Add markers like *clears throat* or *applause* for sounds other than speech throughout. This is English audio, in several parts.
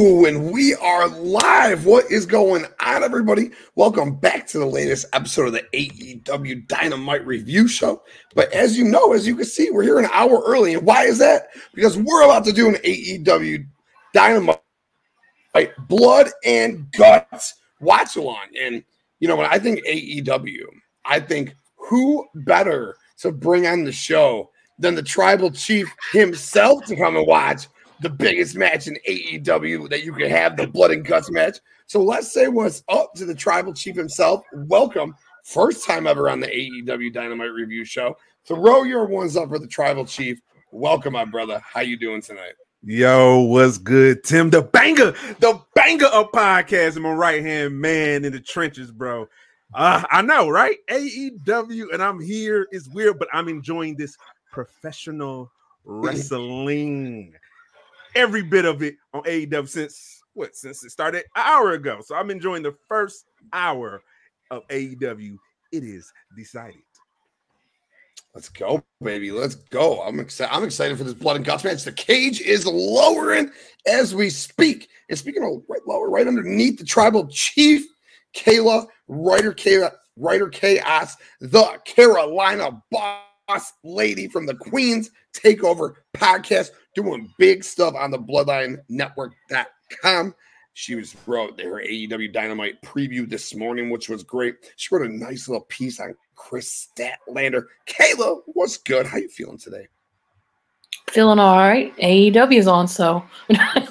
Ooh, and we are live. What is going on, everybody? Welcome back to the latest episode of the AEW Dynamite Review Show. But as you know, as you can see, we're here an hour early. And why is that? Because we're about to do an AEW Dynamite Blood and Guts watch along. And, you know, when I think AEW, I think who better to bring on the show than the tribal chief himself to come and watch the biggest match in AEW that you can have, the blood and guts match. So let's say what's up to the tribal chief himself. Welcome, first time ever on the AEW Dynamite review show. Throw your ones up for the tribal chief. Welcome, my brother. How you doing tonight? Yo, what's good, Tim? The banger, the banger of podcast. I'm a right hand man in the trenches, bro. Uh, I know, right? AEW, and I'm here. It's weird, but I'm enjoying this professional *laughs* wrestling every bit of it on AEW since what since it started an hour ago. So I'm enjoying the first hour of AEW. It is decided. Let's go, baby. Let's go. I'm excited. I'm excited for this blood and guts match. The cage is lowering as we speak. And speaking of right lower, right underneath the tribal chief, Kayla, writer Kayla, writer Chaos, the Carolina boss lady from the Queens Takeover podcast doing big stuff on the Bloodline Network.com. She was wrote her AEW Dynamite preview this morning, which was great. She wrote a nice little piece on Kris Statlander. Kayla, what's good? How you feeling today? Feeling all right. AEW is on, so *laughs* I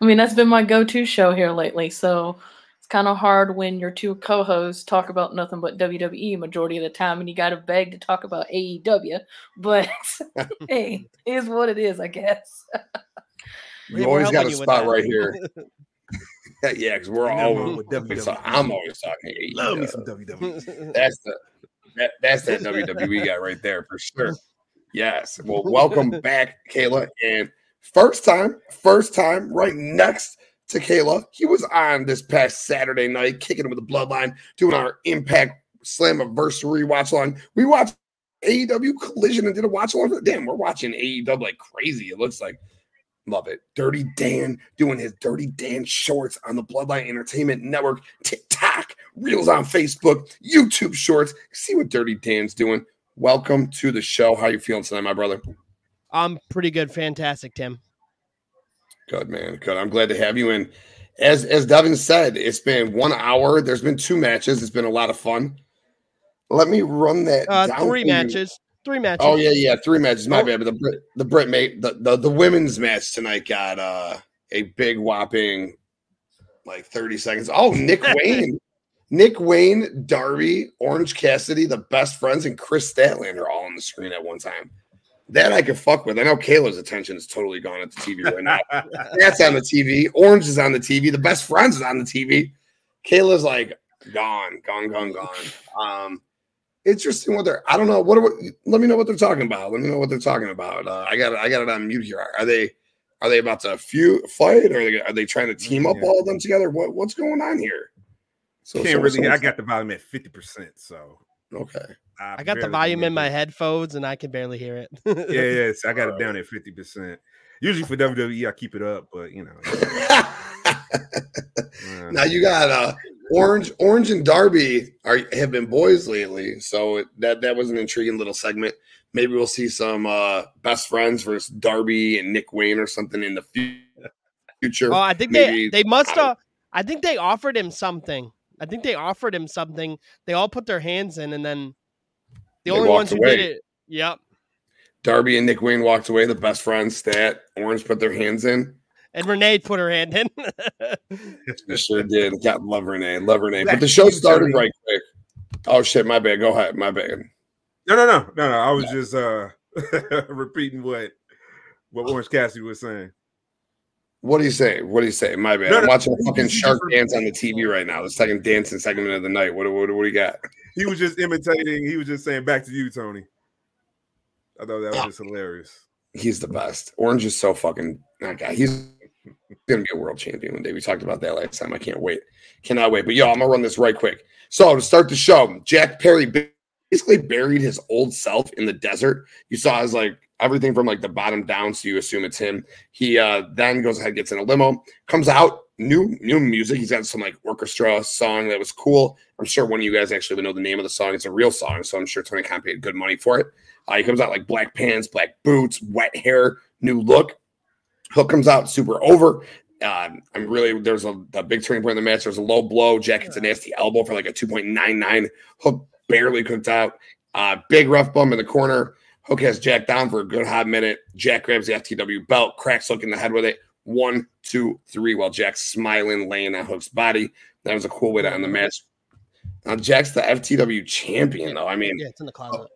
mean that's been my go-to show here lately. So it's kind of hard when your two co-hosts talk about nothing but WWE majority of the time, and you got to beg to talk about AEW. But *laughs* hey, is what it is, I guess. you always got a spot right here. *laughs* yeah, because we're all with WWE. So I'm always talking AEW. Love me some WWE. *laughs* That's the that, that's that WWE guy right there for sure. Yes. Well, welcome back, Kayla. And first time, first time, right next Kayla. He was on this past Saturday night, kicking with the bloodline, doing our Impact Slammiversary watch along. We watched AEW Collision and did a watch along. Damn, we're watching AEW like crazy. It looks like. Love it. Dirty Dan doing his Dirty Dan shorts on the Bloodline Entertainment Network, TikTok, Reels on Facebook, YouTube shorts. See what Dirty Dan's doing. Welcome to the show. How you feeling tonight, my brother? I'm pretty good. Fantastic, Tim. Good man. Good. I'm glad to have you. And as as Devin said, it's been one hour. There's been two matches. It's been a lot of fun. Let me run that. Uh, three matches. You. Three matches. Oh yeah, yeah, three matches. My oh. bad. But the Brit, the Brit mate, the, the the women's match tonight got uh a big whopping like 30 seconds. Oh, Nick *laughs* Wayne. Nick Wayne, Darby, Orange Cassidy, the best friends, and Kris Statlander all on the screen at one time. That I could fuck with. I know Kayla's attention is totally gone at the TV right now. *laughs* That's on the TV. Orange is on the TV. The best friends is on the TV. Kayla's like gone, gone, gone, gone. Um, interesting what they're. I don't know. What are? Let me know what they're talking about. Let me know what they're talking about. Uh, I got. I got it on mute here. Are they? Are they about to few fight? Or are they, are they trying to team up yeah. all of them together? What What's going on here? So can't so, really. So, I got the volume at fifty percent. So okay. I, I got the volume in my headphones and I can barely hear it. yeah, yes, I got it *laughs* down at fifty percent. Usually for WWE, I keep it up, but you know. *laughs* now you got uh Orange, Orange and Darby are have been boys lately, so it, that that was an intriguing little segment. Maybe we'll see some uh best friends versus Darby and Nick Wayne or something in the future. Oh, I think Maybe, they they must have. I think they offered him something. I think they offered him something. They all put their hands in, and then the only ones who away. did it. Yep. Darby and Nick Wayne walked away. The best friends. Stat Orange put their hands in. And Renee put her hand in. *laughs* I sure did. Got love Renee. Love Renee. But the show started right quick. Oh shit, my bad. Go ahead. My bad. No, no, no, no, no. I was just uh *laughs* repeating what what Orange Cassidy was saying. What do you say? What do you say? My bad. No, I'm no, watching a fucking shark dance on the TV right now. The second dancing segment of the night. What, what, what do you got? He was just imitating. He was just saying, "Back to you, Tony." I thought that was just hilarious. He's the best. Orange is so fucking that guy. He's gonna be a world champion one day. We talked about that last time. I can't wait. Cannot wait. But yo, I'm gonna run this right quick. So to start the show, Jack Perry, basically buried his old self in the desert. You saw his like everything from like the bottom down, so you assume it's him. He uh then goes ahead, gets in a limo, comes out, new new music. He's got some like orchestra song that was cool. I'm sure one of you guys actually would know the name of the song. It's a real song, so I'm sure Tony Khan paid good money for it. Uh, he comes out like black pants, black boots, wet hair, new look. Hook comes out super over. Um, I'm really there's a, a big turning point in the match. There's a low blow. Jack gets a nasty elbow for like a 2.99. Hook barely cooked out. Uh, big rough bump in the corner. Hook has Jack down for a good hot minute. Jack grabs the FTW belt, cracks Hook in the head with it. One, two, three, while Jack's smiling, laying on Hook's body. That was a cool way to end the match. Now, Jack's the FTW champion, though. I mean, Yeah, it's in the closet.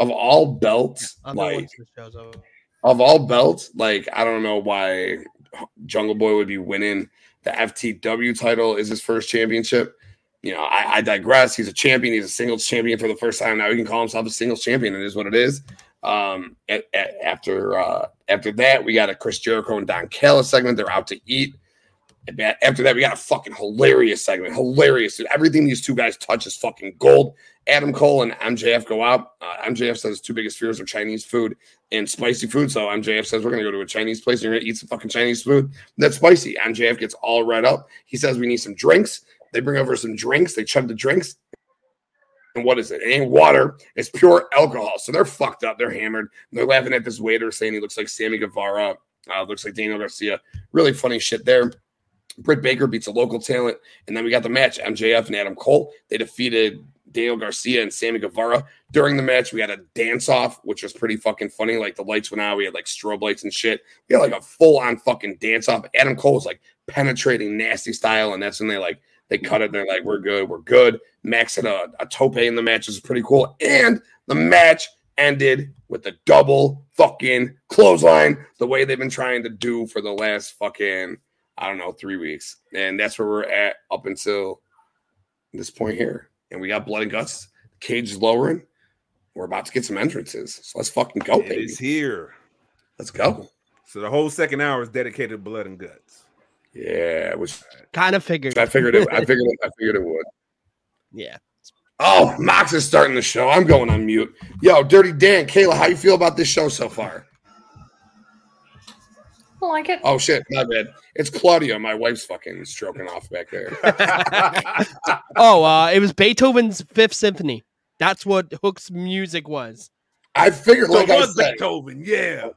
of all belts, one like who shows up. of all belts, like I don't know why Jungle Boy would be winning the FTW title is his first championship. You know, I, I digress. He's a champion. He's a singles champion for the first time now. He can call himself a singles champion. It is what it is. Um, after uh, after that, we got a Chris Jericho and Don Callis segment. They're out to eat. After that, we got a fucking hilarious segment. Hilarious. Dude. Everything these two guys touch is fucking gold. Adam Cole and MJF go out. Uh, MJF says his two biggest fears are Chinese food and spicy food. So MJF says we're gonna go to a Chinese place and you're gonna eat some fucking Chinese food that's spicy. MJF gets all red up. He says we need some drinks. They bring over some drinks. They chug the drinks. And what is it? It ain't water. It's pure alcohol. So they're fucked up. They're hammered. They're laughing at this waiter saying he looks like Sammy Guevara. Uh, looks like Daniel Garcia. Really funny shit there. Britt Baker beats a local talent. And then we got the match MJF and Adam Cole. They defeated Daniel Garcia and Sammy Guevara. During the match, we had a dance off, which was pretty fucking funny. Like the lights went out. We had like strobe lights and shit. We had like a full on fucking dance off. Adam Cole was like penetrating nasty style. And that's when they like, they cut it. They're like, we're good. We're good. Max had a, a tope in the match. Was pretty cool. And the match ended with a double fucking clothesline, the way they've been trying to do for the last fucking, I don't know, three weeks. And that's where we're at up until this point here. And we got blood and guts. Cage is lowering. We're about to get some entrances. So let's fucking go, It baby. is here. Let's go. So the whole second hour is dedicated to blood and guts. Yeah, it was Kind of figured. I figured it. I figured it. I figured it would. Yeah. Oh, Mox is starting the show. I'm going on mute. Yo, Dirty Dan, Kayla, how you feel about this show so far? I like it. Oh shit, my bad. It's Claudia. My wife's fucking stroking off back there. *laughs* Oh, uh, it was Beethoven's Fifth Symphony. That's what Hook's music was. I figured, So like it I was said, Beethoven, yeah.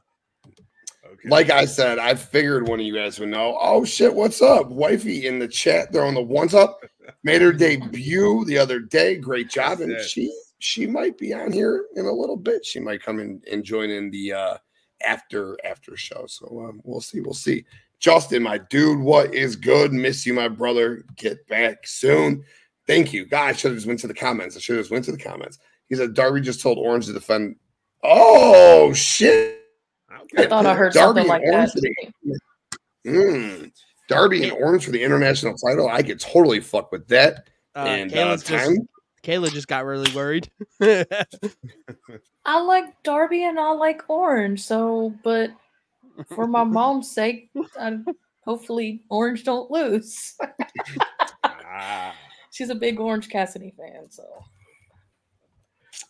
Okay. like I said, I figured one of you guys would know. Oh shit, what's up, wifey in the chat throwing the ones up. Made her debut the other day. Great job, and she she might be on here in a little bit. She might come in and join in the uh after after show. So um, we'll see. We'll see. Justin, my dude, what is good? Miss you, my brother. Get back soon. Thank you. God, I should have just went to the comments. I should have just went to the comments. He said Darby just told Orange to defend. Oh shit. I thought I heard Darby something like and that. Orange for the- Mm. Darby and Orange for the international title. I could totally fuck with that. Uh, and uh, Kayla's just. Kayla just got really worried. *laughs* I like Darby and I like Orange. So, but for my mom's sake, I, hopefully Orange don't lose. Ah. *laughs* She's a big Orange Cassidy fan. So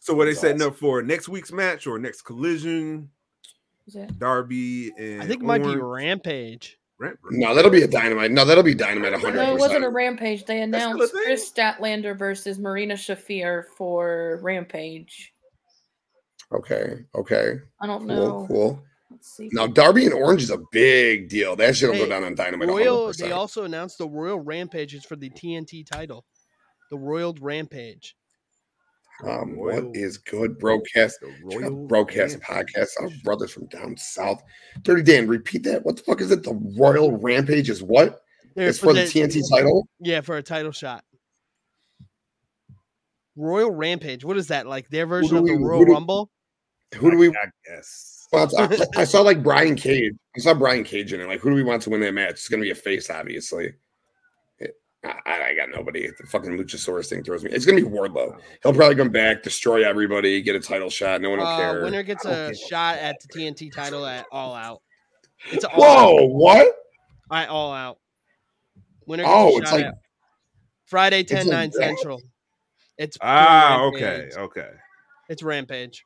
So what they That's setting awesome. up for next week's match or next collision? Is it- Darby and I think it might be Orange. Rampage. No, that'll be a dynamite. No, that'll be dynamite 100%. no, it wasn't a Rampage. They announced? Kris Statlander versus Marina Shafir for Rampage. Okay, okay. I don't Cool, know. cool. Let's see. Now, Darby and Orange is a big deal. That shit will go down on Dynamite. Royal. 100%. They also announced the Royal Rampage is for the TNT title. The Royal Rampage. Um, Royal- what is good, broadcast? the Royal Royal broadcast Rampage. podcast. Our brothers from down south. Dirty Dan, repeat that. What the fuck is it? The Royal Rampage is what? They're It's for the TNT title. Yeah, for a title shot. Royal Rampage. What is that? Like their version do of the we- who Royal do- Rumble? Who do we? I guess. Well, I, I saw like Brian *laughs* Cage. I saw Brian Cage in it. Like, who do we want to win that match? It's gonna be a face, obviously. It- I, I got nobody. The fucking Luchasaurus thing throws me. It's gonna be Wardlow. He'll probably come back, destroy everybody, get a title shot. No one will Uh, care. winner gets a give shot at the TNT title at All Out. It's all Whoa! What? At All Out. Winner Oh, gets a it's shot like at Friday 10 9 that. Central. It's Ah, Royal okay, okay. It's Rampage.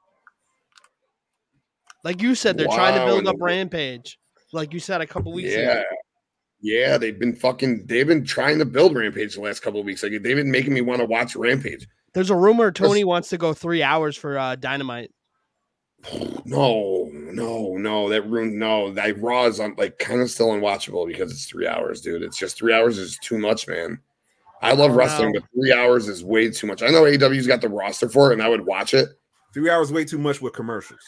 Like you said, they're trying to build up the- Rampage. Like you said a couple weeks Yeah. ago. Yeah, they've been fucking they've been trying to build Rampage the last couple of weeks. Like they've been making me want to watch Rampage. There's a rumor Tony wants to go three hours for uh, Dynamite. *sighs* No, no, no, that room, no, that Raw is on like kind of still unwatchable because it's three hours, dude. It's just three hours is too much, man. I love Oh, wrestling, no. but three hours is way too much. I know AEW's got the roster for it, and I would watch it. Three hours way too much with commercials.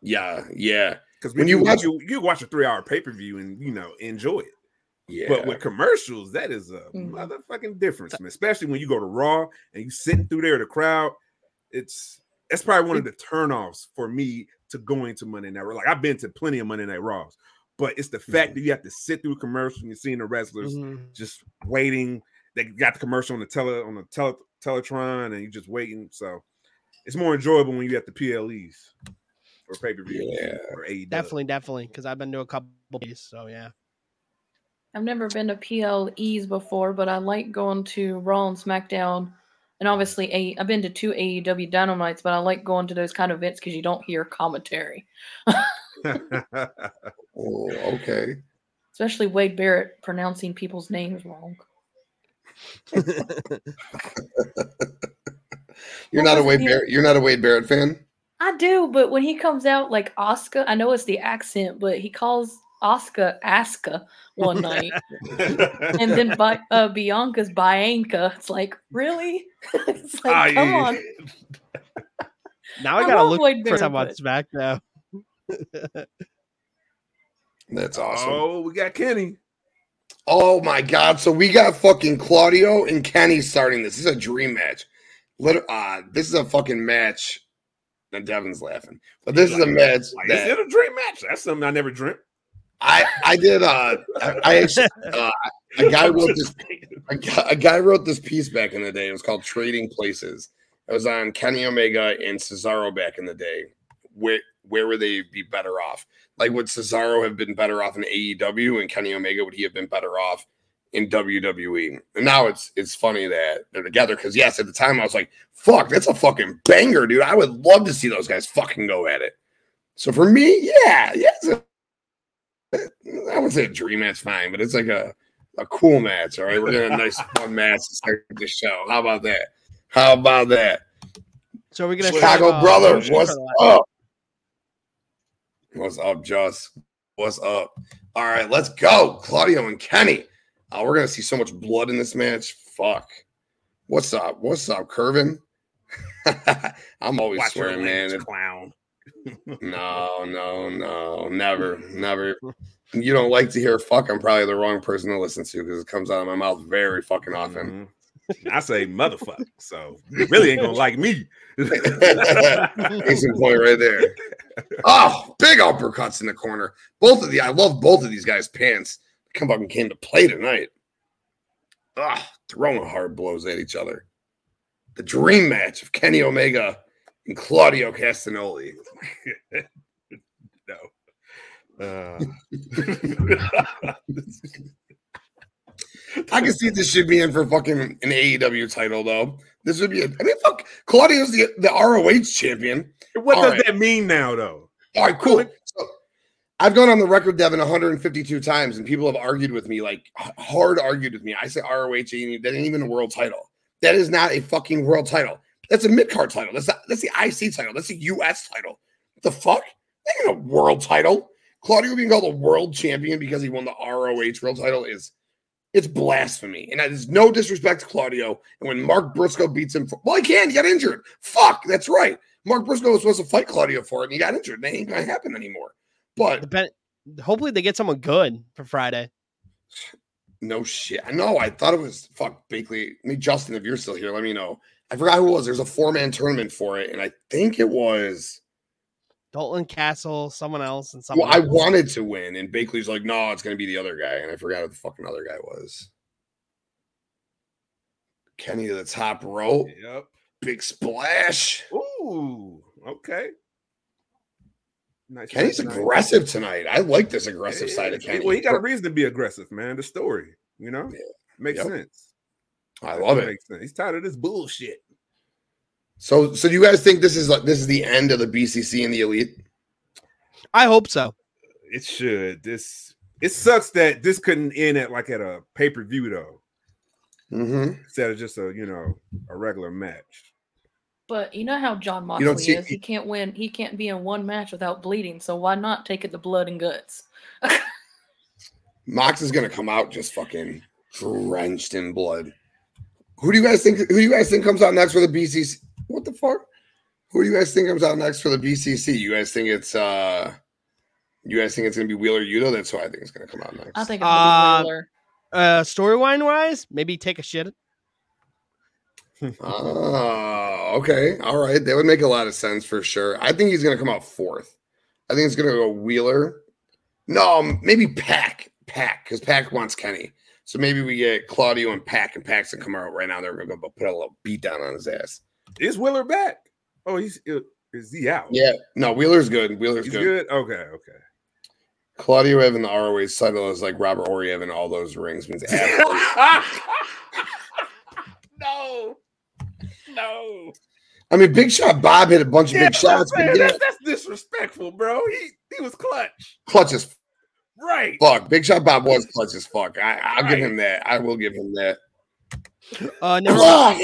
Yeah, yeah, Because When when you you watch- watch you, you watch a three hour pay per view and you know enjoy it. Yeah. But with commercials, that is a Mhm. motherfucking difference, man. Especially when you go to Raw and you sitting through there, the crowd. It's that's probably one of the turnoffs for me to going to Monday Night Raw. Like I've been to plenty of Monday Night Raws, but it's the fact that you have to sit through a commercial and you're seeing the wrestlers Mhm. just waiting. They got the commercial on the tele on the tele, Teletron, and you're just waiting. So it's more enjoyable when you have the PLEs or pay per view. Yeah. or AEW. Definitely, definitely. Because I've been to a couple of these. So yeah. I've never been to PLEs before, but I like going to Raw and SmackDown. And obviously, A- I've been to two AEW Dynamites, but I like going to those kind of events because you don't hear commentary, *laughs* oh, okay. especially Wade Barrett pronouncing people's names wrong. *laughs* You're What not a Wade Barrett. You're not a Wade Barrett fan. I do, but when he comes out like Oscar, I know it's the accent, but he calls Oscar Aska one night, and then by, *laughs* uh, Bianca's Bianca. It's like, really? *laughs* it's like, Ah, come yeah. on. *laughs* Now I I gotta love look Wade for time on Barrett, SmackDown. That's awesome. Oh, we got Kenny. Oh my god! So we got fucking Claudio and Kenny starting this. This is a dream match. Lit- uh, this is a fucking match. And Devin's laughing, but this is a match Like, is it a dream match? That's something I never dreamt. I I did. Uh, I, I actually uh, a guy wrote this. A guy, a guy wrote this piece back in the day. It was called Trading Places. It was on Kenny Omega and Cesaro back in the day. Where where would they be better off? Like would Cesaro have been better off in AEW and Kenny Omega would he have been better off in WWE? And now it's it's funny that they're together because yes, at the time I was like, fuck, that's a fucking banger, dude. I would love to see those guys fucking go at it. So for me, yeah, a, I wouldn't say a dream match, fine, but it's like a a cool match. All right, we're getting a *laughs* nice fun match to start the show. How about that? How about that? So we're gonna Chicago save, uh, brother, what's up? What's up, Joss? What's up? All right, let's go, Claudio and Kenny. Uh, we're gonna see so much blood in this match. Fuck. What's up? What's up, Curvin? *laughs* I'm always Watch swearing, man. language, clown. No, no, no, never, never. You don't like to hear fuck. I'm probably the wrong person to listen to because it comes out of my mouth very fucking often. Mhm. I say motherfucker, so you really ain't gonna like me. *laughs* Case in point right there. Oh, big uppercuts in the corner. Both of the I love both of these guys' pants. Come up and came to play tonight. Ah, throwing hard blows at each other. The dream match of Kenny Omega and Claudio Castagnoli. *laughs* no. Uh, *laughs* I can see this should be in for fucking an AEW title though. This would be. A, I mean, fuck. Claudio's the the ROH champion. what All does right. that mean now, though? All right, cool. So I've gone on the record, Devin, 152 times, and people have argued with me, like hard argued with me. I say ROH that ain't even a world title. That is not a fucking world title. That's a mid card title. That's not, that's the IC title. That's the US title. What the fuck? That ain't a world title. Claudio being called a world champion because he won the ROH world title is it's blasphemy. And that is no disrespect to Claudio. And when Mark Briscoe beats him, for, well, he can. He got injured. Fuck, that's right. Mark Briscoe was supposed to fight Claudio for it, and he got injured. That ain't gonna happen anymore. But Hopefully they get someone good for Friday. no shit. I know. I thought it was fuck Bakley. I mean, Justin, if you're still here, let me know. I forgot who it was. There's a four man tournament for it, and I think it was. Dalton Castle, someone else, and someone. Well, I wanted to win, and Bakley's like, "No, it's gonna be the other guy," and I forgot who the fucking other guy was. Kenny to the top rope, Yep. big splash. Ooh. Okay. Nice. Kenny's nice, nice. aggressive tonight. I like this aggressive Yeah, side of. Kenny. Well, he got a reason to be aggressive, man. The story, you know, Yeah. makes Yep. sense. I love it. Makes sense. He's tired of this bullshit. So, so do you guys think this is like this is the end of the BCC and the Elite? I hope so. It should. This it sucks that this couldn't end at like at a pay per view though, Mm-hmm. instead of just a you know a regular match. But you know how John You don't Moxley see- is. He can't win. He can't be in one match without bleeding. So why not take it to blood and guts? *laughs* Mox is gonna come out just fucking drenched in blood. Who do you guys think? Who do you guys think comes out next for the BCC? What the fuck? Who do you guys think comes out next for the BCC? You guys think it's uh? You guys think it's gonna be Wheeler Yuta? That's who I think is gonna come out next. I think it's Uh, gonna be Wheeler. Uh, storyline wise, maybe take a shit. Oh, *laughs* okay. All right. That would make a lot of sense for sure. I think he's going to come out fourth. I think it's going to go Wheeler. No, maybe PAC. PAC, because PAC wants Kenny. So maybe we get Claudio and PAC, and PAC's to come out right now. They're going to go put a little beat down on his ass. Is Wheeler back? Oh, he's uh, is he out? Yeah. No, Wheeler's good. Wheeler's he's good. good. Okay, okay. Claudio having the ROH title is like Robert Horry having all those rings means *laughs* no, no. I mean, Big Shot Bob hit a bunch of Yeah, big shots, man, yeah, that's, that's disrespectful, bro. He he was clutch, clutch as right? fuck. Big Shot Bob was clutch as fuck. I, I'll give him that. I will give him that. Uh, never. Blood.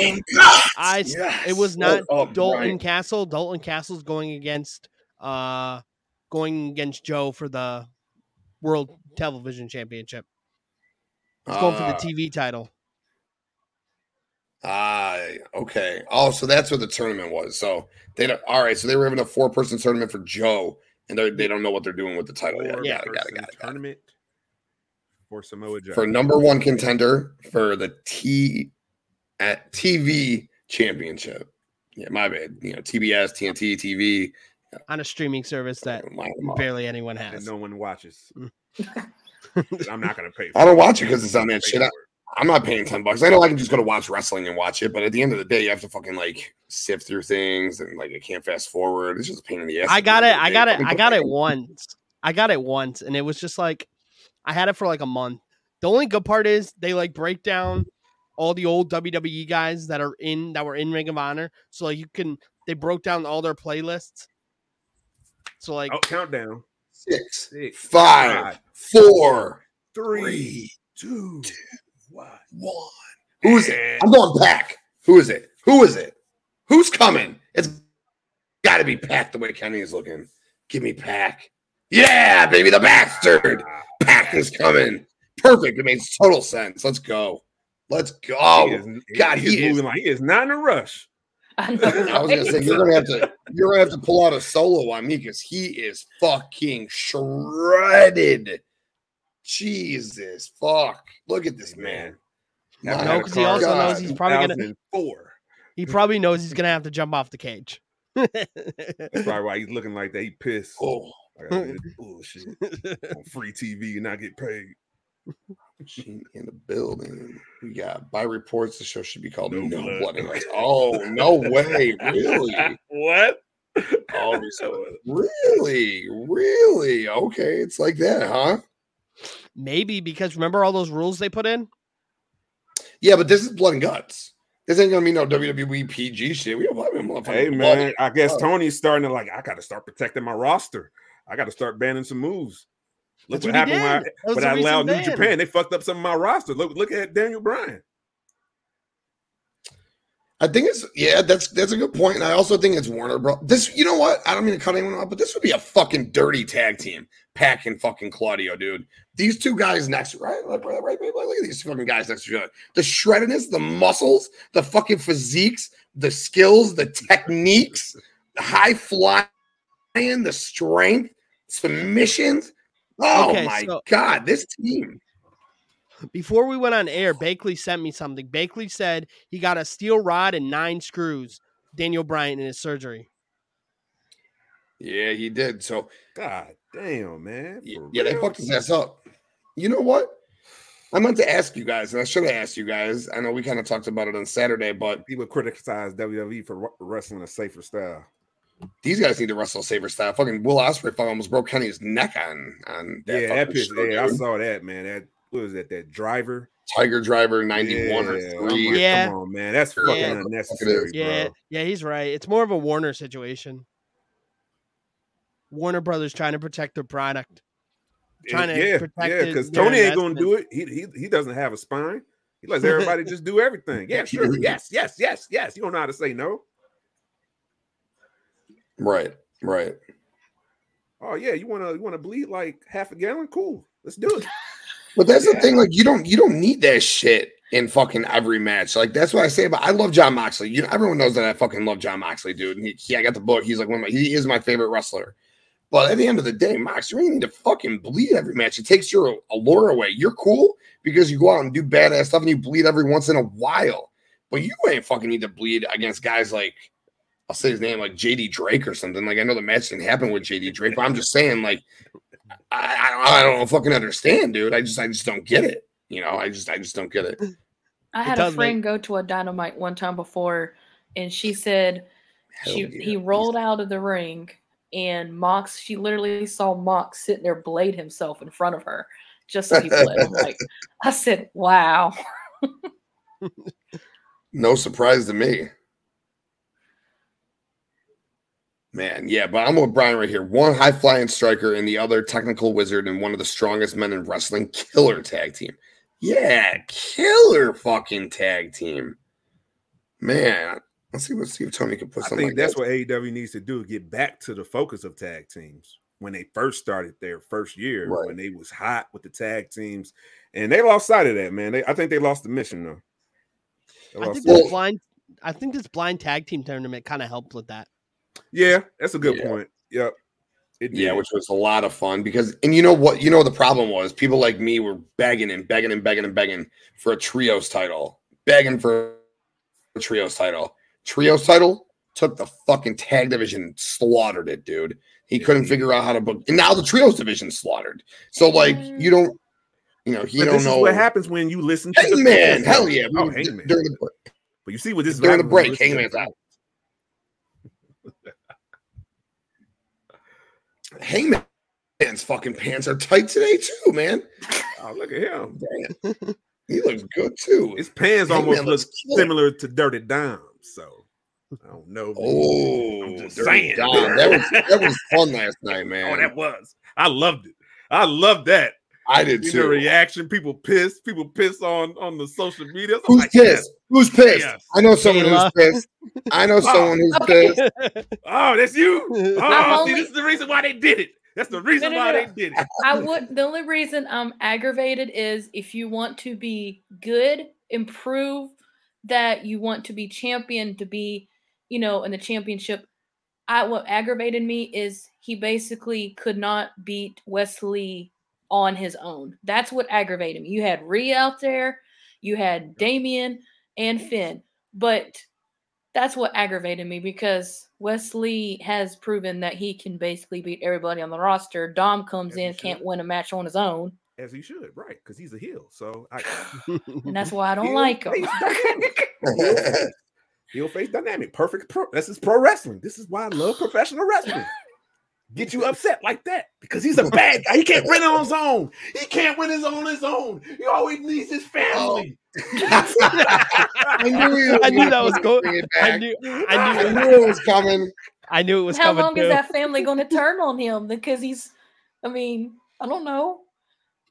I. Yes. It was not Oh, oh, Dalton Brian. Castle. Dalton Castle's going against uh going against Joe for the World Television Championship. He's going for Ah, the TV title. Ah, okay. Oh, so that's what the tournament was. So they don't. All right. So they were having a four-person tournament for Joe, and they they don't know what they're doing with the title yet. Four Got it. Got it. Got it. Tournament for Samoa Joe. For number one contender for the T at TV championship. Yeah, my bad. You know, TBS, TNT, TV. on a streaming service that line them up. barely anyone and has. no one watches. Mm. *laughs* I'm not gonna pay. For I don't watch it. because it's on that shit. I- for it. I'm not paying 10 bucks. I know I can just go to watch wrestling and watch it, but at the end of the day, you have to fucking like sift through things and like I can't fast forward. It's just a pain in the ass. I got it. I got it. I got it once. I got it once, and it was just like I had it for like a month. The only good part is they like break down all the old WWE guys that are in that were in Ring of Honor. So like you can they broke down all their playlists. So like Oh, countdown. Six, Six, five, four, three, three, two, one. one. Who is it? I'm going PAC. Who is it? Who is it? Who's coming? It's got to be PAC the way Kenny is looking. Give me PAC. Yeah, baby, the bastard. PAC is coming. Perfect. It makes total sense. Let's go. Let's go. He oh, is- God, he he is- moving like he is not in a rush. *laughs* I know. I was gonna say you're gonna have to you're gonna have to pull out a solo on me because he is fucking shredded. Jesus fuck. Look at this man. Never No, had a 'cause he also God. knows he's probably gonna- four. he probably knows he's gonna have to jump off the cage. That's probably why he's looking like that. He pissed. Oh, I gotta do this bullshit on free TV and not get paid. she in the building. We got by reports the show should be called No No, Blood. Blood and Guts. Oh, no way. Really? what? Oh, *laughs* so really? Really? Okay, it's like that, huh? Maybe because remember all those rules they put in? Yeah, but this is blood and guts. This ain't gonna be no WWE PG shit. We don't have motherfucking Hey man, and I guess guts. Tony's starting to like. I got to start protecting my roster. I got to start banning some moves. Look That's what, what happened when I. That was when I allowed New. Japan. They fucked up some of my roster. Look, look at Daniel Bryan. I think it's yeah, that's that's a good point. And I also think it's Warner Bros. This, you know what? I don't mean to cut anyone off, but this would be a fucking dirty tag team. PAC and fucking Claudio, dude. These two guys next, right? Like, right, right, right, Look at these fucking guys next to each other. The shreddedness, the muscles, the fucking physiques, the skills, the techniques, the high flying, the strength, submissions. Oh Okay, my so- god, this team. Before we went on air, Bakley sent me something. Bakley said he got a steel rod and nine screws. Daniel Bryan in his surgery. Yeah, he did. So God damn, man. For Yeah, they fucked his ass up. You know what? I meant to ask you guys, and I should have asked you guys. I know we kind of talked about it on Saturday, but People criticize WWE for wrestling a safer style. these guys need to wrestle a safer style. Fucking Will Ospreay fucking almost broke Kenny's neck on on that yeah, that fucking pissed. show, Yeah, I saw that, man. That what was that? That driver Tiger Driver 91 or Yeah, I'm 3. like, Yeah. Come on, man. That's Yeah. fucking Yeah. unnecessary, Yeah, bro. yeah, he's right. It's more of a Warner situation. Warner Brothers trying to protect their product. Trying to yeah, protect yeah, because Tony ain't gonna do it. He, he he doesn't have a spine. He lets *laughs* everybody just do everything. Yeah, sure. *laughs* Yes, yes, yes, yes. You don't know how to say no. Right, right. Oh yeah, you wanna you wanna bleed like half a gallon? Cool, let's do it. But that's the thing, like you don't you don't need that shit in fucking every match. Like that's what I say about I love Jon Moxley. You know, everyone knows that I fucking love Jon Moxley, dude. And he, he- I got the book. He's like one of my he is my favorite wrestler. But at the end of the day, Mox, you ain't need to fucking bleed every match. It takes your allure away. You're cool because you go out and do badass stuff and you bleed every once in a while. But you ain't fucking need to bleed against guys like I'll say his name like JD Drake or something. Like I know the match didn't happen with JD Drake, but I'm just saying, like, I, I, I don't fucking understand, dude. I just I just don't get it. You know, I just I just don't get it. *laughs* I It had a does make- friend go to a dynamite one time before, and she said she yeah. he rolled out of the ring, and Mox she literally saw Mox sitting there blade himself in front of her just so he bled. *laughs* Like, I said, wow. No surprise to me. Man, yeah, but I'm with Brian right here. One high flying striker and the other technical wizard and one of the strongest men in wrestling. Killer tag team. Yeah, killer fucking tag team. Man, let's see. Let's see if Tony can put something. I think like that's that. what AEW needs to do: get back to the focus of tag teams when they first started their first year, Right. when they was hot with the tag teams, and they lost sight of that. Man, they, I think they lost the mission though. I think this blind I think this blind tag team tournament kind of helped with that. Yeah, that's a good Yeah. point. Yep. It Yeah, which was a lot of fun because, and you know what? You know the problem was? People like me were begging and begging and begging and begging for a trios title, begging for a trios title. Trios title took the fucking tag division, slaughtered it, dude. He couldn't figure out how to book, and now the trios division slaughtered. So like, mm. you don't, you know, you But don't this know. is what happens when you listen to the Hangman, hell yeah! Oh, we- Hangman. during the But you see what this is during the happens when you break, Hangman's out. Hangman's fucking pants are tight today too, man. Oh, look at him. Damn. he looks good too. His pants Hangman almost look similar to Dirty Dom. So I don't know. Oh, I'm just saying. Dom. That was that was fun last night, *laughs* oh, man. Oh, that was. I loved it. I loved that. I did See the too. reaction. People pissed. People pissed on on the social media. I'm Who's like, pissed? Who's pissed? Yes. I know someone Kayla. who's pissed. I know *laughs* someone who's pissed. *laughs* Oh, that's you. *laughs* Oh, I'm see, only- this is the reason why they did it. That's the reason No, no, why no, they did it. I would. The only reason I'm aggravated is if you want to be good, improve, that you want to be champion to be, you know, in the championship. I what aggravated me is he basically could not beat Wes Lee on his own. That's what aggravated me. You had Rhea out there, you had Damien and Finn, but that's what aggravated me because Wes Lee has proven that he can basically beat everybody on the roster. Dom comes As in, can't win a match on his own, As he should, right? Because he's a heel. So I *laughs* and that's why I don't heel like him. Heel face- *laughs* *laughs* Heel face dynamic. Perfect. Pro. This is pro wrestling. This is why I love professional wrestling. Get you upset like that because he's a bad guy. He can't win on his own. He can't win his own his own. He always needs his family. *laughs* I knew, was I knew that was fucking go- bring it I knew I I knew knew it was coming. I knew it was How coming long too. is that family going to turn on him? Because he's, I mean, I don't know.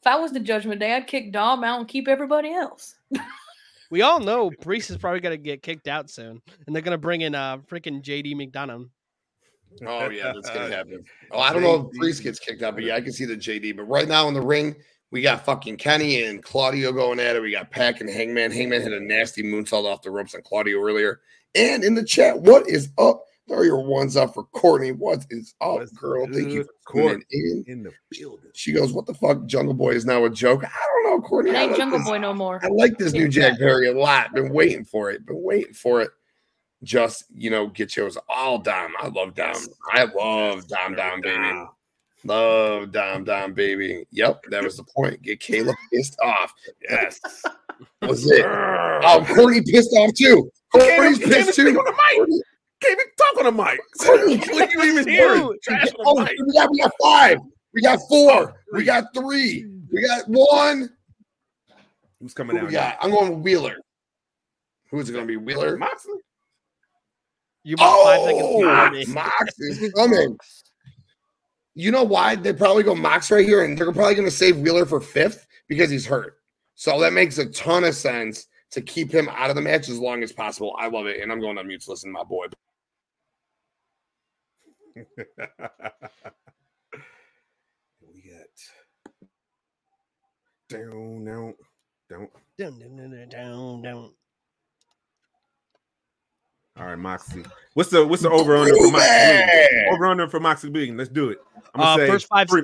If I was the Judgment Day, I'd kick Dom out and keep everybody else. We all know Priest is probably gonna get kicked out soon, and they're gonna bring in uh freaking JD McDonagh. Oh yeah, *laughs* that's gonna happen. Oh, I don't know if Priest gets kicked out, but yeah, I can see the JD. But right now in the ring, we got fucking Kenny and Claudio going at it. We got PAC and Hangman. Hangman had a nasty moonsault off the ropes on Claudio earlier. And in the chat, what is up? Throw your ones up for Courtney. What is up, What's girl? Thank you for tuning Court? in. In the building. She goes, "What the fuck? Jungle Boy is now a joke." I don't know, Courtney. I ain't like Jungle this- Boy no more. I like this new Jack Perry a lot. Been waiting for it. Been waiting for it. Just you know, get yours all Dom. I love Dom. I love Dom Dom baby. Love Dom Dom baby. Yep, that was the point. Get Caleb pissed off. Yes. Was it. Oh, Courtney pissed off too. Courtney's pissed too. speak on the mic. Courtney- Can't even talk on the mic. What you even hear? Trash on Oh, we got we got five. We got four. We got three. We got one. Who's coming Who out? got? I'm going with Wheeler. Who's it going to be? Wheeler? Moxley. You about five seconds Oh, behind me. Mox is coming. You know why? They probably go Mox right here, and they're probably going to save Wheeler for fifth because he's hurt. So that makes a ton of sense to keep him out of the match as long as possible. I love it, and I'm going on mute to listen to my boy. *laughs* we got down, down, down. Dun, dun, dun, dun, dun, dun. All right, Moxley. What's the what's the over under for Moxley? Bleeding? Groovy! Over under for Moxley Bleeding. Let's do it. I'm Uh, gonna say first five- Three,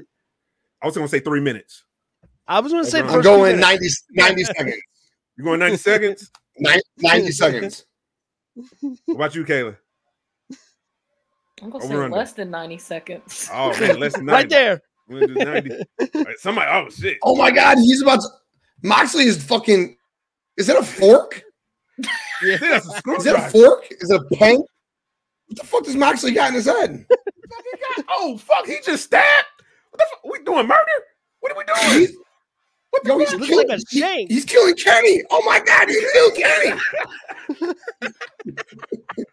I was gonna say three minutes. I was going to say I'm two going minutes. 90, 90 *laughs* seconds. You going 90 seconds? *laughs* Nin- 90 seconds. What about you, Kayla? I'm gonna Over say under. less than 90 seconds. Oh man, less than *laughs* 90. right there. We're gonna do 90. All right, somebody, oh shit. Oh my God, he's about to. Moxley is fucking. Is that a fork? Yeah, that's a Is that a fork? Is it a pen? What the fuck does Moxley got in his head? Oh fuck, he just stabbed. What the fuck? We doing murder? What are we doing? He's, yo, he's, Looks killing, like a he- he's killing Kenny. Oh my God, he killed Kenny. *laughs*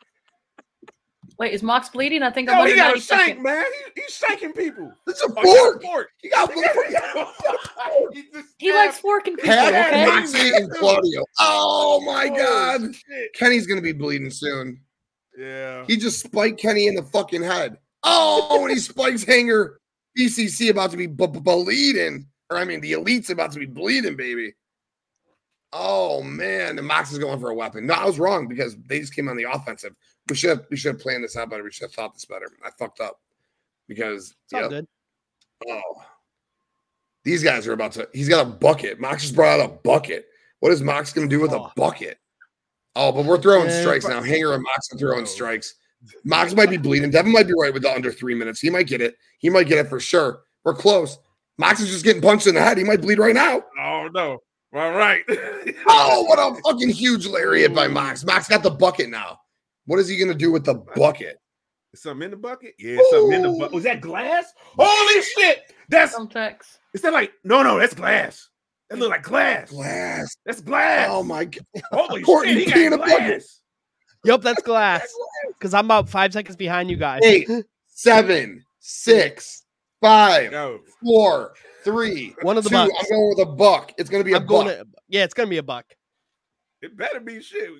Wait, is Mox bleeding? I think I'm Yo, under he got 90 a shank, man. He, he's shanking people. It's a Oh, *laughs* he got a fork. *laughs* fork. He got He got- He He likes forking people, Pat, okay? Moxley, and Claudio. Oh my Oh, God. shit. Kenny's going to be bleeding soon. Yeah. He just spiked Kenny in the fucking head. Oh, and he spikes Hanger. BCC about to be b- b- bleeding. Or I mean, the elite's about to be bleeding, baby. Oh man, the Mox is going for a weapon. No, I was wrong because they just came on the offensive. We should have we should have planned this out better. We should have thought this better. I fucked up because It's all yeah. good. Oh, these guys are about to. He's got a bucket. Mox just brought out a bucket. What is Mox going to do with Oh. a bucket? Oh, but we're throwing Yeah, strikes now. Hanger and Mox are throwing strikes. Mox might be bleeding. Devin might be right with the under three minutes. He might get it. He might get it for sure. We're close. Mox is just getting punched in the head. He might bleed right now. Oh no. All right. *laughs* Oh, what a fucking huge lariat by Mox. Mox got the bucket now. What is he going to do with the bucket? Something in the bucket? Yeah, something in the bucket. Was that glass? Holy shit! That's Thumbtacks. is that like no no that's glass. That look like glass. Glass. That's glass. Oh my god. Holy Courtney shit! He got a bucket. glass. Yep, *laughs* that's glass. Because I'm about five seconds behind you guys. Eight, seven, six, five, Yo, four, three, One of the two. bucks. I'm going with a buck. It's going to be a I'm going buck. to. Yeah, it's gonna be a buck. it better be shit.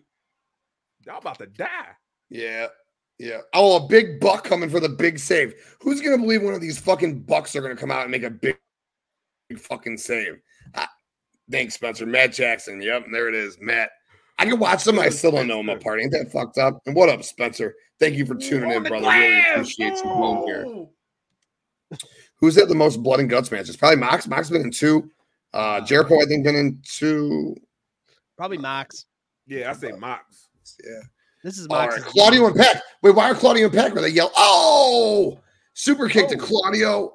Y'all about to die. Yeah. Yeah. Oh, a big buck coming for the big save. Who's going to believe one of these fucking bucks are going to come out and make a big, big fucking save? Ah, thanks, Spencer. Matt Jackson. Yep. There it is. Matt. I can watch them. I still don't know him apart. Ain't that fucked up? And what up, Spencer? Thank you for tuning in, brother. Really appreciate you being here. Who's had the most blood and guts matches? Probably Mox. Mox been in two. Uh, Jericho, I think, been in two. Probably Mox. Yeah, I say Mox. Yeah. This is All Mox. right. Claudio and Peck. Wait, why are Claudio and Peck where they yell, oh, super kick to Oh. Claudio?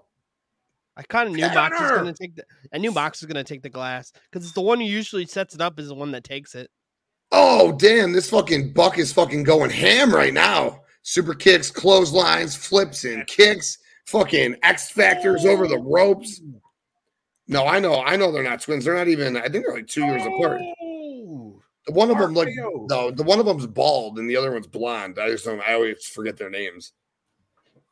I kind of knew Mox was gonna take the. I knew Mox was gonna take the glass because it's the one who usually sets it up is the one that takes it. Oh, damn. This fucking buck is fucking going ham right now. Super kicks, clotheslines, flips, and kicks. Fucking X Factors over the ropes. No, I know. I know they're not twins. They're not even, I think they're like two years apart. Oh. The one of them, like, no, the one of them's bald and the other one's blonde. I just don't, I always forget their names.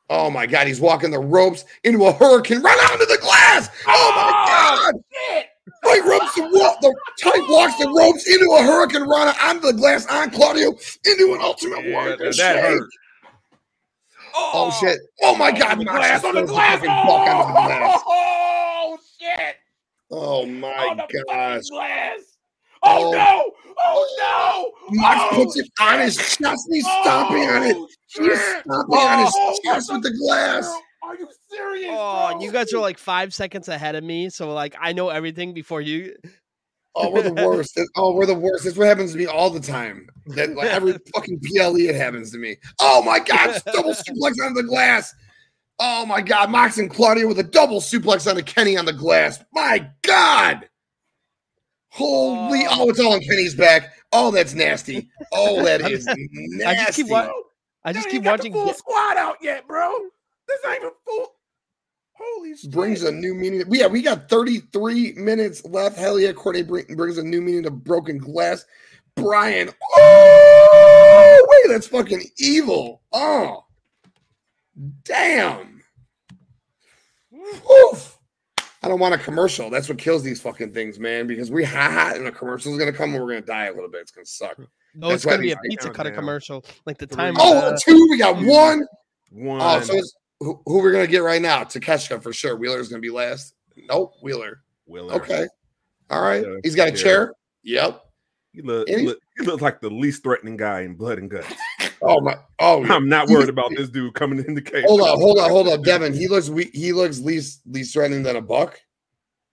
Oh my God. He's walking the ropes into a hurricane, run onto the glass. Oh my oh, God. Shit. Tight ropes the the tight walks the ropes into a hurricane run onto the glass on Claudio into an ultimate Yeah, warrior. that, that hurt. Oh, oh shit! Oh my God! On the glass, on oh, the throws glass. fucking oh, buck onto the glass. Oh shit! Oh on my the gosh! glass. Oh, Oh. no! Oh no! Mox oh, puts it on his chest. and He's stomping on it. oh, He's shit. stomping on his Oh, chest what with the glass. Are you serious? Oh, bro? you guys are like five seconds ahead of me, so like I know everything before you. Oh, we're the worst. *laughs* Oh, we're the worst. That's what happens to me all the time. That like every *laughs* fucking PLE it happens to me. Oh my God! *laughs* Double suplex on the glass. Oh my God! Mox and Claudio with a double suplex on a Kenny on the glass. My God! Holy! Oh. Oh, it's all on Kenny's back. Oh, that's nasty. Oh, that is nasty. I just keep wa- I just keep watching. full squad out yet, bro. This ain't even full. Holy shit. brings a new meaning. Yeah, we got 33 minutes left. Hell yeah, Courtney brings a new meaning to broken glass. Brian, oh wait, that's fucking evil. Oh, damn. Oof. I don't want a commercial. That's what kills these fucking things, man. Because we ha ha, and a commercial is gonna come, and we're gonna die a little bit. It's gonna suck. No, That's it's gonna be a pizza cutter Countdown. commercial, like the time. Oh, uh, two. We got one. One. Oh, so it's, who, who we're gonna get right now? Takeshita for sure. Wheeler's gonna be last. Nope, Wheeler. Wheeler. Okay. All right. Yeah, He's got a yeah. chair. Yep. He look, he he- look, he look like the least threatening guy in Blood and Guts. *laughs* Oh my. Oh. I'm not worried *laughs* about this dude coming in the cage. hold on, hold on, hold on, Devin. He looks we, he looks least least threatening than a buck.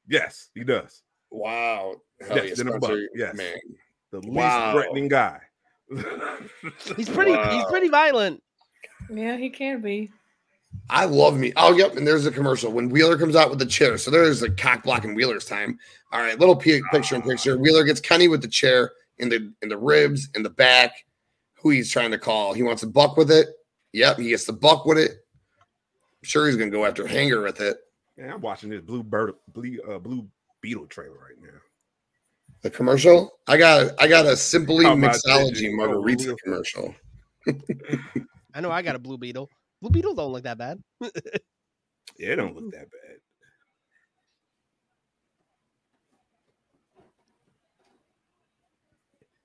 Yes, he does. Wow. Hell Yes, yeah, than a buck, yes. man. The least Wow. threatening guy. he's pretty. He's pretty violent. Yeah, he can be. I love me. Oh, yep. And there's a commercial when Wheeler comes out with the chair. So there's a cock blocking Wheeler's time. All right, little p- picture in picture. Wheeler gets Kenny with the chair in the in the ribs in the back. Who he's trying to call? He wants a buck with it. Yep, he gets the buck with it. I'm sure he's gonna go after Hanger with it. Man, I'm watching this blue bird, blue, uh, blue beetle trailer right now. The commercial. I got I got a simply How mixology margarita Oh, commercial. *laughs* I know. I got a blue beetle. Blue beetle don't look that bad. Yeah, *laughs* it don't look that bad.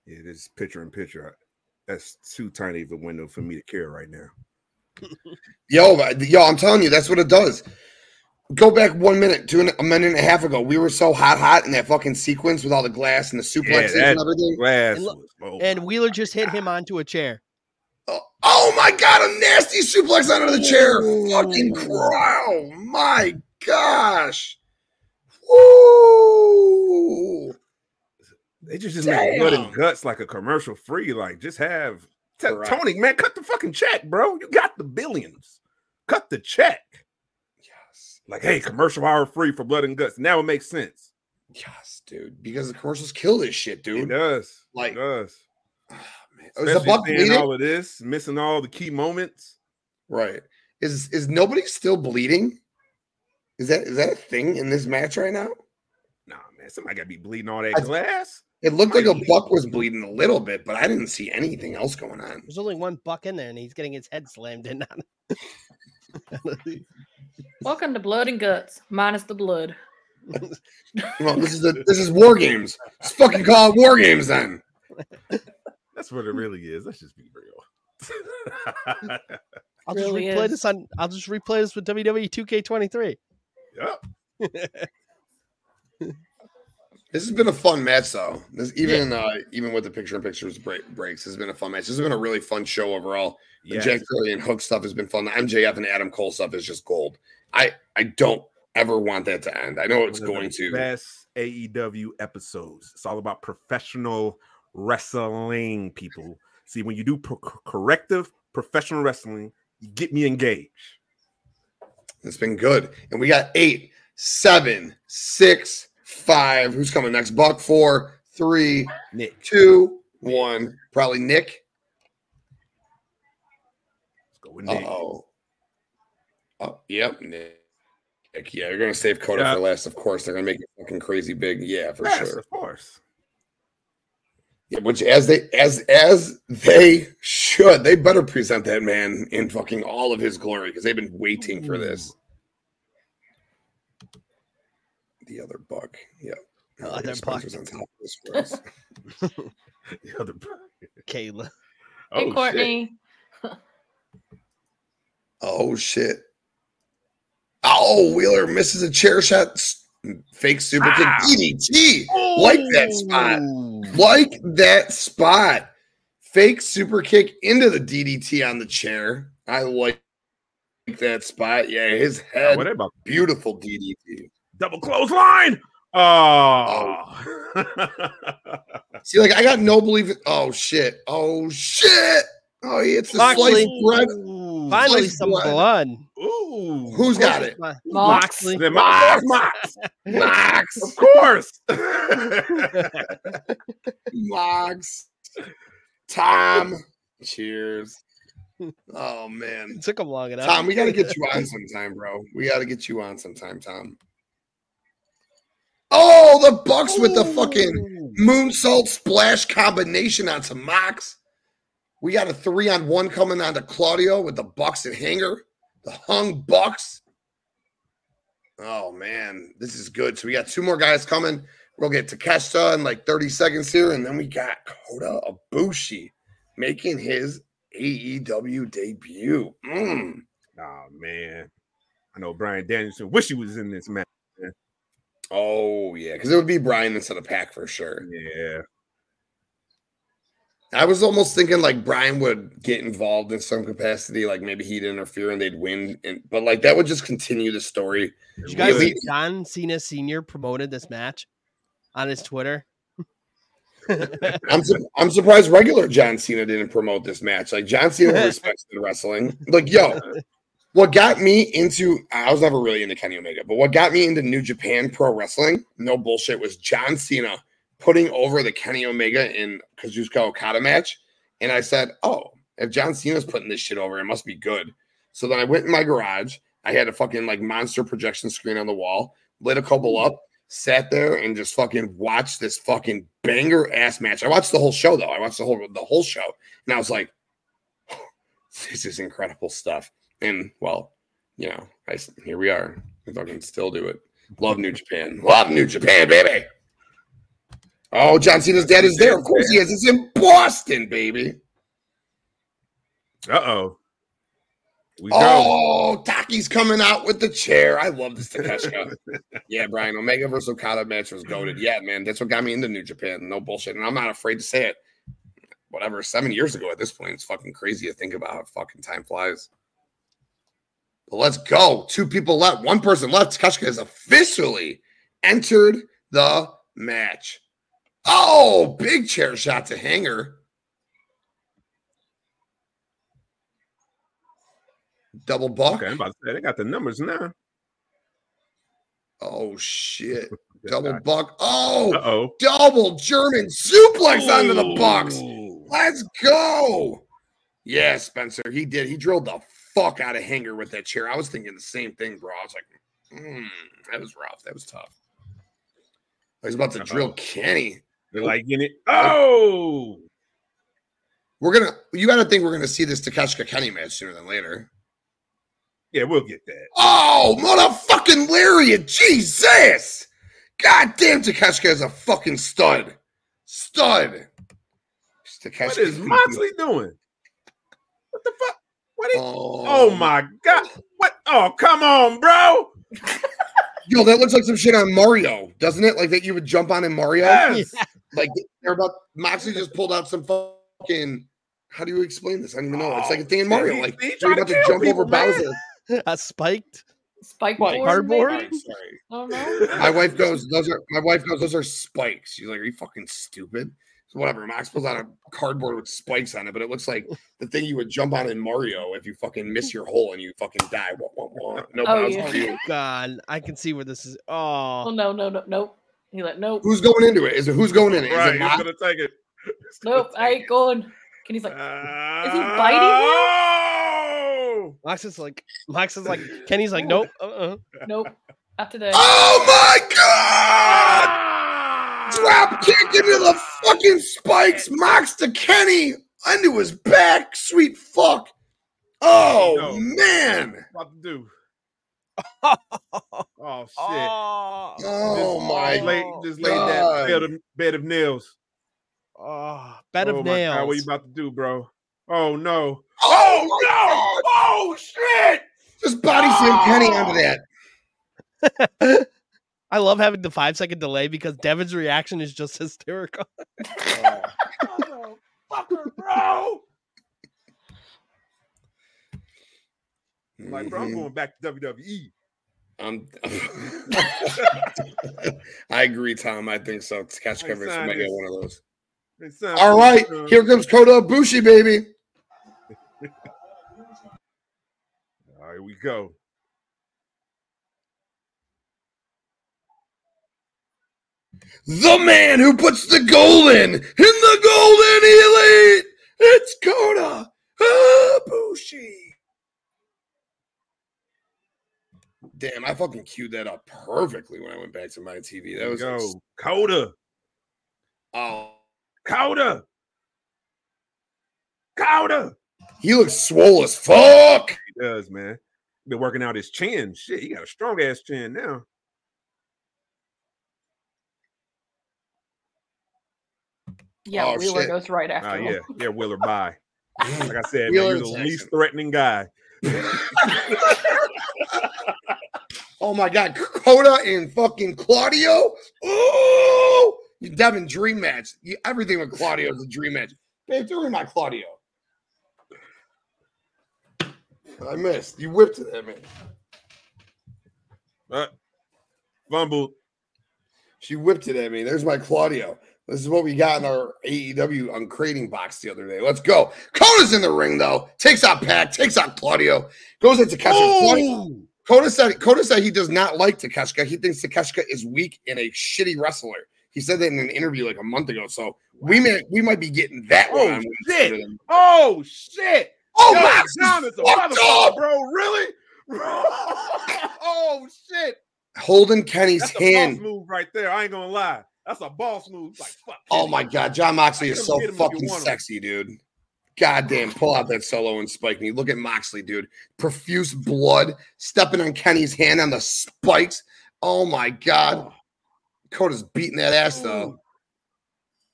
Yeah, this picture in picture. That's too tiny of a window for me to care right now. Yo, yo, I'm telling you, that's what it does. Go back one minute, two a minute and a half ago. We were so hot, hot in that fucking sequence with all the glass and the suplexes that- and everything. Glass And look- was- oh And my Wheeler just hit him onto a chair. Oh, my god, a nasty suplex under the chair. Ooh. Fucking crow. Oh my gosh. Woo. They just just make blood and guts like a commercial free. Like just have T- Correct. Tony, man, cut the fucking check, bro. You got the billions. Cut the check. Yes. Like, hey, commercial hour free for blood and guts. Now it makes sense. Yes, dude. Because the commercials kill this shit, dude. It dude. does. Like- it does. *sighs* *sighs* Man. Is the Especially buck seeing bleeding? all of this, missing all the key moments. Right. Is is nobody still bleeding? Is that is that a thing in this match right now? Nah, man, somebody got to be bleeding all that I- glass. It looked like a buck was bleeding a little bit, but I didn't see anything else going on. There's only one buck in there, and he's getting his head slammed in on it. *laughs* Welcome to Blood and Guts, minus the blood. Well, this is the this is war games. Let's fucking call it war games then. *laughs* That's what it really is. Let's just be real. *laughs* I'll Really just replay is. this on. I'll just replay this with WWE 2K23. yep. This has been a fun match though. This even uh even with the picture in pictures break, breaks, has been a fun match. This has been a really fun show overall. The Yes. Jack Perry and Hook stuff has been fun. The MJF and Adam Cole stuff is just gold. I I don't ever want that to end. I know it's One of going the to. best AEW episodes. It's all about professional wrestling, people. See, when you do pro- corrective professional wrestling, you get me engaged. It's been good. And we got eight, seven, six, five. Who's coming next? Buck four, three, Nick, two, one. Probably Nick. let's go with Nick. Oh, oh, yep, Nick. Yeah, you're gonna save Kota Yeah. for last. Of course, they're gonna make it fucking crazy big. Yeah, for Yes, sure. of course. Yeah, which as they as as they should, they better present that man in fucking all of his glory because they've been waiting for this. The other buck. Yep. The Oh, other yeah, buck. on top of this for us. *laughs* *laughs* The other. Kayla. Oh, hey, shit. Courtney. *laughs* Oh shit. Oh, Wheeler misses a chair shot. Fake super kick. Ah. Ow. DDT. Like that spot. Like that spot. Fake super kick into the DDT on the chair. I like that spot. Yeah, his Oh, head. what about Beautiful DDT. double clothesline? Oh. *laughs* See, like I got no belief. in- Oh shit. Oh shit. Oh, he hits the sliced bread. Ooh. Finally, Sliced some blood. blood. Ooh. Who's got it? Mo- Mox. Moxley. Then Mox, Mox, Mox. of course. *laughs* Mox. Tom. Cheers. Oh man. It took him long enough. Tom, we got to get you on sometime, bro. We got to get you on sometime, Tom. Oh, the Bucks with the fucking moonsault splash combination onto Mox. We got a three on one coming on to Claudio with the Bucks and Hanger. The hung Bucks. Oh man, this is good. So we got two more guys coming. We'll get Takeshita in like 30 seconds here, and then we got Kota Ibushi making his AEW debut. Mm. Oh man, I know Bryan Danielson wish he was in this match. Oh yeah, because it would be Bryan instead of PAC for sure. Yeah, I was almost thinking like Bryan would get involved in some capacity, like maybe he'd interfere and they'd win, and but like that would just continue the story. Did you guys see John Cena Sr. promoted this match on his Twitter? I'm su- I'm surprised regular John Cena didn't promote this match. Like John Cena *laughs* respects the wrestling. Like yo, what got me into I was never really into Kenny Omega, but what got me into New Japan Pro Wrestling, no bullshit, was John Cena putting over the Kenny Omega in Kazuchika Okada match. And I said, Oh, if John Cena's putting this shit over, it must be good. So then I went in my garage. I had a fucking like monster projection screen on the wall, lit a couple up, sat there and just fucking watched this fucking banger ass match. I watched the whole show though. I watched the whole the whole show, and I was like, "This is incredible stuff." And well, you know, I here we are. We fucking still do it. Love New Japan. Love New Japan, baby. Oh, John Cena's dad is there. Of course he is. It's in Boston, baby. uh oh. We go. Oh, Taki's coming out with the chair. I love this Takeshita. *laughs* yeah, Brian, Omega versus Okada match was goaded. Yeah, man, that's what got me into New Japan. No bullshit. And I'm not afraid to say it. Whatever, seven years ago at this point, it's fucking crazy to think about how fucking time flies. But let's go. Two people left. One person left. Takeshita has officially entered the match. Oh, big chair shot to Hanger. Double buck. Okay, I'm about to say they got the numbers now. Oh shit. *laughs* Double buck. Oh, Uh oh. double German suplex onto the box. Let's go. Yeah, Spencer. He did. He drilled the fuck out of Hanger with that chair. I was thinking the same thing, bro. I was like, mm, that was rough. That was tough. I was about to drill Kenny. They're like in it. Oh, We're gonna you gotta think we're gonna see this Takeshita Kenny match sooner than later. yeah, we'll get that. Oh, motherfucking lariat. Jesus. God damn, Takeshita is a fucking stud. Stud. Takeshita. What is Moxley doing? What the fuck? What? Is, Oh, oh my god! What? Oh come on, bro! *laughs* Yo, that looks like some shit on Mario, doesn't it? Like that you would jump on in Mario. Yes. Like they're about Moxley just pulled out some fucking. How do you explain this? I don't even know. It's like a thing in Mario. Like he you're trying to about to jump over man. Bowser. a spiked. Spike What, board, cardboard? maybe? Sorry. I. *laughs* My wife goes, those are my wife goes, those are spikes. She's like, Are you fucking stupid? So whatever. Mox pulls out a cardboard with spikes on it, but it looks like *laughs* the thing you would jump on in Mario if you fucking miss your hole and you fucking die. Wah, wah, wah. No Oh, Bowser yeah. God, I can see where this is. Oh Oh, no, no, no, nope. He like, nope, Who's going into it? Is it who's going in it? Is Right, it he's Mox? gonna take it. *laughs* He's gonna nope. I take ain't going. Kenny's like, Is he uh, biting Oh! Mox is like, Mox is like, Kenny's like, nope. Uh-uh. nope, not today. Oh my god! Ah! Drop kick into the fucking spikes. Mox to Kenny into his back. Sweet fuck. Oh man. What to do? *laughs* Oh shit! Oh, Oh, oh Just my lay, just lay God. that bed of, bed of nails. oh, bed oh of nails. God, what you about to do, bro? Oh no! Oh, oh no! no! Oh shit! Just body slam Kenny under that. *laughs* I love having the five second delay because Devin's reaction is just *laughs* hysterical. Oh. Motherfucker, bro! Like, bro, I'm Mhm. going back to. WWE. Um, *laughs* I agree, Tom. I think so. Catch I coverage signed might get one of those. All right, here comes Kota Ibushi, baby. *laughs* All right, here we go. The man who puts the gold in in the Golden Elite. It's Kota Ibushi. Damn, I fucking queued that up perfectly when I went back to my TV. That was go. Kota. oh, Kota. Kota. he looks swole as fuck. He does, man. Been working out his chin. Shit, he got a strong ass chin now. Yeah, Oh, Wheeler shit. goes right ah, after Oh him. yeah, yeah, Wheeler. Bye. Like I *laughs* said, man, you're the Jackson. least threatening guy. *laughs* *laughs* Oh my god, Kota and fucking Claudio. Oh, you Devin dream match. You, everything with Claudio is a dream match. Babe, throw me my Claudio. I missed. You whipped it at me. Uh, fumbled. She whipped it at me. There's my Claudio. This is what we got in our AEW uncrating box the other day. Let's go. Kota's in the ring though. Takes out PAC. Takes out Claudio. Goes into Takeshita. Claudio- Kota said Kota said he does not like Takeshita. He thinks Takeshita is weak and a shitty wrestler. He said that in an interview like a month ago. So we may we might be getting that Oh, one. shit. Oh shit! Oh, Yo, Max John is is a motherfucker, bro. Really? *laughs* oh shit! Holding Kenny's That's a boss hand. move right there. I ain't gonna lie. That's a boss move. Like fuck. Oh my god, Jon Moxley is so get him if you fucking sexy, dude. God damn, pull out that solo and spike me. Look at Moxley, dude. Profuse blood, stepping on Kenny's hand on the spikes. Oh my god. Kota's beating that ass though.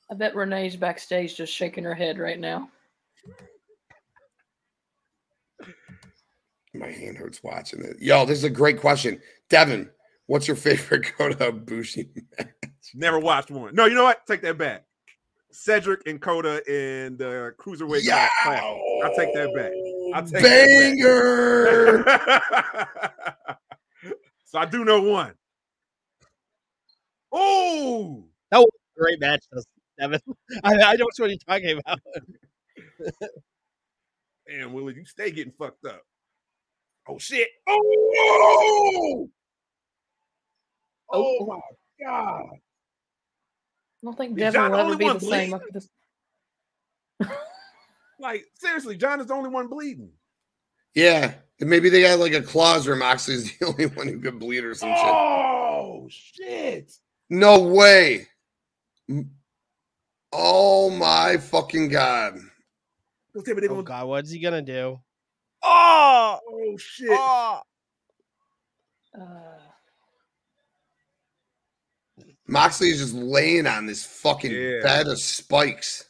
I bet Renee's backstage just shaking her head right now. My hand hurts watching it. Yo, this is a great question. Devin, what's your *laughs* favorite Kota Ibushi? Never watched one. No, you know what? Take that back. Cedric and Kota in the cruiserweight Yeah, class. I'll take that back. I'll take that banger. *laughs* so I do know one. Oh, that was a Great match, though, Devin. *laughs* I, I know what you're talking about. *laughs* damn, Willie, you stay getting fucked up. Oh shit. Oh, oh, Oh. my god. I don't think Is Devin Jon will ever be one the same bleeding? after this. Like seriously, Jon is the only one bleeding. yeah. and Maybe they got like a clause where Moxley's *laughs* the only one who could bleed or some shit. Oh shit. No way. Oh my fucking god. Don't tell me they're Oh gonna. God, what's he gonna do? Oh, oh shit. Oh, Uh, Moxley is just laying on this fucking Yeah. bed of spikes.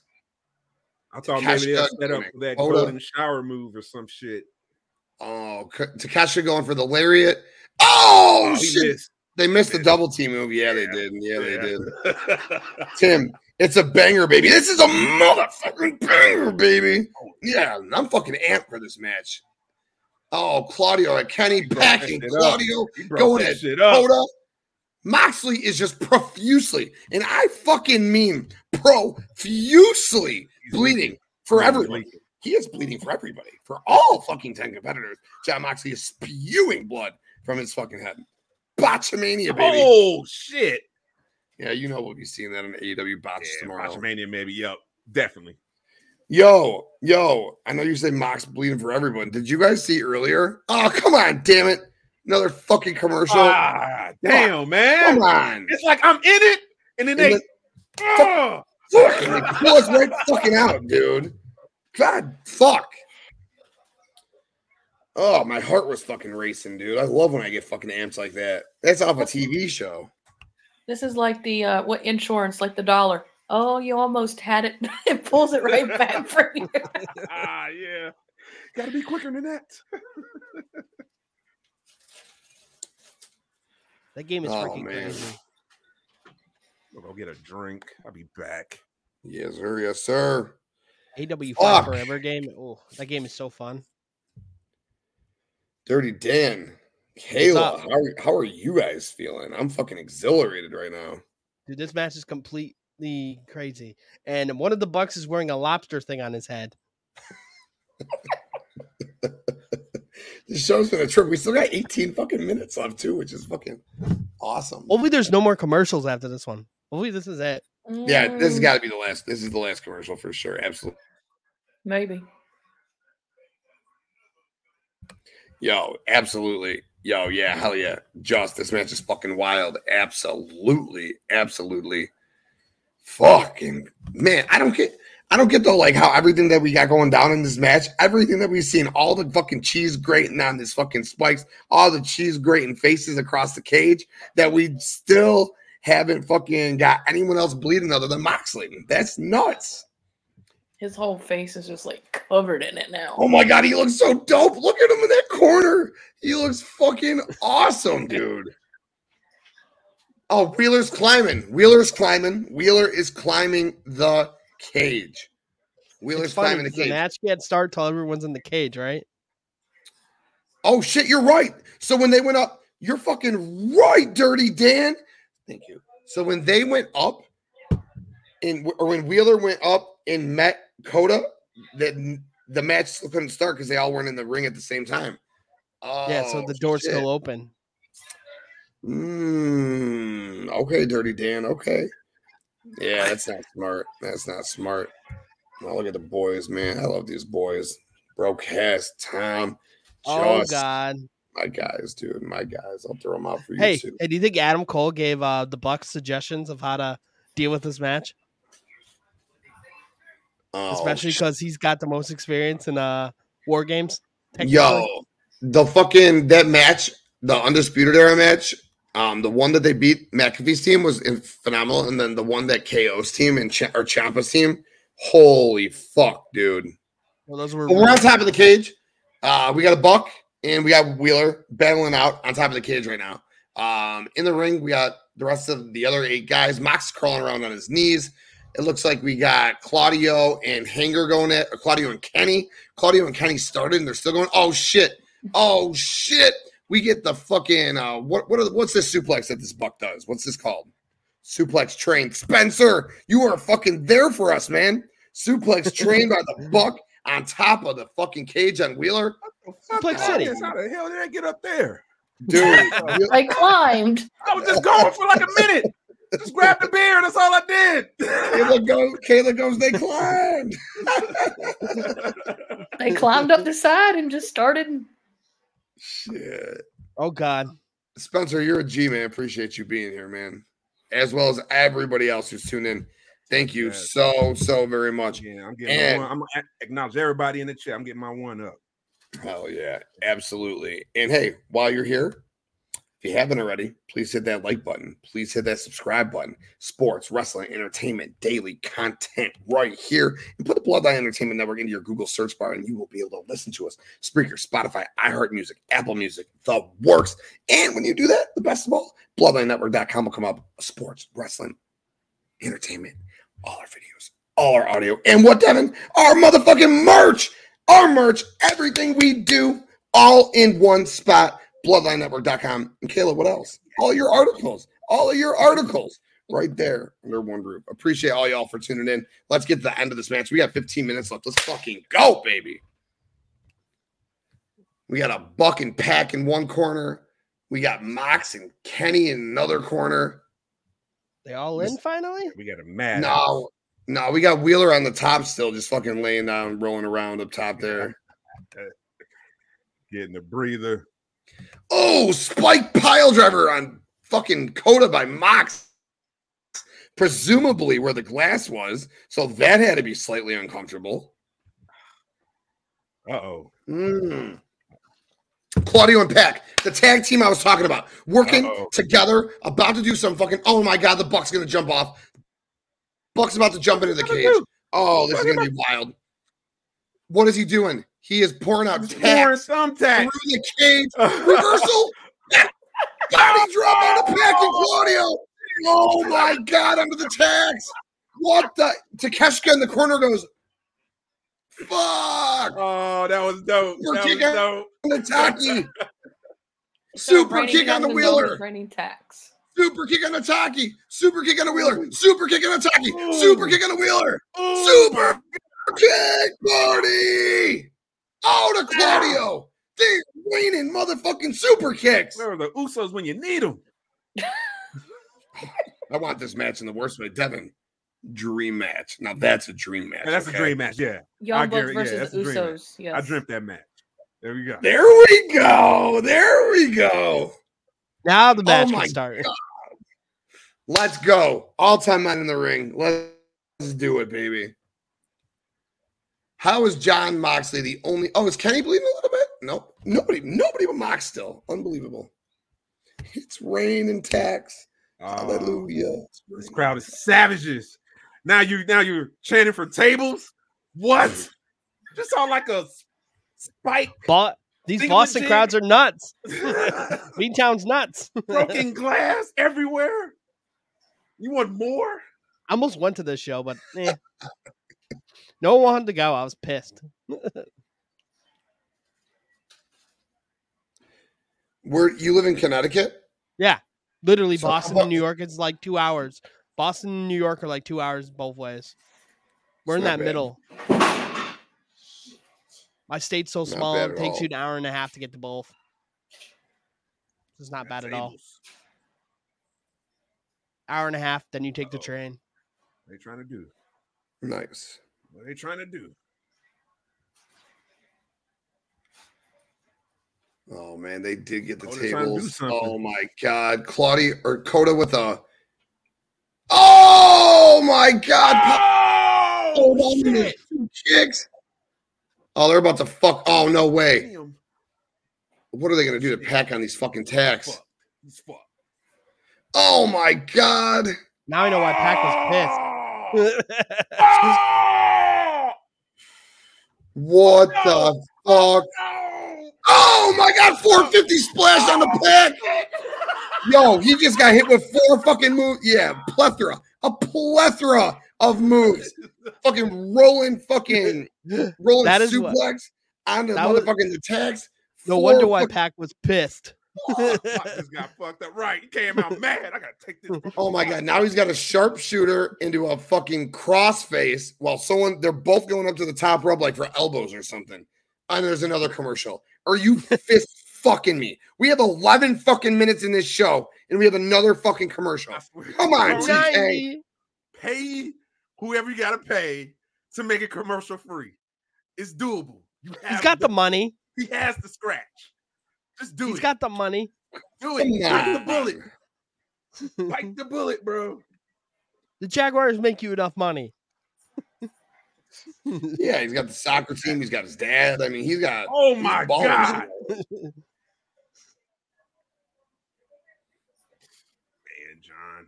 I thought maybe they'll Takeshita set up for that golden shower move or some shit. Oh, Takeshita going for the lariat. Oh, Oh, shit. missed. They missed the double team move. Yeah, they did. Yeah, they did. *laughs* Tim, it's a banger, baby. This is a motherfucking banger, baby. Yeah, I'm fucking amped for this match. Oh, Claudio and Kenny broke that backing shit up. Claudio. Going at. Kota. Moxley is just profusely, and I fucking mean profusely bleeding for everyone. He is bleeding for everybody, for all fucking 10 competitors. Jon Moxley is spewing blood from his fucking head. Botchamania, baby. Oh shit. Yeah, you know we'll be seeing that in AEW Botch Yeah, tomorrow. Botchamania, maybe. Yep, definitely. Yo, yo, I know you say Mox bleeding for everyone. Did you guys see earlier? Oh, come on, damn it. Another fucking commercial. Ah, damn, man. come on. It's like I'm in it, and then And they. then- Ah! Fucking pull us right fucking out, dude. God, fuck. Oh, my heart was fucking racing, dude. I love when I get fucking amps like that. That's off a TV show. this is like the uh, what insurance, like the dollar. Oh, you almost had it. *laughs* it pulls it right back for you. *laughs* ah, yeah. Got to be quicker than that. *laughs* that game is Oh, freaking man. crazy. We'll go get a drink. I'll be back. Yes, sir. Yes, sir. AW Fuck. Forever game. Oh, that game is so fun. Dirty Dan. Kayla, how are, how are you guys feeling? I'm fucking exhilarated right now. Dude, this match is completely crazy. And one of the Bucks is wearing a lobster thing on his head. *laughs* This show's been a trip. We still got 18 fucking minutes left too, which is fucking awesome. Hopefully, there's no more commercials after this one. Hopefully, this is it. Yeah, this has Mm, got to be the last. This is the last commercial for sure. Absolutely. maybe. Yo, absolutely. Yo, yeah, hell yeah. Just this match is fucking wild. Absolutely, absolutely. Fucking man, I don't get I don't get though like how everything that we got going down in this match, everything that we've seen, all the fucking cheese grating on this fucking spikes, all the cheese grating faces across the cage, that we still haven't fucking got anyone else bleeding other than Moxley. That's nuts. His whole face is just like covered in it now. Oh my god, he looks so dope. Look at him in that corner. He looks fucking awesome, *laughs* dude. Oh, Wheeler's climbing. Wheeler's climbing. Wheeler is climbing the cage. Wheeler's climbing the 'cause the cage. match can't start till everyone's in the cage, right? Oh shit, you're right. So when they went up, you're fucking right, Dirty Dan. Thank you. So when they went up, in or when Wheeler went up and met Kota, that the match still couldn't start because they all weren't in the ring at the same time. Oh, yeah, so the door's shit. still open. Mm, okay, Dirty Dan. Okay. Yeah, that's not smart. That's not smart. Now look at the boys, man. I love these boys. Broadcast Tom. Oh God! My guys, dude. My guys. I'll throw them out for you Hey, too. hey, do you think Adam Cole gave uh, the Bucks suggestions of how to deal with this match? Oh, Especially because he's got the most experience in uh war games. yo, the fucking that match, the undisputed era match. Um, the one that they beat McAfee's team was in- phenomenal, and then the one that KO's team and Ch- or Ciampa's team. Holy fuck, dude! Well, those were we're on top of the cage. Uh, we got a buck and we got Wheeler battling out on top of the cage right now. Um, in the ring, we got the rest of the other eight guys. Mox crawling around on his knees. It looks like we got Claudio and Hanger going at or Claudio and Kenny. Claudio and Kenny started and they're still going. Oh shit! Oh shit! We get the fucking uh, what? What? Are, the- what's this suplex that this buck does? What's this called? Suplex train. Spencer, you are fucking there for us, man. Suplex *laughs* trained by the buck on top of the fucking cage on Wheeler. Suplex How City. the- How the hell did I get up there? Dude, *laughs* I climbed. I was just going for like a minute. Just grabbed the beer. That's all I did. Kayla *laughs* goes, Kayla goes, they climbed. they climbed up the side and just started. Shit. oh God! Spencer, you're a G man. Appreciate you being here, man. As well as everybody else who's tuned in. Thank you Yes. so, so very much. Yeah, I'm getting And- my one. I'm gonna acknowledge everybody in the chat. I'm getting my one up. Hell yeah, absolutely. And hey, while you're here, if you haven't already, please hit that like button. Please hit that subscribe button. Sports, wrestling, entertainment, daily content right here. And put the Bloodline Entertainment Network into your Google search bar, and you will be able to listen to us. Spreaker, Spotify, iHeartMusic, Apple Music, the works. And when you do that, the best of all, BloodlineNetwork.com will come up. Sports, wrestling, entertainment, all our videos, all our audio, and what, Devin? Our motherfucking merch our merch, everything we do, all in one spot. BloodlineNetwork.com. And Kayla, what else? All your articles, all of your articles right there under one roof. Appreciate all y'all for tuning in. Let's get to the end of this match. We got 15 minutes left. Let's fucking go, baby. We got a buck and PAC in one corner. We got Mox and Kenny in another corner. They all in finally. We got a mad. No, no, we got Wheeler on the top still, just fucking laying down, rolling around up top there. Getting a breather. Oh, spike pile driver on fucking Kota by Mox. Presumably where the glass was. So that had to be slightly uncomfortable. Uh oh. Mm. Claudio and PAC, the tag team I was talking about, working Uh-oh. together, about to do some fucking. Oh my god, the Buck's gonna jump off. Buck's about to jump into the cage. Oh, this is gonna be wild. What is he doing? He is pouring out Pouring tacks through thumbtacks. the cage. Reversal. Body *laughs* drop on the PAC and Claudio. Oh my god, under the tags. What the Takeshita in the corner goes. Fuck. Oh, that was dope. We're That was kicking- dope. The Taki. *laughs* Super Raining kick on the Guns Wheeler. Roses, Raining tax. Super kick on the Taki. Super kick on the Wheeler. Super kick on the Taki. Super kick on the Wheeler. Super kick party. Oh, to Claudio. They're raining motherfucking super kicks. Where are the Usos when you need them? *laughs* I want this match in the worst way. Devin, dream match. Now that's a dream match. And that's okay? a dream match. Yeah, I Young Bucks guarantee- yeah, versus the a dream match. Usos. Yes. I dreamt that match. There we go. There we go. There we go. Now the oh match my can start. Let's go. All time man in the ring. Let's do it, baby. How is Jon Moxley the only? Oh, is Kenny bleeding a little bit? Nope. Nobody. Nobody but Mox still. Unbelievable. It's rain and tax. Uh, Hallelujah. this crowd is savages. Now you now you're chanting for tables. What? Just sound like a spike. But these Think Boston the crowds are nuts. *laughs* *laughs* Beantown's nuts. Broken *laughs* glass everywhere. You want more? I almost went to this show, but eh. No one wanted to go. I was pissed. *laughs* Where you live in Connecticut? Yeah, literally, So, Boston how and New York, it's like two hours. Boston and New York are like two hours both ways. We're It's in that bad. middle. My state's so Not small, it takes all. you an hour and a half to get to both. It's not bad at all. Hour and a half, then you take the Oh. train. What they trying to do? Nice. What are they trying to do? Oh man, they did get the Oh, they're trying to do tables. Oh my god, Claudia or Kota with a. Oh my god! Pop- Oh, Hold on shit. two chicks. Oh, they're about to fuck. Oh no way! Damn. What are they gonna do to PAC on these fucking tacks? Fuck. He's fucked. Oh my god! Now I know why PAC was Oh. pissed. *laughs* What No. the fuck? no. Oh my god! 450 splash on the PAC. Yo, he just got hit with four fucking moves. Yeah, plethora, a plethora of moves. fucking rolling, fucking *laughs* rolling That is what- suplex on the that was- motherfucking attacks. no wonder why fucking- PAC was pissed. Oh, I *laughs* just got fucked up. Right. He came out mad. I gotta take this. *laughs* Oh my god! Now he's got a sharpshooter into a fucking crossface while someone they're both going up to the top rub like for elbows or something. And there's another commercial. Are you *laughs* fist fucking me? We have 11 fucking minutes in this show, and we have another fucking commercial. Come on, TK. Pay whoever you gotta pay to make it commercial free. It's doable. You have He's got the money. he has the scratch. Just do He's it. He's got the money. do it. Come Bite the bullet. *laughs* Bite the bullet, bro. The Jaguars make you enough money. *laughs* Yeah, he's got the soccer team. He's got his dad. I mean, he's got. Oh my god. Man, Jon.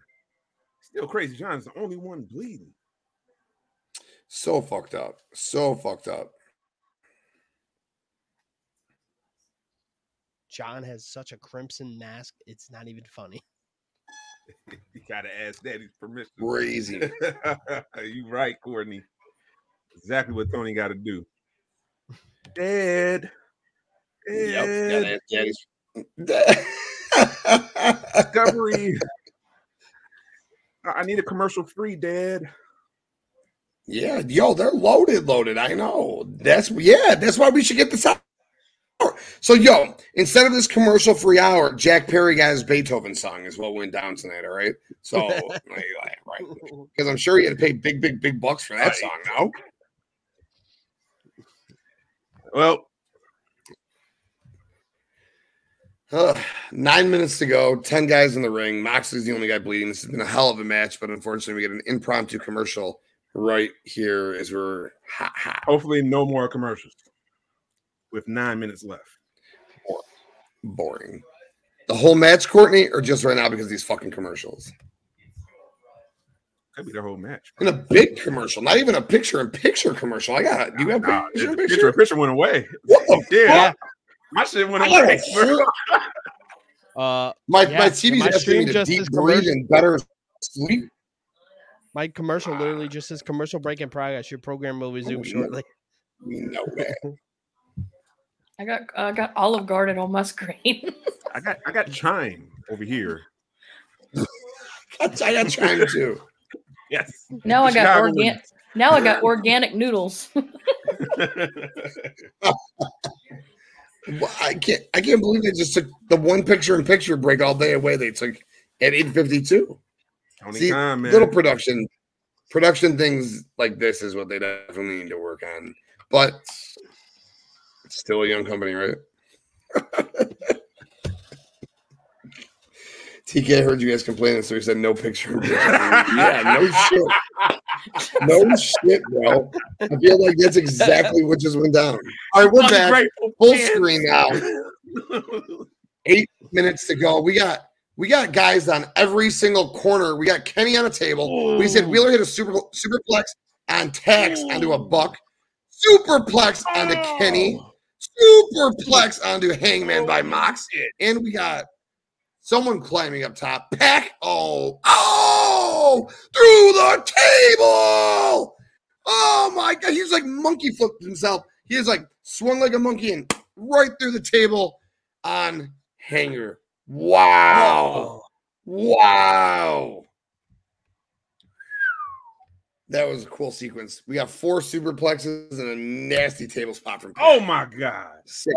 Still crazy. Jon's the only one bleeding. So fucked up. So fucked up. Jon has such a crimson mask. It's not even funny. *laughs* you gotta ask daddy's permission. Crazy. *laughs* you right, Courtney. Exactly what Tony got to do. Dad. Dad. Yep. Daddy's. Discovery. *laughs* I I need a commercial free, Dad. Yeah, yo, they're loaded, loaded. I know. That's yeah, that's why we should get this out. So, yo, instead of this commercial free hour, Jack Perry got his Beethoven song is what went down tonight. All right. So, *laughs* like, right, because I'm sure he had to pay big, big, big bucks for that Right. song. No, Well, Ugh, nine minutes to go. Ten guys in the ring. Moxley's the only guy bleeding. This has been a hell of a match, but unfortunately, we get an impromptu commercial right here as we're ha ha. hopefully, no more commercials with nine minutes left. boring. The whole match, Courtney, or just right now because of these fucking commercials? Could be the whole match. In a big commercial, not even a picture in picture commercial. I got. Do you have Nah, picture in picture, picture? picture went away. What the Yeah, fuck? my shit went away. *laughs* Uh, My Yeah, my TV's my asking me to deep breathe and better sleep. my commercial literally just says commercial break in progress. Your program will resume Oh, shortly. No *laughs* way. I got I got Olive Garden on my screen. I got I got chime over here. I got trying too. Yes. now I got organic. Now I got organic noodles. *laughs* Well, I can't. I can't believe they just took the one picture in picture break all day away. They took at eight fifty two. See, Khan, man. little production production things like this is what they definitely need to work on but Still a young company, right? TK, I heard you guys complaining, so he said no picture. *laughs* yeah, no *laughs* shit. No shit, bro. I feel like that's exactly what just went down. All right, we're back. Ungrateful Full pants. screen now. Eight minutes to go. We got we got guys on every single corner. We got Kenny on a table. We said oh. Wheeler hit a super superplex on tax onto a oh. buck, superplex onto Kenny, oh. Superplex onto Hangman by Mox, and we got someone climbing up top. PAC, oh, oh, through the table. Oh my god, he's like monkey flipped himself. He is like swung like a monkey and right through the table on hanger. Wow. Wow. That was a cool sequence. We got four superplexes and a nasty table spot from Oh my god. Sick.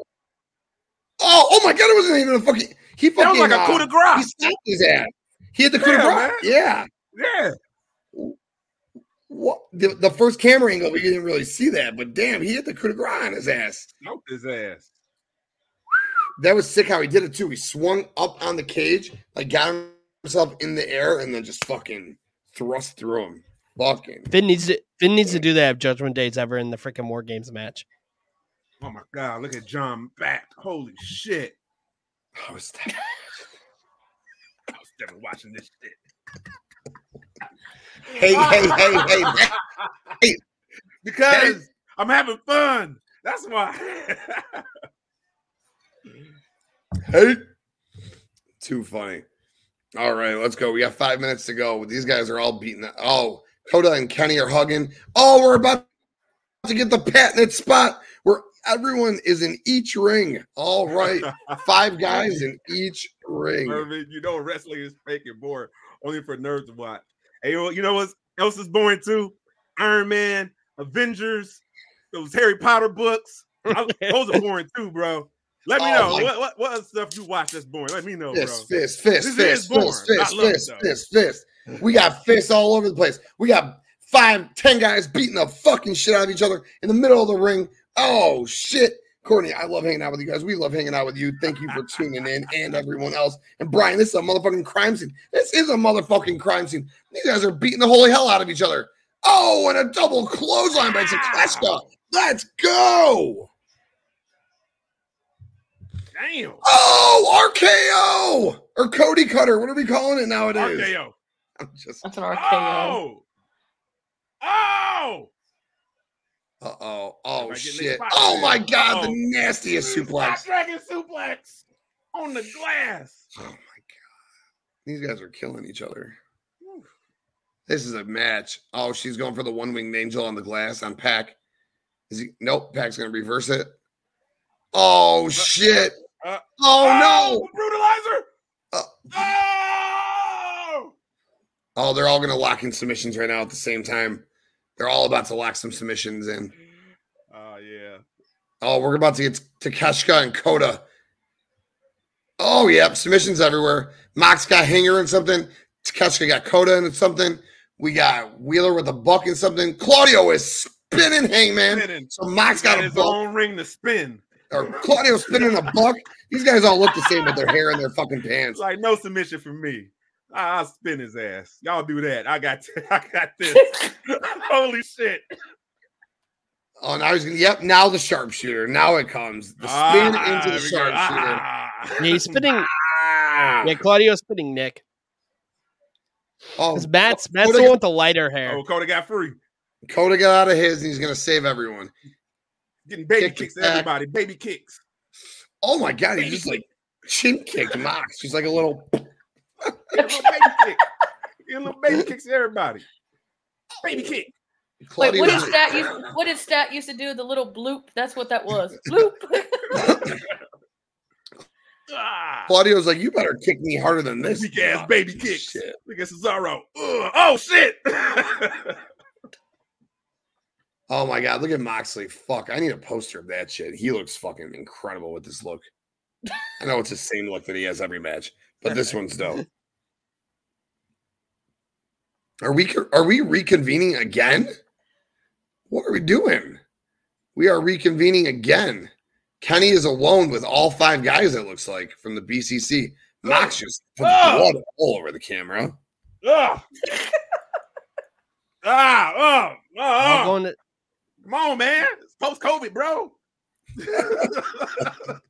Oh, oh my god, it wasn't even a fucking he fucking That was like a uh, coup de grace. he stopped his ass. He had the coup de Yeah, grace. Yeah. Yeah. What the, the first camera angle, we didn't really see that, but damn, he hit the coup de grace on his ass. Smoked his ass. That was sick how he did it too. He swung up on the cage, like got himself in the air, and then just fucking thrust through him. Fucking. Finn needs to Finn needs to do that if Judgment Day's ever in the freaking War Games match. Oh my god, look at John back. Holy shit. It's that- I was never *laughs* watching this shit. hey, hey, hey, hey, *laughs* hey. Because I'm having fun. That's why. Hey. Too funny. All right, let's go. We got five minutes to go. These guys are all beating. The, oh, Kota and Kenny are hugging. Oh, we're about to get the patented spot where everyone is in each ring. All right, *laughs* five guys in each ring. Irvin, you know wrestling is fake and boring, only for nerds to watch. Hey, you know- what else is boring too? Iron Man, Avengers, those Harry Potter books. I- those are boring too, bro. Let me *laughs* Oh, know what, what what other stuff you watch that's boring. Let me know, Fist, bro. fist, fist, This fist, is boring. fist, fist, fist, fist, fist. We got fists all over the place. We got five, ten guys beating the fucking shit out of each other in the middle of the ring. Oh shit. Courtney, I love hanging out with you guys. We love hanging out with you. Thank you for tuning in and everyone else. And Brian, this is a motherfucking crime scene. This is a motherfucking crime scene. These guys are beating the holy hell out of each other. Oh, and a double clothesline by Takeshita. Let's go. Damn. Oh, RKO or Cody Cutter. What are we calling it nowadays? RKO. *laughs* I'm just That's an RKO. Oh. Oh. Uh oh. Oh Am I getting shit. Oh my god, Uh-oh. the nastiest suplex. Dragon suplex on the glass. Oh my god. These guys are killing each other. This is a match. Oh, she's going for the one winged angel on the glass on PAC. Is he nope, PAC's gonna reverse it. Oh shit. uh, Oh Brutalizer. no. Uh, Oh. Oh, they're all gonna lock in submissions right now at the same time. They're all about to lock some submissions in. Oh yeah. Oh, we're about to get Takeshita and Kota. Oh, yep. Submissions everywhere. Mox got Hanger and something. Takeshita got Kota and something. We got Wheeler with a buck and something. Claudio is spinning Hangman. Spinning. So Mox Got got a his buck. own ring to spin. Or Claudio spinning a buck. These guys all look the same with their hair and their fucking *laughs* pants. like no submission for me. I- I'll spin his ass. Y'all do that. I got *laughs* I got this. *laughs* Holy shit. Oh, now he's gonna. Yep. Now the sharpshooter. Now it comes. The spin Ah, into the there we sharpshooter. Ah. Yeah, he's spinning. Ah. Yeah, Claudio's spinning Nick. Oh, Because Matt's Matt's Kota the one with the lighter hair. Oh, Kota got free. Kota got out of his and he's gonna save everyone. Getting baby Kick kicks to back. everybody. Baby kicks. Oh my god, he just like chin kicked Mox. She's like a little. Get little baby kick. Get little baby kicks everybody. Baby kick. Wait, Claudio what did Stat used, what did Stat used to do? The little bloop. That's what that was. *laughs* Bloop. Ah. Claudio's like, you better kick me harder than this. Weak ass Oh, baby kick. Shit. Look at Cesaro. Ugh. Oh shit. *laughs* Oh my god, look at Moxley. Fuck, I need a poster of that shit. He looks fucking incredible with this look. I know it's the same look that he has every match, but this one's dope. *laughs* Are we are we reconvening again? What are we doing? We are reconvening again. Kenny is alone with all five guys. It looks like from the BCC. Mox just put Oh. blood all over the camera. Ugh. *laughs* ah, oh, oh, All oh. going to, Come on, man. It's post COVID, bro. *laughs*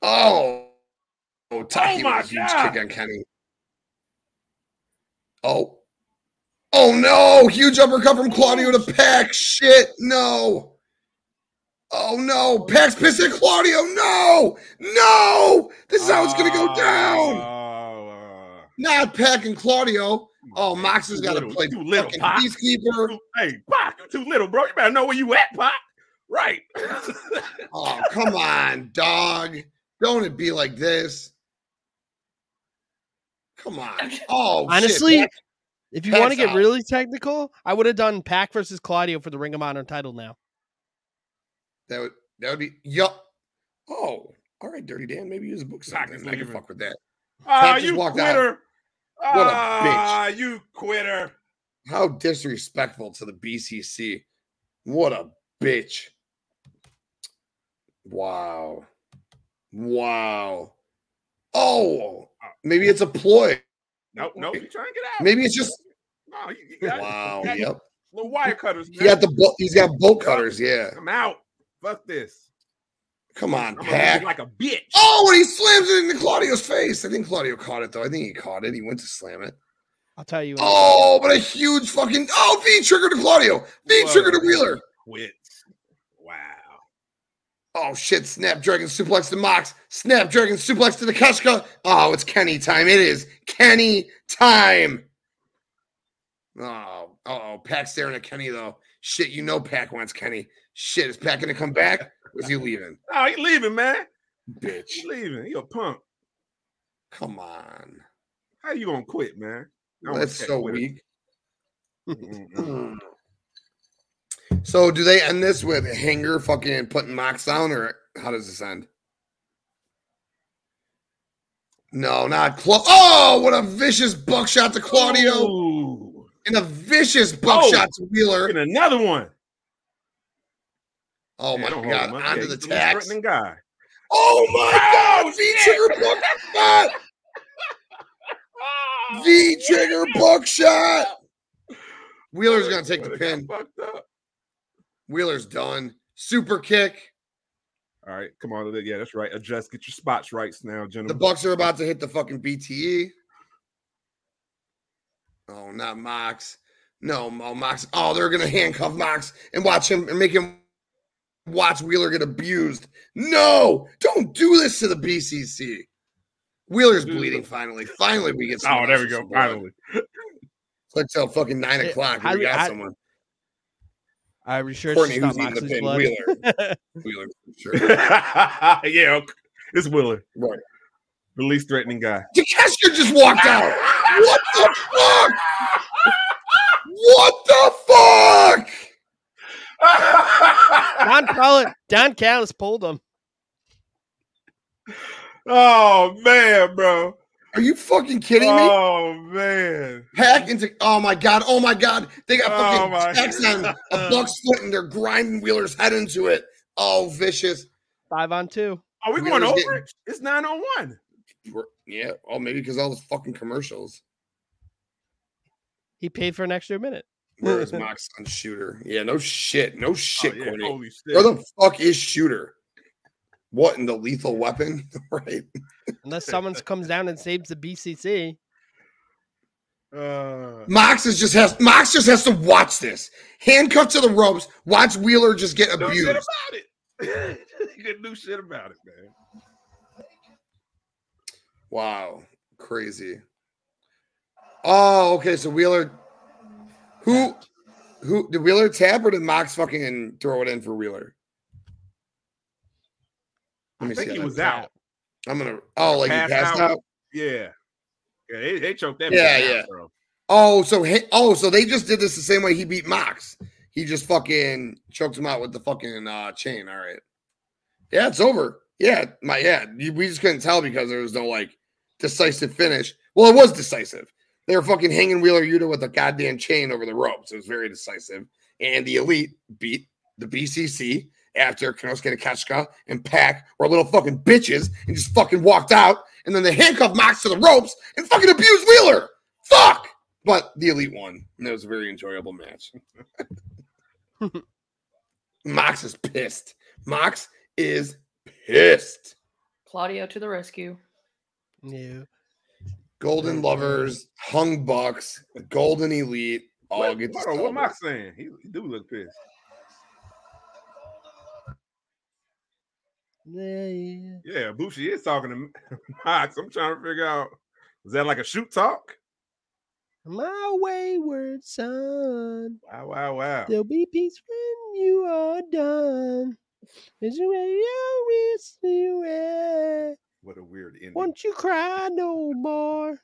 Oh, oh, Taki my with a huge God. kick on Kenny. Oh, oh no! Huge uppercut from Claudio to PAC. Shit, no. Oh no! PAC's pissed at Claudio. No, no! This is how it's gonna go down. Oh, Not Pack and Claudio. uh, Oh, Mox has got to play Too little, fucking Pop. peacekeeper. Hey, Pop, you too little, bro. You better know where you at, Pop. Right. Oh, come on, dog. Don't it be like this? Come on. Oh, honestly, Pac- if you want to get out. really technical, I would have done Pac versus Claudio for the Ring of Honor title now. That would that would be yup. Oh, all right, Dirty Dan. Maybe use a book Pac something. is I can leaving. fuck with that. Ah, just you walked out. quitter. What a Ah, you quitter. How disrespectful to the BCC. What a bitch. Wow. Wow. Oh, maybe it's a ploy. Nope, nope. You trying to get out? Maybe it's just No, you, you wow. You got Yep. Little wire cutters. He got the bo- he's got bolt cutters. Yeah. I'm out. Fuck this. Come on, I'm gonna Pac. look like a bitch. Oh, and he slams it into Claudio's face. I think Claudio caught it though. I think he caught it. He went to slam it. I'll tell you. what. Oh, but a huge fucking oh V trigger to Claudio. V Whoa. trigger to Wheeler. Quit. Oh shit! Snapdragon suplex to Mox. Snapdragon suplex to Takeshita. Oh, it's Kenny time. It is Kenny time. Oh, oh, Pac staring at Kenny though. Shit, you know Pac wants Kenny. Shit, is Pac gonna come back? Or is he leaving? *laughs* Oh, he leaving, man. Bitch, He leaving. He a punk. come on. How you gonna quit, man? I That's so weak. *laughs* So, do they end this with Hangman fucking putting Mox down, or how does this end? No, not Cla- Oh, what a vicious buckshot to Claudio Ooh. and a vicious buckshot to Wheeler. Get another one. Oh Yeah, my god, onto Yeah, the tax. threatening guy. Oh my god, *laughs* V trigger buckshot. V trigger buckshot. Wheeler's gonna take the pin. Fucked up. Wheeler's done. Super kick. All right, come on. Yeah, that's right. Adjust. Get your spots right now, gentlemen. The. Bucks are about to hit the fucking BTE. Oh, not Mox. No, oh, Mox. Oh, they're gonna handcuff Mox and watch him and make him watch Wheeler get abused. No, don't do this to the BCC. Wheeler's bleeding. Finally, finally, we get. oh, there we go. some blood. Finally. It's like till fucking nine o'clock. how We got how- someone. Are we sure Courtney, it's just who's not eating the pin? blood? Wheeler. *laughs* Wheeler, sure. *laughs* yeah, okay. it's Wheeler, Right. the least threatening guy. Takeshita just walked out. What the fuck? What the fuck? *laughs* Don Callis, Don Callis pulled him. oh man, bro. Are you fucking kidding me? Oh man. PAC into oh my god, oh my god. They got Oh my fucking X on a *laughs* buck's foot and they're grinding Wheeler's head into it. Oh, vicious. Five on two. Are we Wheeler's going over getting- it? It's nine on one. Yeah. Oh, maybe because all those fucking commercials. He paid for an extra minute. Where is *laughs* Mox on shooter? Yeah, no shit. No oh, shit, oh, yeah. Courtney. Holy shit. Where the fuck is shooter? What in the lethal weapon? *laughs* right. Unless someone comes down and saves the BCC. Uh, Mox is just has Mox just has to watch this. Handcuffed to the ropes, watch Wheeler just get do abused. shit about it. *laughs* you can do shit about it, man. Wow, crazy. Oh, okay. So Wheeler, who, who did Wheeler tap or did Mox fucking throw it in for Wheeler? Let I think see he was out. out. I'm gonna. Oh, like he Passed passed out. out. Yeah. Yeah, they, they choked that. Yeah, out, yeah. bro. Oh, so he, oh, so they just did this the same way he beat Mox. He just fucking choked him out with the fucking uh, chain. All right. Yeah, it's over. Yeah, my yeah. We just couldn't tell because there was no like decisive finish. Well, it was decisive. They were fucking hanging Wheeler Yuta with a goddamn chain over the ropes. It was very decisive. And the elite beat the BCC after Konosuke Takeshita and PAC were little fucking bitches and just fucking walked out. And then they handcuffed Mox to the ropes and fucking abused Wheeler. Fuck. But the elite won. And it was a very enjoyable match. *laughs* Mox is pissed. Mox is pissed. Claudio to the rescue. No. Golden Lovers, Young Bucks, Golden Elite, all What, get to what am I saying? He, he do look pissed. Yeah, yeah. Yeah, Bushi is talking to *laughs* Mox. I'm trying to figure out is that like a shoot talk? My wayward son. Wow, wow, wow. There'll be peace when you are done. Is you ready? You'll miss you eh. What a weird ending. Won't you cry no more?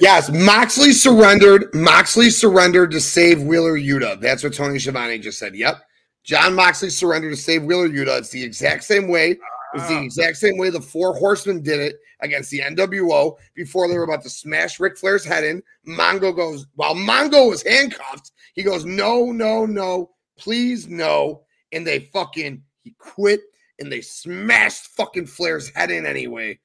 Yes, Moxley surrendered. Moxley surrendered to save Wheeler Yuta. That's what Tony Schiavone just said. Yep. Jon Moxley surrendered to save Wheeler Yuta. It's the exact same way. It's the Ah, exact same way the four horsemen did it against the NWO before they were about to smash Ric Flair's head in. Mongo goes, while Mongo was handcuffed, he goes, No, no, no, please, no. And they fucking, he quit and they smashed fucking Flair's head in anyway.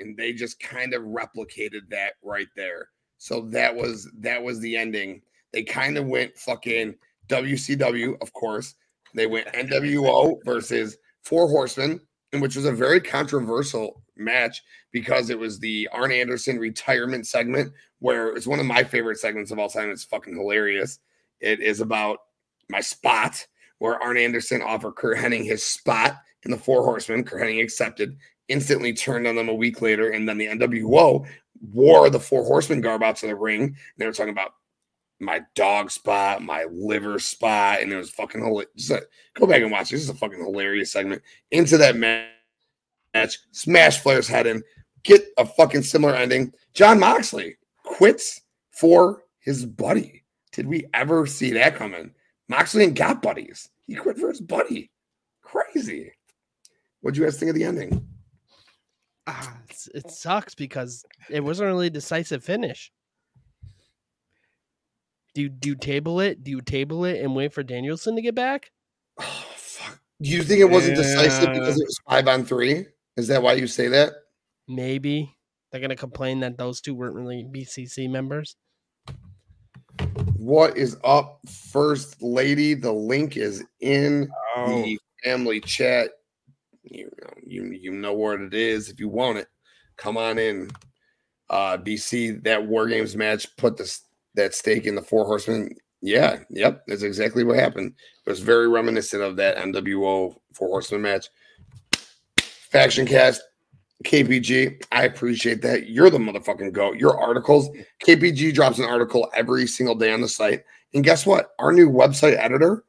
And they just kind of replicated that right there. So that was that was the ending. They kind of went fucking WCW, of course. They went NWO versus Four Horsemen, and which was a very controversial match because it was the Arn Anderson retirement segment, where it's one of my favorite segments of all time. It's fucking hilarious. It is about my spot, where Arn Anderson offered Curt Hennig his spot in the Four Horsemen. Curt Hennig accepted, instantly turned on them a week later, and then the NWO wore the Four Horsemen garb out to the ring. They were talking about my dog spot, my liver spot, and it was fucking hilarious. Go back and watch. This is a fucking hilarious segment. Into that match, smash Flair's head in, get a fucking similar ending. Jon Moxley quits for his buddy. Did we ever see that coming? Moxley and got buddies. He quit for his buddy. Crazy. What'd you guys think of the ending? Ah, it sucks because it wasn't really a decisive finish. Do you, do you table it? Do you table it and wait for Danielson to get back? Oh, fuck. Do you think it wasn't decisive because it was five on three? Is that why you say that? Maybe they're gonna complain that those two weren't really BCC members. What is up, first lady? The link is in Oh, the family chat. You know, you you know what it is. If you want it, come on in. Uh, DC that War Games match put this that stake in the Four Horsemen. Yeah, yep, that's exactly what happened. It was very reminiscent of that NWO Four Horsemen match. Faction Cast, KPG. I appreciate that. You're the motherfucking goat. Your articles, KPG drops an article every single day on the site. And guess what? Our new website editor,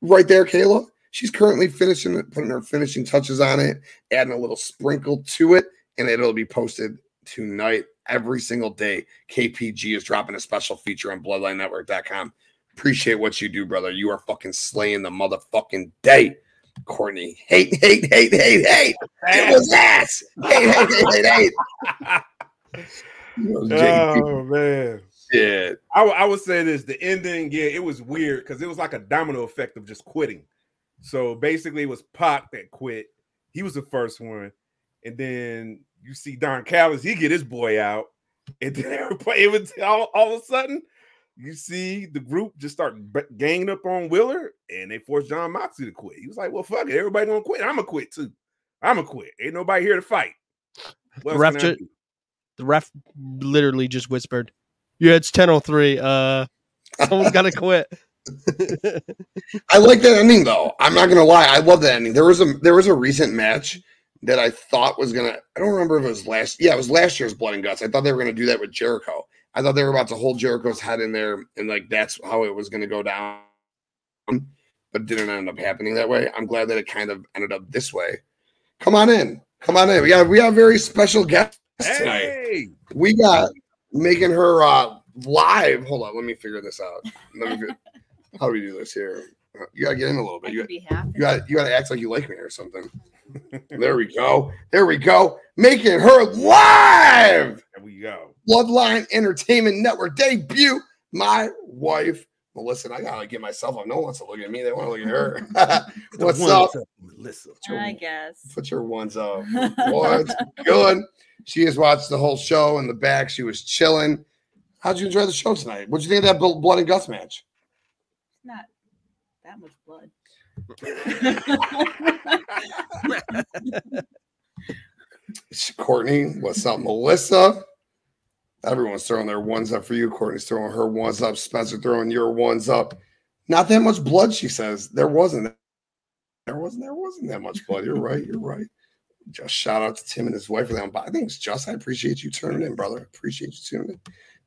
right there, Kayla. She's currently finishing it, putting her finishing touches on it, adding a little sprinkle to it, and it'll be posted tonight every single day. KPG is dropping a special feature on bloodlinenetwork.com. Appreciate what you do, brother. You are fucking slaying the motherfucking day. Courtney, hate, hate, hate, hate, hate. It was ass. Hate, hate, hate, hate, hate. You know, JP oh man. shit. I, would say this the ending, yeah, it was weird because it was like a domino effect of just quitting. So basically, it was Pac that quit. He was the first one, and then you see Don Callis, he get his boy out, and then *laughs* everybody, it was all, all of a sudden, you see the group just start ganging up on Wheeler, and they forced Jon Moxley to quit. He was like, "Well, fuck it, everybody gonna quit. I'm gonna quit too. I'm gonna quit. Ain't nobody here to fight." What else Ref ju- The ref literally just whispered, "Yeah, it's ten oh three. Uh, someone's got to *laughs* quit." I like that ending though. I'm not gonna lie. I love that ending. There was a there was a recent match that I thought was gonna. I don't remember if it was last. Yeah, it was last year's Blood and Guts. I thought they were gonna do that with Jericho. I thought they were about to hold Jericho's head in there, and like that's how it was gonna go down. But didn't end up happening that way. I'm glad that it kind of ended up this way. Come on in. Come on in. We got we got a very special guest tonight. Hey, We got making her uh live. Hold on, let me figure this out. Let me. How do we do this here? You gotta get in a little bit. You, could be you got you got to act like you like me or something. *laughs* there we go. There we go. Making her live. there we go. Bloodline Entertainment Network debut. My wife Melissa, and I gotta get myself up. No one wants to look at me. They want to look at her. *laughs* *laughs* What's One up? Melissa? I guess. Put your ones up. What's good? She has watched the whole show in the back. She was chilling. How'd you enjoy the show tonight? What'd you think of that blood and guts match? Not that much blood. *laughs* Courtney, what's up, Melissa? Everyone's throwing their ones up for you. Courtney's throwing her ones up. Spencer throwing your ones up. Not that much blood, she says. There wasn't. There wasn't. There wasn't that much blood. You're right. You're right. Just shout out to Tim and his wife for that. I think it's just. I appreciate you tuning in, brother. Appreciate you tuning in.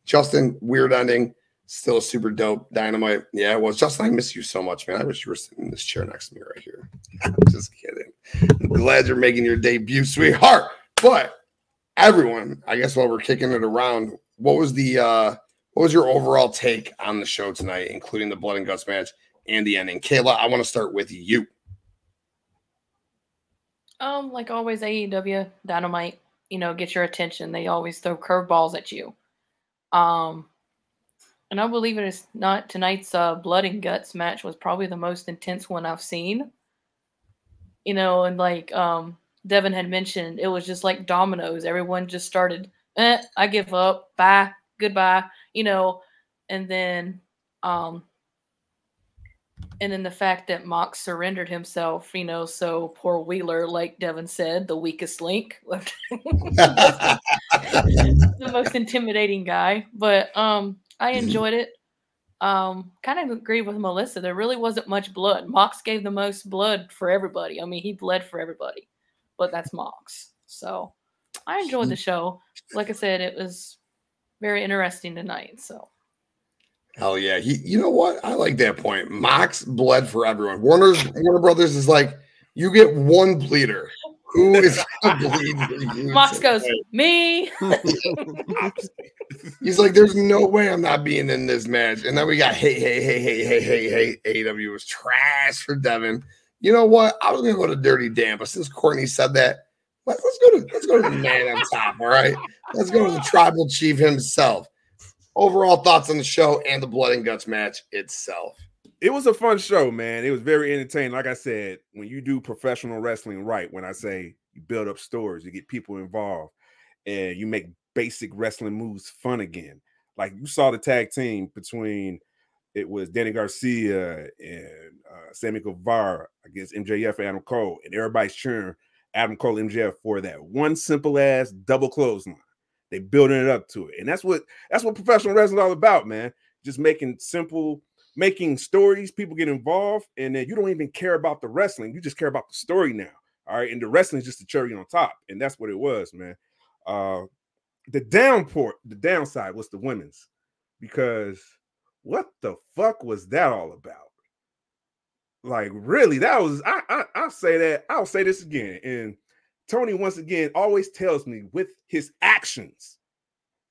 Justin, weird ending. Still a super dope. Dynamite. Yeah, well. Justin, I miss you so much, man. I wish you were sitting in this chair next to me right here. I'm *laughs* just kidding. I'm glad you're making your debut, sweetheart. But everyone, I guess while we're kicking it around, what was the uh what was your overall take on the show tonight, including the blood and guts match and the ending? Kayla, I want to start with you. Um, like always, AEW Dynamite, you know, get your attention. They always throw curveballs at you. Um, and I believe it is not tonight's uh, blood and guts match was probably the most intense one I've seen. You know, and like um, Devin had mentioned, it was just like dominoes. Everyone just started, eh, I give up, bye, goodbye, you know, and then um, and then the fact that Mox surrendered himself, you know, so poor Wheeler, like Devin said, the weakest link, *laughs* the most *laughs* intimidating guy. But um, I enjoyed it. Um, kind of agree with Melissa. There really wasn't much blood. Mox gave the most blood for everybody. I mean, he bled for everybody, but that's Mox. So I enjoyed the show. Like I said, it was very interesting tonight. So Hell yeah. He you know what? I like that point. Mox bled for everyone. Warner's Warner Brothers is like, you get one bleeder. Who is gonna bleed for you *laughs* Mox goes, me. *laughs* He's like, there's no way I'm not being in this match. And then we got hey, hey, hey, hey, hey, hey, hey. AEW was trash for Devin. You know what? I was gonna go to Dirty Dan, but since Courtney said that, let's, let's go to let's go to the man on top. All right. Let's go to the tribal chief himself. Overall thoughts on the show and the blood and guts match itself. It was a fun show, man. It was very entertaining. Like I said, when you do professional wrestling right, when I say you build up stories, you get people involved, and you make basic wrestling moves fun again. Like you saw the tag team between it was Danny Garcia and uh, Sammy Guevara against MJF and Adam Cole, and everybody's cheering Adam Cole MJF for that one simple ass double clothesline. They building it up to it, and that's what that's what professional wrestling all about, man. Just making simple making stories, people get involved, and then you don't even care about the wrestling. You just care about the story now. All right. And the wrestling is just the cherry on top. And that's what it was, man. Uh the downport, the downside was the women's because what the fuck was that all about? Like, really, that was I, I I'll say that, I'll say this again. And Tony, once again, always tells me with his actions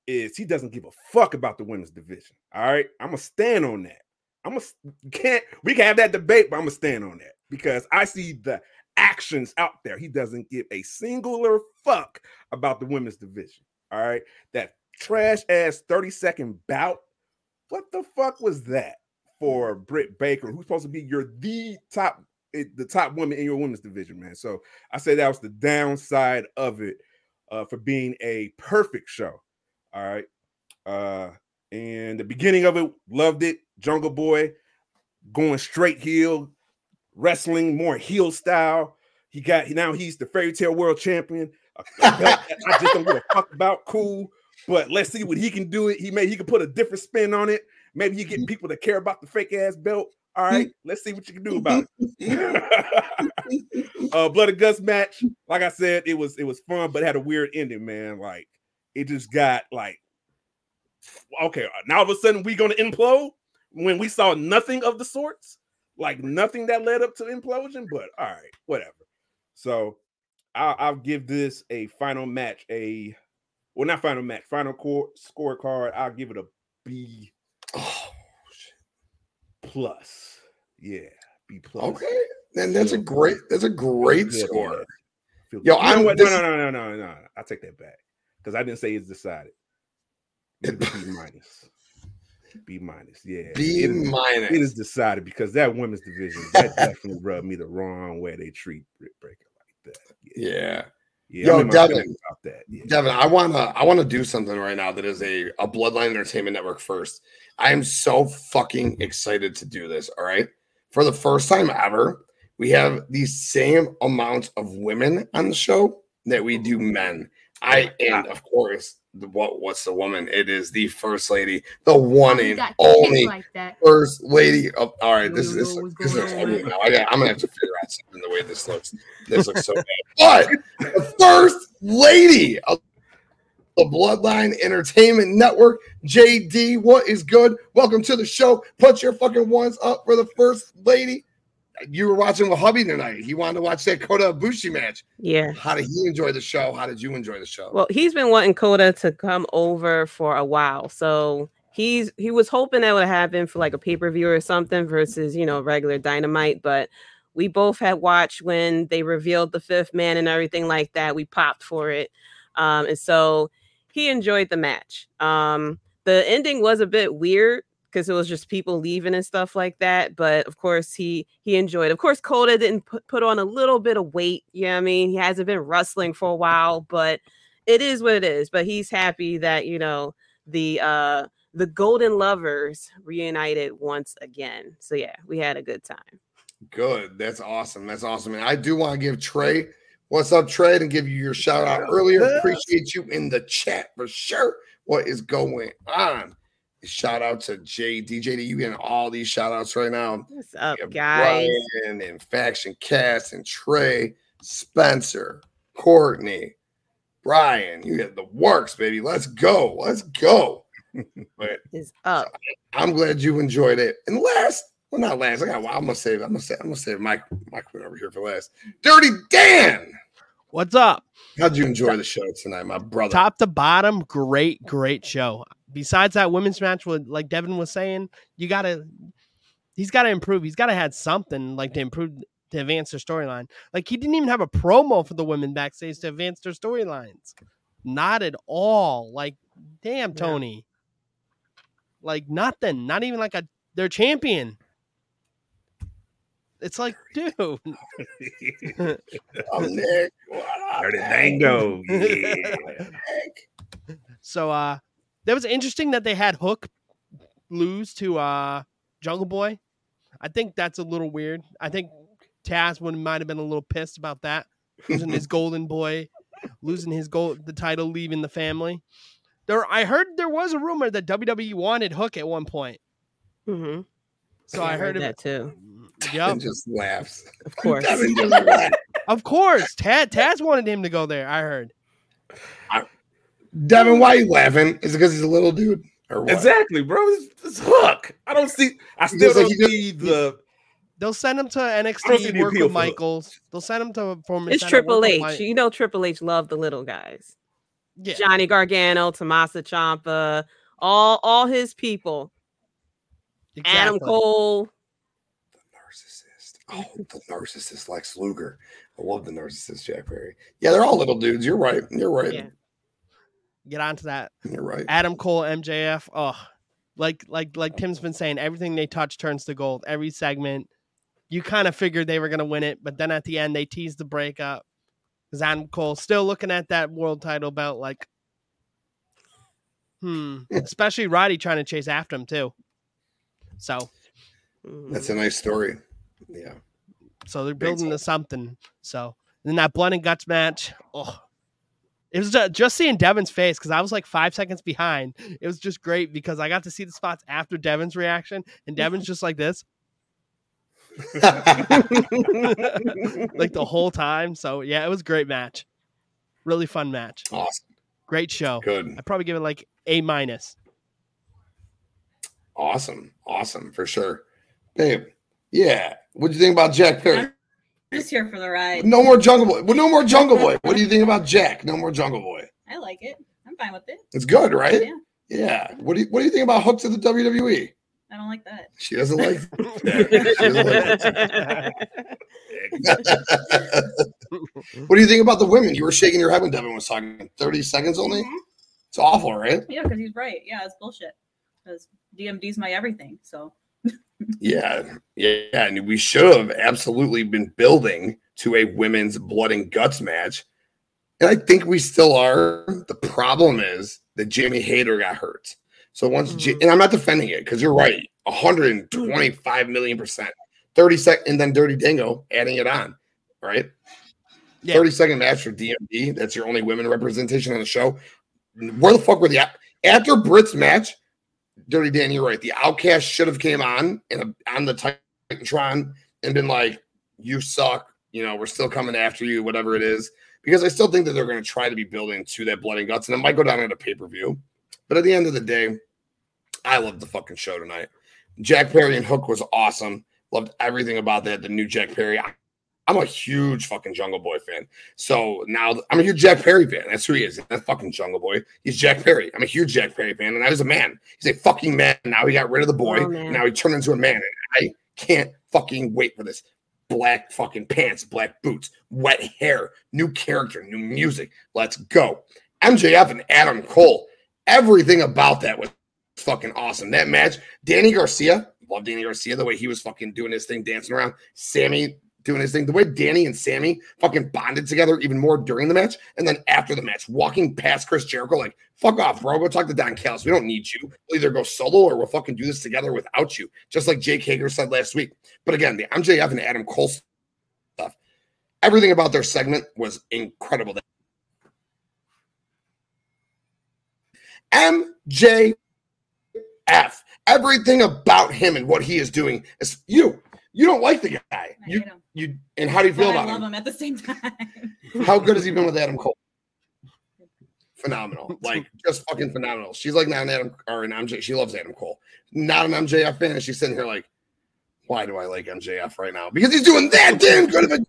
is he doesn't give a fuck about the women's division. All right. I'm gonna stand on that. I'm gonna can't we can have that debate, but I'm gonna stand on that because I see the actions out there. He doesn't give a singular fuck about the women's division. All right, that trash ass 30 second bout. What the fuck was that for Britt Baker, who's supposed to be your the top eh, the top woman in your women's division, man? So I say that was the downside of it uh, for being a perfect show. All right. Uh, and the beginning of it, loved it. Jungle Boy going straight heel, wrestling more heel style. He got now he's the fairy tale world champion. A- a belt that I just don't give a fuck about. Cool, but let's see what he can do. It. He may he can put a different spin on it. Maybe you get people to care about the fake ass belt. All right, let's see what you can do about it. *laughs* uh, blood and guts match. Like I said, it was it was fun, but it had a weird ending, man. Like it just got like okay, now all of a sudden we gonna implode when we saw nothing of the sorts, like nothing that led up to implosion. But all right, whatever. So I'll, I'll give this a final match, a well, not final match, final core scorecard. I'll give it a B Oh, plus. Yeah, B plus. okay. Then that's a great that's a great score. Yo. You I'm- what? No, this- no, no, no, no, no. I take that back because I didn't say it's decided. It's B minus. B minus. Yeah. B It is- It is decided because that women's division that definitely rubbed me the wrong way. They treat Britt Baker like that. Yeah. Yeah. Yo, in my Devin. about that. Yeah. Devin, I wanna I wanna do something right now that is a, a Bloodline Entertainment Network first. I am so fucking excited to do this. All right. For the first time ever, we have the same amount of women on the show that we do men. I and of course, the, what what's the woman? It is the first lady, the one and only like first lady of all right. This is this looks ugly now. I I'm gonna have to figure out something the way this looks. This looks so bad. *laughs* But the first lady of the Bloodline Entertainment Network, JD, what is good? Welcome to the show. Put your fucking ones up for the first lady. You were watching with hubby tonight. He wanted to watch that Kota Ibushi match. Yeah. How did he enjoy the show? How did you enjoy the show? Well, he's been wanting Kota to come over for a while. So he's he was hoping that would happen for like a pay-per-view or something versus, you know, regular dynamite. But we both had watched when they revealed the fifth man and everything like that. We popped for it. Um, and so he enjoyed the match. Um, the ending was a bit weird because it was just people leaving and stuff like that. But of course, he he enjoyed. Of course, Kota didn't put, put on a little bit of weight. You know I mean? He hasn't been wrestling for a while, but it is what it is. But he's happy that you know the uh the Golden Lovers reunited once again. So yeah, we had a good time. Good. That's awesome. That's awesome. And I do want to give Trey, what's up, Trey, and give you your shout out earlier. Appreciate you in the chat for sure. What is going on? Shout out to J DJ. You getting all these shout outs right now. What's up, guys? Brian and Faction Cast and Trey, Spencer, Courtney, Brian. You get the works, baby. Let's go. Let's go. *laughs* but Is up. I'm glad you enjoyed it. And last, well, not last. I got. I'm gonna save. I'm gonna save. I'm gonna save Mike. Mike went over here for last. Dirty Dan. What's up? How'd you enjoy the show tonight, my brother? Top to bottom, great, great show. Besides that women's match, with like Devin was saying, you gotta, he's got to improve. He's got to had something like to improve to advance their storyline. Like he didn't even have a promo for the women backstage to advance their storylines. Not at all. Like, damn, Yeah. Tony. Like nothing. Not even like a their champion. It's like, *laughs* dude. I'm Nick. What up, Dirty Nick? Dango. Yeah. Nick? So uh that was interesting that they had Hook lose to uh Jungle Boy. I think that's a little weird. I think Taz would might have been a little pissed about that. Losing his *laughs* golden boy, losing his gold the title, leaving the family. There I heard there was a rumor that WWE wanted Hook at one point. Mm-hmm. So I heard that it. too. Yep. And just laughs. Of course. *laughs* Devin just laughs. Of course. Taz, Taz wanted him to go there, I heard. Devin, why you laughing? Is it because he's a little dude? Or what? Exactly, bro. It's, it's Hook. I don't see. I still don't he just- see the. They'll send him to see NXT, work appeal with for Hook. Michaels. They'll send him to a former It's Triple H. Mi- You know Triple H loved the little guys. Yeah. Johnny Gargano, Tommaso Ciampa, all all his people. Adam. Cole. Oh, the narcissist Lex Luger. I love the narcissist Jack Perry. Yeah, they're all little dudes. You're right. You're right. Yeah. Get onto that. You're right. Adam Cole, MJF. Oh, like like like Tim's been saying, everything they touch turns to gold. Every segment, you kind of figured they were gonna win it, but then at the end they teased the breakup. Because Adam Cole still looking at that world title belt like, hmm. *laughs* Especially Roddy trying to chase after him too. So. That's a nice story. Yeah. so they're building to something. So then that blood and guts match. Oh, it was ju- just seeing Devin's face because I was like five seconds behind. It was just great because I got to see the spots after Devin's reaction, and Devin's just like this, *laughs* like the whole time. So yeah, it was a great match. Really fun match. awesome. Great show. Good. I'd probably give it like A minus. Awesome. Awesome for sure. Babe. Yeah. What do you think about Jack Perry? I'm just here for the ride. No more Jungle Boy. Well, no more Jungle Boy. What do you think about Jack? No more Jungle Boy. I like it. I'm fine with it. It's good, right? Yeah. Yeah. What do you What do you think about Hook to the WWE? I don't like that. She doesn't like. *laughs* that. Doesn't like that. *laughs* what do you think about the women? You were shaking your head when Devin was talking. Thirty seconds only. Mhm. It's awful, right? Yeah, because he's right. Yeah, it's bullshit. because DMD's my everything. So Yeah, yeah, and we should have absolutely been building to a women's blood and guts match, and I think we still are. The problem is that Jamie Hayter got hurt. So once, Ja- Mhm. and I'm not defending it because you're right, 125 million percent, 30 sec, and then Dirty Dingo adding it on, right? Yeah. 30 second match for DMD. That's your only women representation on the show. Where the fuck were the after Britt's match? Dirty Dan, you're right. The Outcast should have came on on the Titantron and been like, "You suck." You know, we're still coming after you, whatever it is. Because I still think that they're going to try to be building to that blood and guts, and it might go down at a pay per view. But at the end of the day, I loved the fucking show tonight. Jack Perry and Hook was awesome. Loved everything about that. The new Jack Perry. I'm a huge fucking Jungle Boy fan. So now I'm a huge Jack Perry fan. That's who he is. That fucking Jungle Boy. He's Jack Perry. I'm a huge Jack Perry fan. And I was a man. He's a fucking man. Now he got rid of the boy. Oh, now he turned into a man. And I can't fucking wait for this. Black fucking pants, black boots, wet hair, new character, new music. Let's go. MJF and Adam Cole. Everything about that was fucking awesome. That match, Danny Garcia, love Danny Garcia, the way he was fucking doing his thing, dancing around. Sammy doing his thing. The way Danny and Sammy fucking bonded together even more during the match. And then after the match, walking past Chris Jericho, like, fuck off, bro. Go talk to Don Callis. We don't need you. We'll either go solo or we'll fucking do this together without you. Just like Jake Hager said last week. But again, the MJF and Adam Cole stuff, everything about their segment was incredible. MJF, everything about him and what he is doing is you. You don't like the guy. I You hate him. you and how do you feel But I about love him? him at the same time. *laughs* How good has he been with Adam Cole? *laughs* Phenomenal. *laughs* Like just fucking phenomenal. She's like not an Adam or an MJ. She loves Adam Cole. Not an MJF fan. And she's sitting here like, why do I like MJF right now? Because he's doing that damn good of a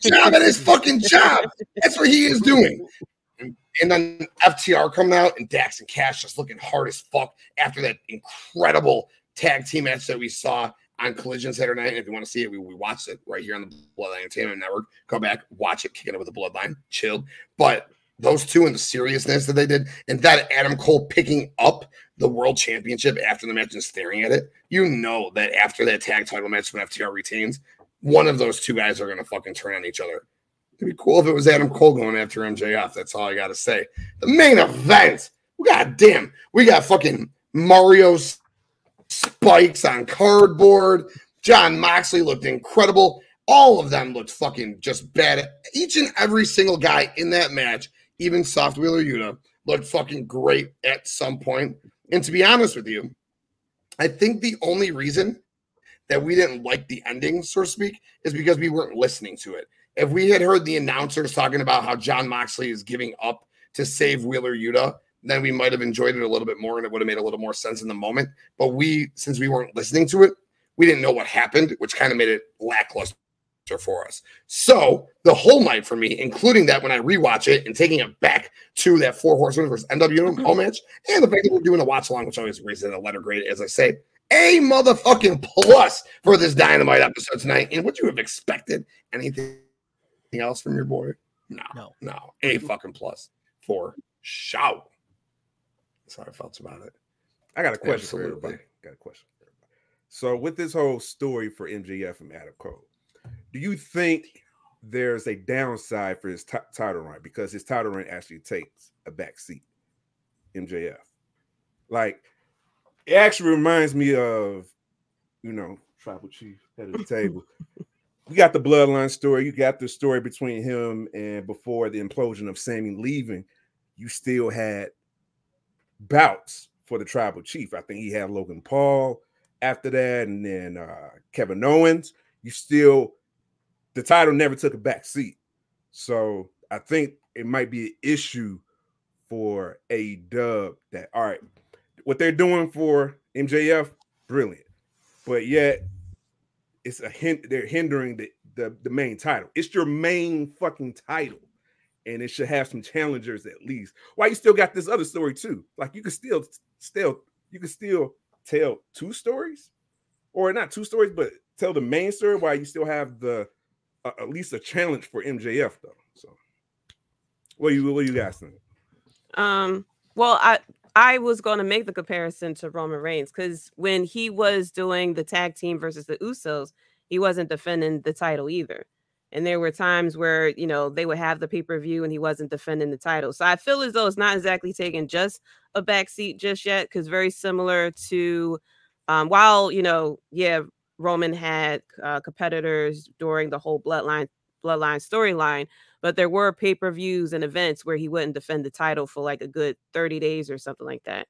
job at his fucking job. That's what he is doing. And, and then FTR coming out and Dax and Cash just looking hard as fuck after that incredible tag team match that we saw on Collision Saturday night. And if you want to see it, we, we watched it right here on the Bloodline Entertainment Network. Go back, watch it, kicking it with the Bloodline, chilled. But those two and the seriousness that they did, and that Adam Cole picking up the world championship after the match and staring at it, you know that after that tag title match when FTR retains, one of those two guys are going to fucking turn on each other. It'd be cool if it was Adam Cole going after MJF. That's all I got to say. The main event, god damn, we got fucking Mario S- spikes on cardboard. Jon Moxley looked incredible. All of them looked fucking just bad. Each and every single guy in that match, even Soft Wheeler Yuta, looked fucking great at some point. And to be honest with you, I think the only reason that we didn't like the ending, so to speak, is because we weren't listening to it. If we had heard the announcers talking about how Jon Moxley is giving up to save Wheeler Yuta, then we might have enjoyed it a little bit more and it would have made a little more sense in the moment. But we, since we weren't listening to it, we didn't know what happened, which kind of made it lackluster for us. So the whole night for me, including that when I rewatch it and taking it back to that Four Horsemen versus NWO mm-hmm. match, and the fact that we're doing a watch along, which always raises a letter grade, as I say, a motherfucking plus for this dynamite episode tonight. And would you have expected anything else from your boy? No, No. no, a fucking plus for shout. That's how I felt about it. I got a question for everybody. Got a question for everybody. So, with this whole story for MJF and Adam Cole, do you think there's a downside for his ti- title run because his title run actually takes a back seat? MJF, like, it actually reminds me of, you know, Tribal Chief head of the *laughs* table. We got the bloodline story. You got the story between him and before the implosion of Sammy leaving. You still had bouts for the tribal chief. I think he had Logan Paul after that, and then uh, Kevin Owens. You still, the title never took a back seat. So I think it might be an issue for a dub that, all right, what they're doing for MJF, brilliant. But yet, it's a hint, they're hindering the, the, the main title. It's your main fucking title and it should have some challengers at least. Why you still got this other story too? Like you could still still you could still tell two stories, or not two stories, but tell the main story while you still have the uh, at least a challenge for MJF though. So, what you what you guys think? Um, well, I I was going to make the comparison to Roman Reigns because when he was doing the tag team versus the Usos, he wasn't defending the title either. And there were times where, you know, they would have the pay per view and he wasn't defending the title. So I feel as though it's not exactly taking just a backseat just yet, because very similar to, um, while, you know, yeah, Roman had uh, competitors during the whole bloodline bloodline storyline, but there were pay per views and events where he wouldn't defend the title for like a good 30 days or something like that.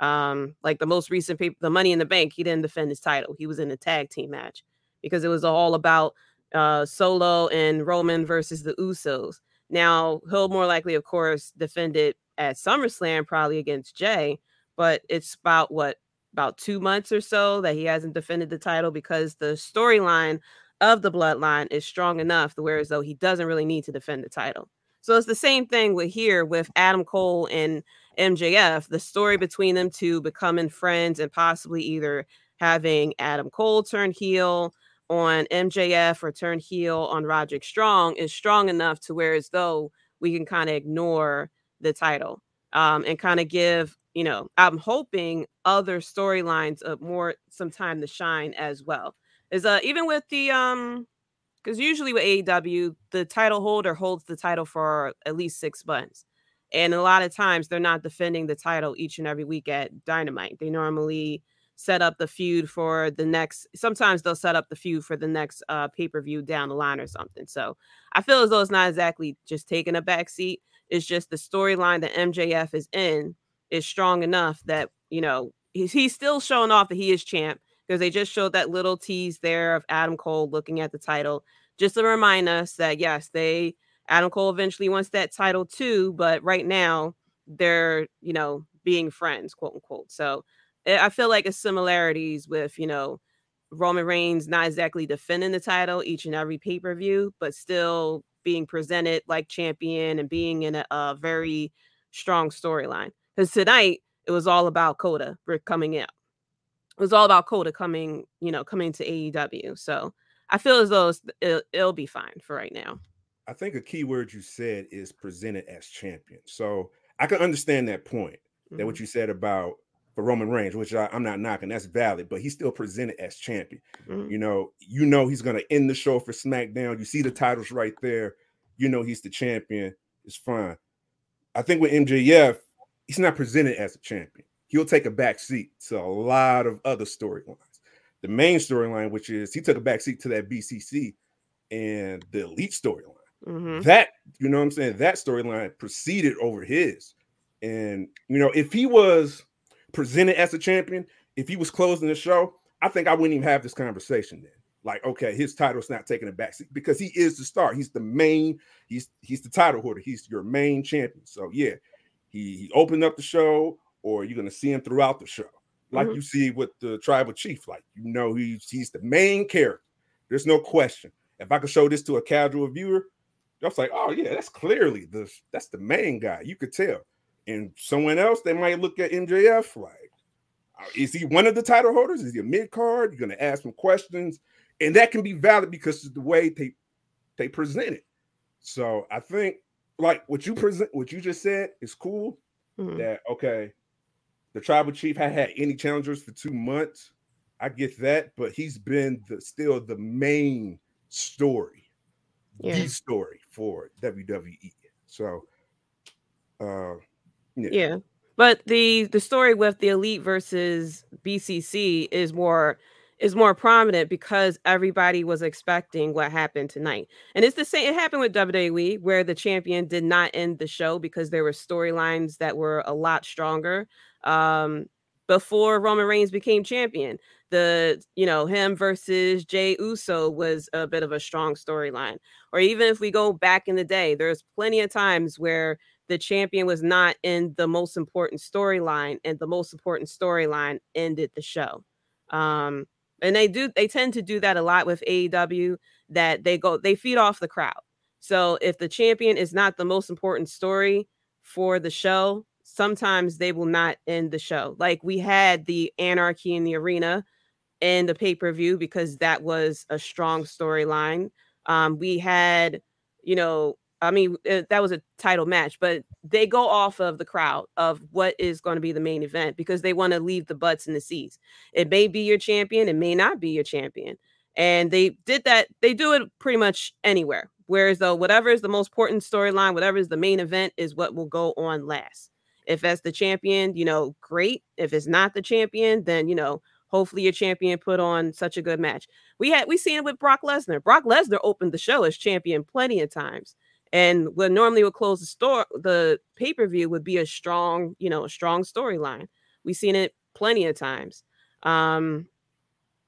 Um, like the most recent paper, the Money in the Bank, he didn't defend his title. He was in a tag team match because it was all about uh, Solo and Roman versus the Usos. Now he'll more likely, of course, defend it at SummerSlam, probably against Jey. But it's about what about two months or so that he hasn't defended the title because the storyline of the bloodline is strong enough to where as though he doesn't really need to defend the title. So it's the same thing with here with Adam Cole and MJF, the story between them two becoming friends and possibly either having Adam Cole turn heel on MJF or turn heel on Roderick Strong is strong enough to where as though we can kind of ignore the title um, and kind of give, you know, I'm hoping other storylines of more some time to shine as well. Is uh even with the um because usually with AEW, the title holder holds the title for at least six months. And a lot of times they're not defending the title each and every week at Dynamite. They normally set up the feud for the next sometimes they'll set up the feud for the next uh pay-per-view down the line or something. So i feel as though it's not exactly just taking a back seat it's just the storyline that mjf is in is strong enough that you know he's, he's still showing off that he is champ because they just showed that little tease there of adam cole looking at the title. Just to remind us that yes they adam cole eventually wants that title too but right now they're you know being friends quote unquote. So I feel like it's similarities with, you know, Roman Reigns not exactly defending the title each and every pay per view, but still being presented like champion and being in a, a very strong storyline. Because tonight it was all about Kota coming out. It was all about Kota coming, you know, coming to AEW. So I feel as though it'll, it'll be fine for right now. I think a key word you said is presented as champion. So I can understand that point. Mm-hmm. That what mm-hmm. you said about for Roman Reigns, which I, am not knocking, that's valid, but he's still presented as champion. Mm-hmm. You know, you know he's gonna end the show for SmackDown. You see the titles right there. You know he's the champion. It's fine. I think with MJF, he's not presented as a champion. He'll take a back seat to a lot of other storylines. The main storyline, which is he took a back seat to that BCC and the Elite storyline. Mm-hmm. That you know what I'm saying. That storyline proceeded over his, and you know if he was presented as a champion, if he was closing the show, I think I wouldn't even have this conversation then. Like, okay, his title's not taking a backseat because he is the star. He's the main, he's he's the title holder, he's your main champion. So yeah, he, he opened up the show, or you're gonna see him throughout the show, like mm-hmm. you see with the tribal chief. Like you know, he's he's the main character. There's no question. If I could show this to a casual viewer, just like, oh yeah, that's clearly the that's the main guy. You could tell. And someone else, they might look at MJF like, uh, is he one of the title holders? Is he a mid card? You're going to ask him questions, and that can be valid because of the way they they present it. So I think like what you present, what you just said is cool. Mm-hmm. That okay, the tribal chief had had any challengers for two months. I get that, but he's been the, still the main story, yeah. the story for WWE. So, uh, yeah. yeah. But the the story with the elite versus BCC is more is more prominent because everybody was expecting what happened tonight. And it's the same it happened with WWE where the champion did not end the show because there were storylines that were a lot stronger. Um before Roman Reigns became champion. The, you know, him versus Jey Uso was a bit of a strong storyline. Or even if we go back in the day, there's plenty of times where the champion was not in the most important storyline, and the most important storyline ended the show. Um, and they do they tend to do that a lot with AEW that they go they feed off the crowd. So if the champion is not the most important story for the show, sometimes they will not end the show. Like we had the anarchy in the arena in the pay-per-view because that was a strong storyline. Um, we had, you know, I mean, uh, that was a title match, but they go off of the crowd of what is going to be the main event because they want to leave the butts in the seats. It may be your champion, it may not be your champion. And they did that, they do it pretty much anywhere. Whereas, though, whatever is the most important storyline, whatever is the main event, is what will go on last. If that's the champion, you know, great. If it's not the champion, then, you know, hopefully your champion put on such a good match. We had we seen it with Brock Lesnar. Brock Lesnar opened the show as champion plenty of times. And what normally would close the store, the pay per view would be a strong, you know, a strong storyline. We've seen it plenty of times. Um,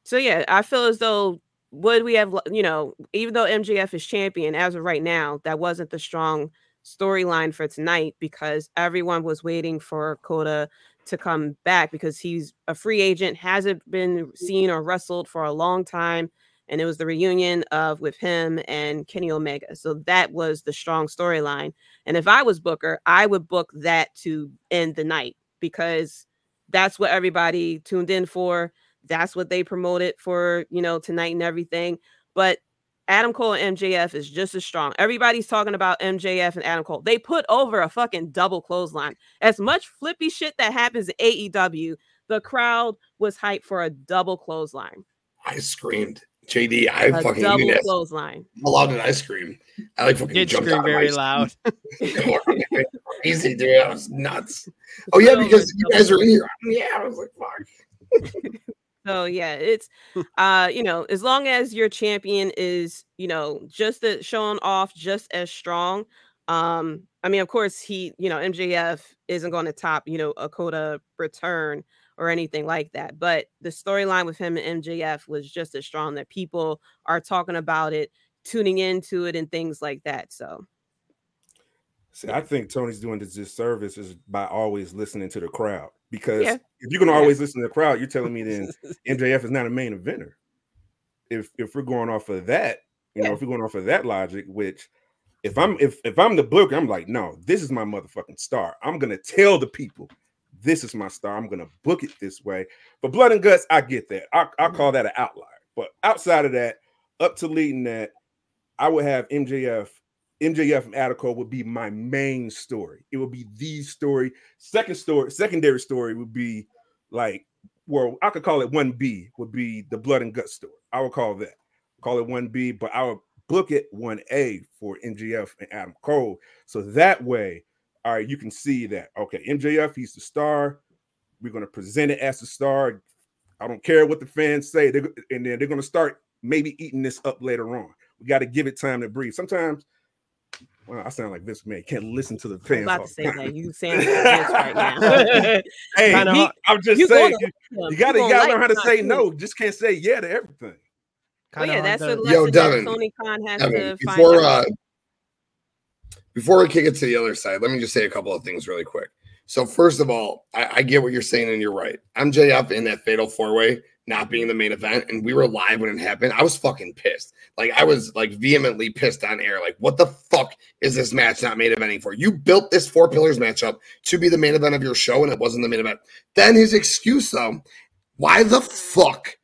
so yeah, I feel as though would we have, you know, even though MJF is champion as of right now, that wasn't the strong storyline for tonight because everyone was waiting for Kota to come back because he's a free agent, hasn't been seen or wrestled for a long time and it was the reunion of with him and Kenny Omega. So that was the strong storyline. And if I was Booker, I would book that to end the night because that's what everybody tuned in for. That's what they promoted for, you know, tonight and everything. But Adam Cole and MJF is just as strong. Everybody's talking about MJF and Adam Cole. They put over a fucking double clothesline. As much flippy shit that happens in AEW, the crowd was hyped for a double clothesline. I screamed. JD, I A fucking double knew that. clothesline. How loud did I scream? I like fucking Did scream out very seat. loud. Easy, *laughs* *laughs* dude. I was nuts. Oh yeah, So because you guys are in here. Yeah, I was like, fuck. So yeah, it's uh, you know, as long as your champion is, you know, just as showing off just as strong. Um, I mean, of course, he, you know, MJF isn't going to top, you know, a Kota return or anything like that. But the storyline with him and MJF was just as strong that people are talking about it, tuning into it, and things like that. So See, I think Tony's doing this disservice is by always listening to the crowd. Because Yeah. if you're gonna Yeah. always listen to the crowd, you're telling me then *laughs* MJF is not a main eventer. If if we're going off of that, you know, if we're going off of that logic, which if I'm if if I'm the book, I'm like, no, this is my motherfucking star. I'm gonna tell the people this is my star. I'm gonna book it this way. But blood and guts, I get that. I I mm-hmm. call that an outlier. But outside of that, up to leading that, I would have MJF. MJF and Adam Cole would be my main story. It would be the story. Second story, secondary story would be like, well, I could call it 1B, would be the blood and guts story. I would call that. Call it 1B, but I would book it 1A for MJF and Adam Cole. So that way, all right, you can see that. Okay, MJF, he's the star. We're going to present it as the star. I don't care what the fans say. They're, and then they're going to start maybe eating this up later on. We got to give it time to breathe. Sometimes, well, I sound like Vince McMahon. Can't listen to the I was fans. about all to the say time. that you sound like this right now. *laughs* Hey, he- I'm just You saying, gonna- you, you gotta, you gotta like learn how to say too. no. Just can't say yeah to everything. Well, Kinda yeah, that's to- a Yo, Devin. that Tony Khan has Devin, to find out. uh before we kick it to the other side, let me just say a couple of things really quick. So first of all, I, I get what you're saying and you're right. MJF in that fatal four way not being the main event, and we were live when it happened. I was fucking pissed. Like I was like vehemently pissed on air. Like, what the fuck is this match not main eventing for? You built this four pillars matchup to be the main event of your show, and it wasn't the main event. Then his excuse though, why the fuck,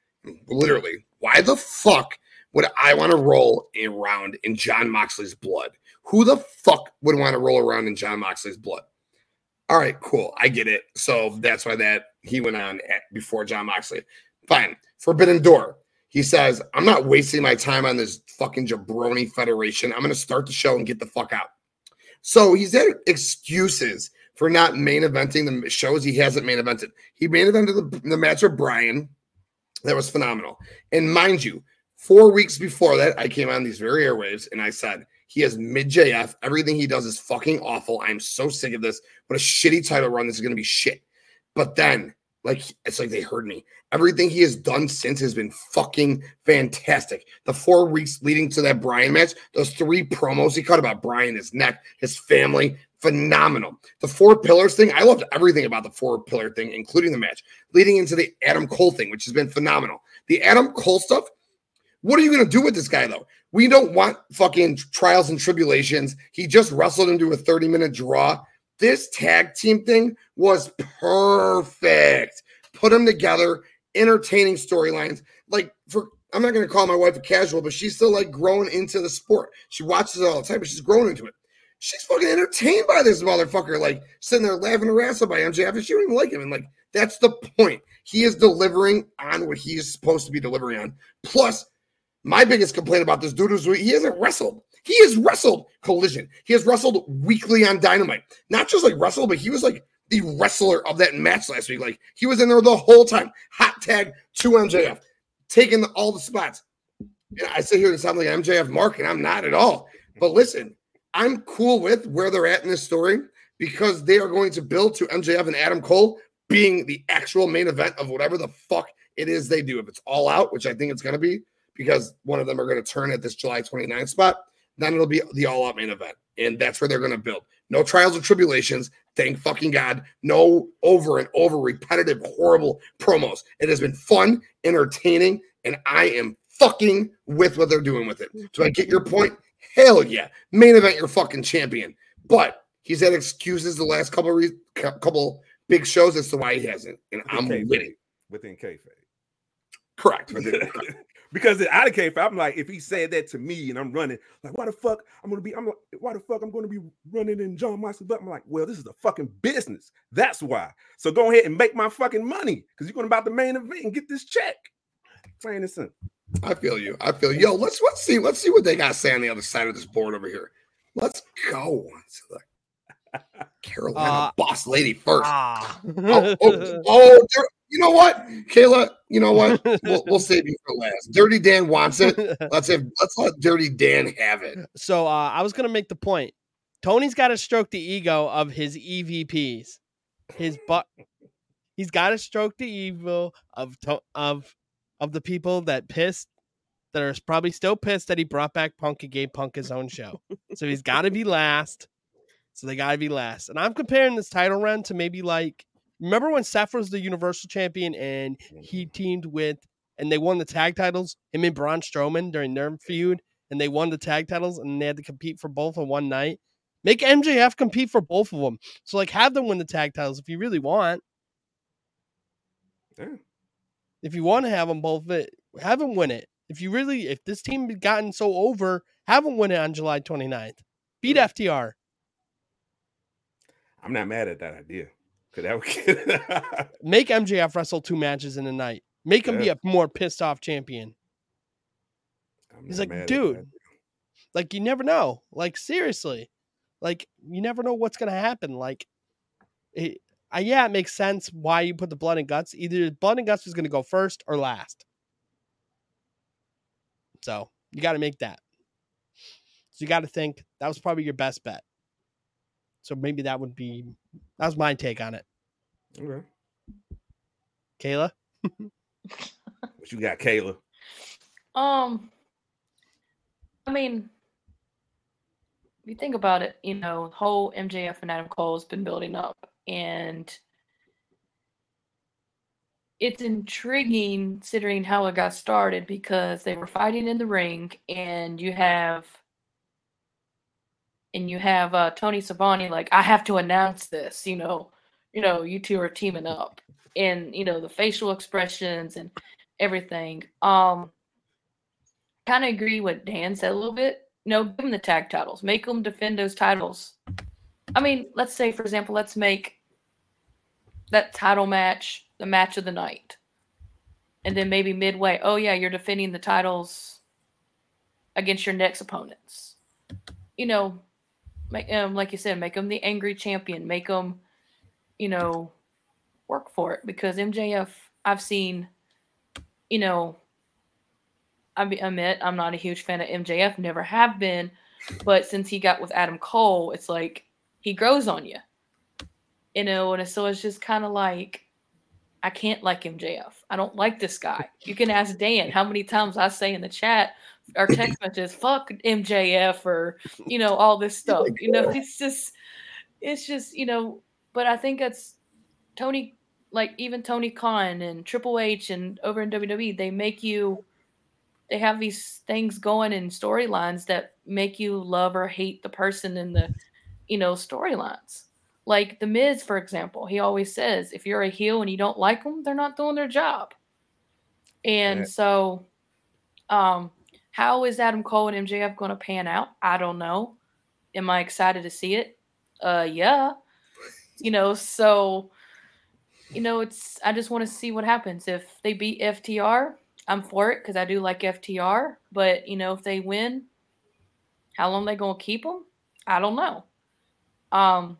literally, why the fuck would I want to roll around in Jon Moxley's blood? Who the fuck would want to roll around in Jon Moxley's blood? All right, cool. I get it. So that's why that he went on at, before Jon Moxley. Fine. Forbidden Door. He says, I'm not wasting my time on this fucking jabroni federation. I'm going to start the show and get the fuck out. So he's had excuses for not main eventing the shows he hasn't main evented. He main evented the, the match with Bryan. That was phenomenal. And mind you, four weeks before that, I came on these very airwaves and I said, he has mid JF. Everything he does is fucking awful. I'm so sick of this. What a shitty title run. This is going to be shit. But then, like, it's like they heard me. Everything he has done since has been fucking fantastic. The four weeks leading to that Bryan match, those three promos he cut about Bryan, his neck, his family, phenomenal. The four pillars thing, I loved everything about the four pillar thing, including the match, leading into the Adam Cole thing, which has been phenomenal. The Adam Cole stuff, what are you going to do with this guy, though? We don't want fucking trials and tribulations. He just wrestled into a 30 minute draw. This tag team thing was perfect. Put them together, entertaining storylines. Like for I'm not gonna call my wife a casual, but she's still like growing into the sport. She watches it all the time, but she's growing into it. She's fucking entertained by this motherfucker, like sitting there laughing her ass off by MJF, and she don't even like him. And like that's the point. He is delivering on what he is supposed to be delivering on. Plus, my biggest complaint about this dude is he hasn't wrestled. He has wrestled Collision. He has wrestled weekly on Dynamite. Not just like wrestle, but he was like the wrestler of that match last week. Like he was in there the whole time. Hot tag to MJF, taking all the spots. Yeah, I sit here and sound like MJF Mark, and I'm not at all. But listen, I'm cool with where they're at in this story because they are going to build to MJF and Adam Cole being the actual main event of whatever the fuck it is they do. If it's all out, which I think it's going to be, because one of them are going to turn at this July 29th spot, then it'll be the all out main event. And that's where they're going to build. No trials or tribulations. Thank fucking God. No over and over repetitive, horrible promos. It has been fun, entertaining, and I am fucking with what they're doing with it. Mm-hmm. Do I get your point? Hell yeah. Main event your fucking champion. But he's had excuses the last couple re- couple big shows as to why he hasn't. And I'm Kayfabe. winning. within kayfabe. Correct. *laughs* because out of kayfabe, I'm like, if he said that to me and I'm running, like, why the fuck I'm gonna be? I'm like, why the fuck I'm gonna be running in Jon Moxley? But I'm like, well, this is a fucking business. That's why. So go ahead and make my fucking money because you're going about the main event and get this check. Plain and simple. I feel you. I feel you. Yo, let's let's see. Let's see what they got to say on the other side of this board over here. Let's go the Carolina Uh, boss lady first. Ah. Oh, oh, *laughs* oh, you know what, Kayla? You know what? We'll, we'll save you for last. Dirty Dan wants it. *laughs* Let's have let's let Dirty Dan have it. so uh, I was gonna make the point. Tony's got to stroke the ego of his EVPs. His butt. He's got to stroke the ego of to- of of the people that pissed that are probably still pissed that he brought back Punk and gave Punk his own show. so he's got to be last. So they got to be last. And I'm comparing this title run to maybe like remember when Seth was the Universal Champion and he mm-hmm. teamed with and they won the tag titles, him and Braun Strowman during their feud, and they won the tag titles and they had to compete for both in one night. Make MJF compete for both of them. So like have them win the tag titles if you really want. Yeah. If you want to have them both, it have them win it. If you really, if this team had gotten so over, have them win it on July 29th. Beat mm-hmm. FTR. I'm not mad at that idea. Cause that would *laughs* Make MJF wrestle two matches in a night. Make him be a more pissed off champion. I'm He's like, dude, like you never know. Like seriously, like you never know what's gonna happen. Like, it, uh, yeah, it makes sense why you put the blood and guts. Either the blood and guts is gonna go first or last. So you got to make that. So you got to think that was probably your best bet. So maybe that would be that was my take on it. Okay. Kayla, What you got, Kayla? Um, I mean, if you think about it, you know, the whole MJF and Adam Cole has been building up, and it's intriguing considering how it got started because they were fighting in the ring, and you have. And you have uh, Tony Schiavone like, I have to announce this, you know, you know, you two are teaming up, and you know the facial expressions and everything. Um, kind of agree what Dan said a little bit. Know, give them the tag titles, make them defend those titles. I mean, let's say, for example, let's make that title match the match of the night, and then maybe midway, oh yeah, you're defending the titles against your next opponents. You know, make um, like you said, make them the angry champion, make them, you know, work for it because MJF, I've seen, you know, I admit I'm not a huge fan of MJF, never have been, but since he got with Adam Cole, it's like he grows on you, you know, and so it's just kind of like I can't like MJF. I don't like this guy. You can ask Dan how many times I say in the chat or text messages, "Fuck MJF" or you know all this *laughs* stuff. You know, it's just, it's just you know. But I think it's Tony, like even Tony Khan and Triple H and over in WWE, they make you they have these things going in storylines that make you love or hate the person in the you know storylines like the miz for example he always says if you're a heel and you don't like them they're not doing their job and so Um, how is Adam Cole and MJF going to pan out? I don't know. Am I excited to see it? Uh, yeah. You know, so you know, it's I just want to see what happens if they beat FTR. I'm for it because I do like FTR, but you know, if they win, how long they gonna keep them? I don't know. Um,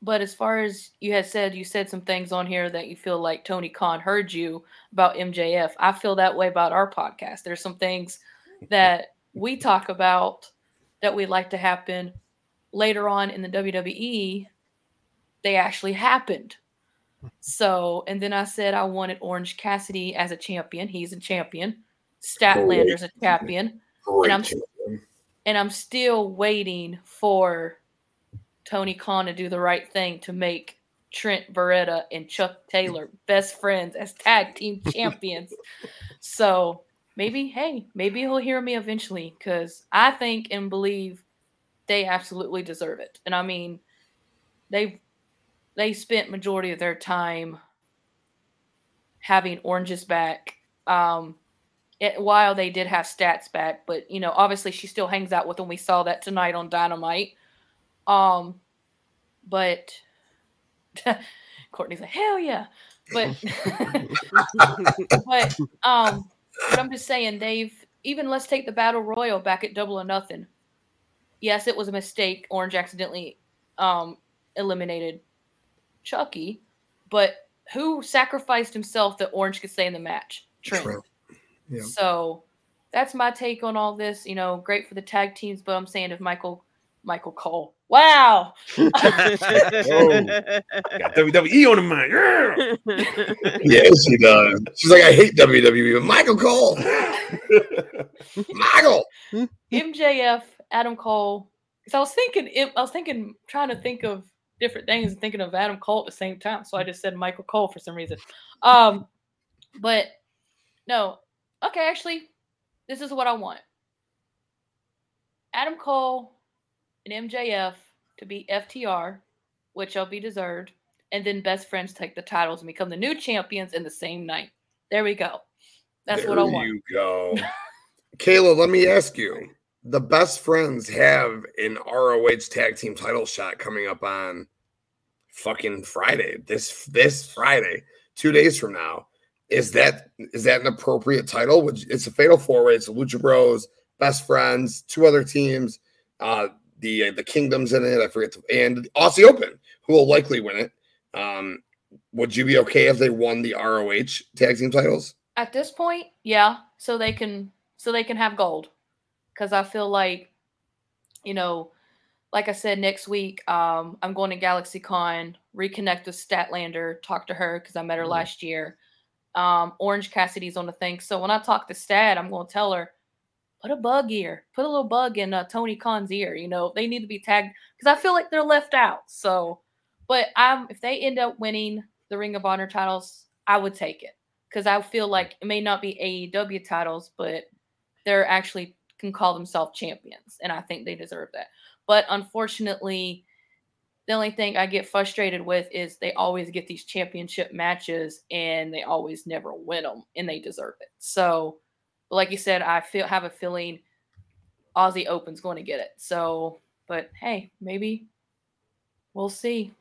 but as far as you had said, you said some things on here that you feel like Tony Khan heard you about MJF. I feel that way about our podcast. There's some things that we talk about that we'd like to happen later on in the WWE. They actually happened. So, and then I said I wanted Orange Cassidy as a champion. He's a champion. Statlander's a champion. Great I'm- champion. And I'm still waiting for Tony Khan to do the right thing to make Trent Beretta and Chuck Taylor best friends as tag team *laughs* champions. so maybe, hey, maybe he'll hear me eventually because I think and believe they absolutely deserve it. And I mean, they they spent majority of their time having oranges back. Um, it, while they did have stats back, but you know, obviously she still hangs out with them. We saw that tonight on Dynamite. Um, but *laughs* Courtney's like, hell yeah. But *laughs* but um, but I'm just saying they've even let's take the battle royal back at double or nothing. Yes, it was a mistake. Orange accidentally um eliminated Chucky, but who sacrificed himself that Orange could stay in the match? Trent. Trent. Yeah. So that's my take on all this. You know, great for the tag teams, but I'm saying if Michael Michael Cole. Wow. *laughs* Got WWE on the mind. Yeah. *laughs* Yeah, she does. She's like, I hate WWE, Michael Cole. *laughs* Michael. MJF, Adam Cole. Because I was thinking, I was thinking, trying to think of different things and thinking of Adam Cole at the same time. So I just said Michael Cole for some reason. Um, but no, okay, actually, this is what I want. Adam Cole and MJF to be FTR, which shall be deserved, and then best friends take the titles and become the new champions in the same night. There we go. That's what I There want. you go. *laughs* Kayla, let me ask you. The best friends have an ROH tag team title shot coming up on fucking Friday. This this Friday, two days from now. Is that is that an appropriate title? Which it's a fatal four way. It's the Lucha Bros, best friends, two other teams. Uh, the the kingdoms in it. I forget, to, and Aussie Open, who will likely win it. Um, would you be okay if they won the ROH tag team titles? At this point, yeah, so they can so they can have gold. Cuz I feel like you know, like I said next week, um I'm going to Galaxy Con, reconnect with Statlander, talk to her cuz I met her Mhm. last year. Um Orange Cassidy's on the thing. So when I talk to Stat, I'm going to tell her put a bug ear, put a little bug in uh, Tony Khan's ear, you know, they need to be tagged cuz I feel like they're left out. So but um if they end up winning the Ring of Honor titles, I would take it because I feel like it may not be AEW titles, but they're actually can call themselves champions, and I think they deserve that. But unfortunately, the only thing I get frustrated with is they always get these championship matches and they always never win them, and they deserve it. So, but like you said, I feel have a feeling Aussie Open's going to get it. So, but hey, maybe we'll see.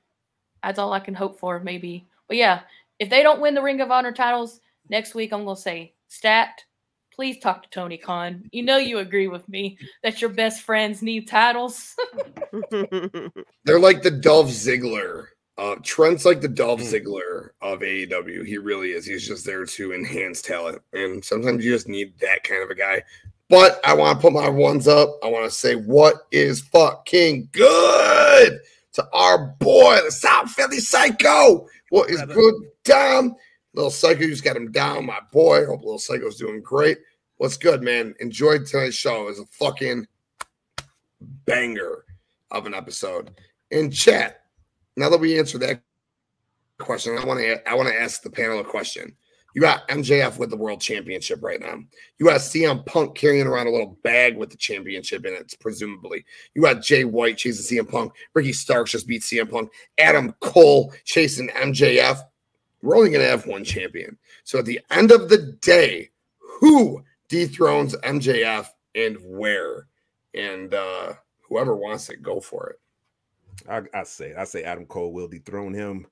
That's all I can hope for, maybe. But yeah, if they don't win the Ring of Honor titles next week, I'm gonna say, Stat, please talk to Tony Khan. You know you agree with me that your best friends need titles. *laughs* They're like the Dolph Ziggler. Uh, Trent's like the Dolph Hmm. Ziggler of AEW. He really is. He's just there to enhance talent, and sometimes you just need that kind of a guy. But I want to put my ones up. I want to say what is fucking good to our boy, the South Philly Psycho. What is good, Dom? Little Psycho, you just got him down, my boy. Hope Little Psycho's doing great. What's good, man? Enjoyed tonight's show. It was a fucking banger of an episode. In chat, now that we answered that question, I want to I want to ask the panel a question. You got MJF with the world championship right now. You got CM Punk carrying around a little bag with the championship in it, presumably. You got Jay White chasing CM Punk. Ricky Starks just beat CM Punk. Adam Cole chasing MJF. We're only going to have one champion. So at the end of the day, who dethrones MJF and where? And uh whoever wants it, go for it. I, I say I say Adam Cole will dethrone him,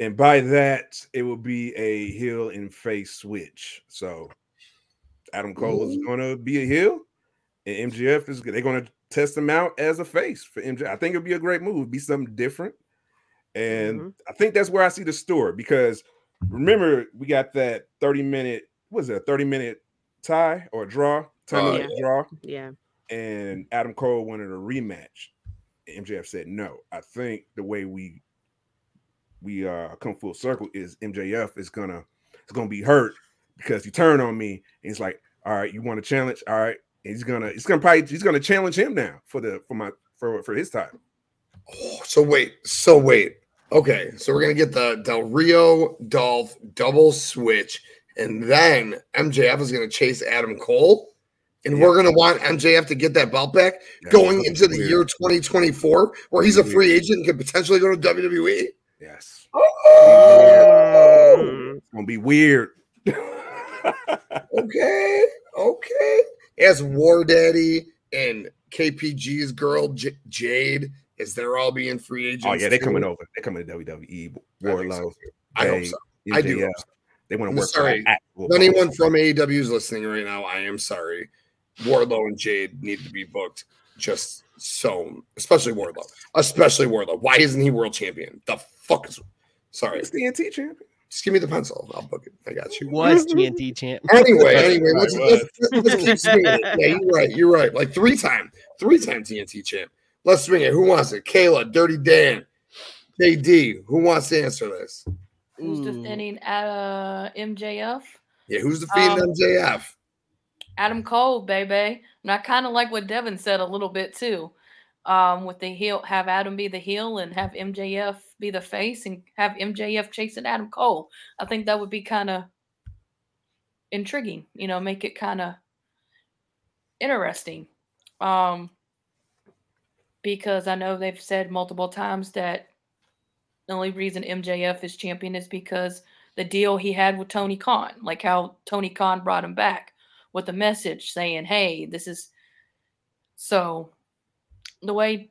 and by that it will be a heel and face switch. So Adam Cole is going to be a heel, and MJF is they're going to test him out as a face for MJ. I think it'll be a great move, It'd be something different, and Mhm. I think that's where I see the story because remember we got that thirty minute was it a thirty minute tie or draw, ten Uh, minute draw Yeah. and Adam Cole wanted a rematch. MJF said no. I think the way we we uh come full circle is MJF is gonna is gonna be hurt because he turned on me and he's like, all right, you want to challenge? All right, and he's gonna he's gonna probably he's gonna challenge him now for the for my for for his title. Oh, so wait, so wait. Okay, so we're gonna get the Del Rio Dolph double switch, and then MJF is gonna chase Adam Cole, and Yeah. we're gonna want MJF to get that belt back Yeah, going into the weird. year 2024, where he's a free agent and could potentially go to WWE. Yes, Oh, it's gonna be weird. *laughs* okay, okay. As War Daddy and KPG's girl J- Jade, as they're all being free oh, agents. oh yeah, they're too. coming over. They're coming to WWE. I think so, I hope so. I do. MJF. hope so. They want I'm to work. sorry. anyone from AEW is listening right now, I am sorry. Wardlow and Jade need to be booked just so, especially Wardlow, especially Wardlow. Why isn't he world champion? The fuck is? Sorry, He's TNT champion. just give me the pencil. I'll book it. I got you. Was TNT champ. *laughs* Anyway, anyway, let's, Right, let's, let's, let's keep swinging it. Yeah, you're right. You're right. Like three time, three time TNT champ. Let's swing it. Who wants it? Kayla, Dirty Dan, JD. Who wants to answer this? Who's Ooh. defending uh, MJF? Yeah, who's defeating Um, MJF? Adam Cole, baby. And I kind of like what Devin said a little bit too. Um, with the heel, have Adam be the heel and have MJF be the face, and have MJF chasing Adam Cole. I think that would be kind of intriguing. You know, make it kind of interesting. Um, because I know they've said multiple times that the only reason MJF is champion is because the deal he had with Tony Khan, like how Tony Khan brought him back with a message saying, "Hey, this is." So, the way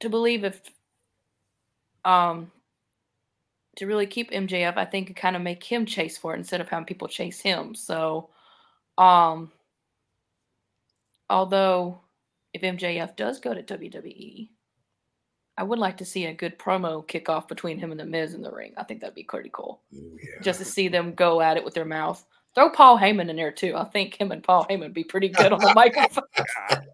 to believe if, um, to really keep MJF, I think kind of make him chase for it instead of having people chase him. So, um, although if MJF does go to WWE, I would like to see a good promo kickoff between him and the Miz in the ring. I think that'd be pretty cool Ooh, yeah. just to see them go at it with their mouth. Throw Paul Heyman in there too. I think him and Paul Heyman would be pretty good on the microphone. *laughs*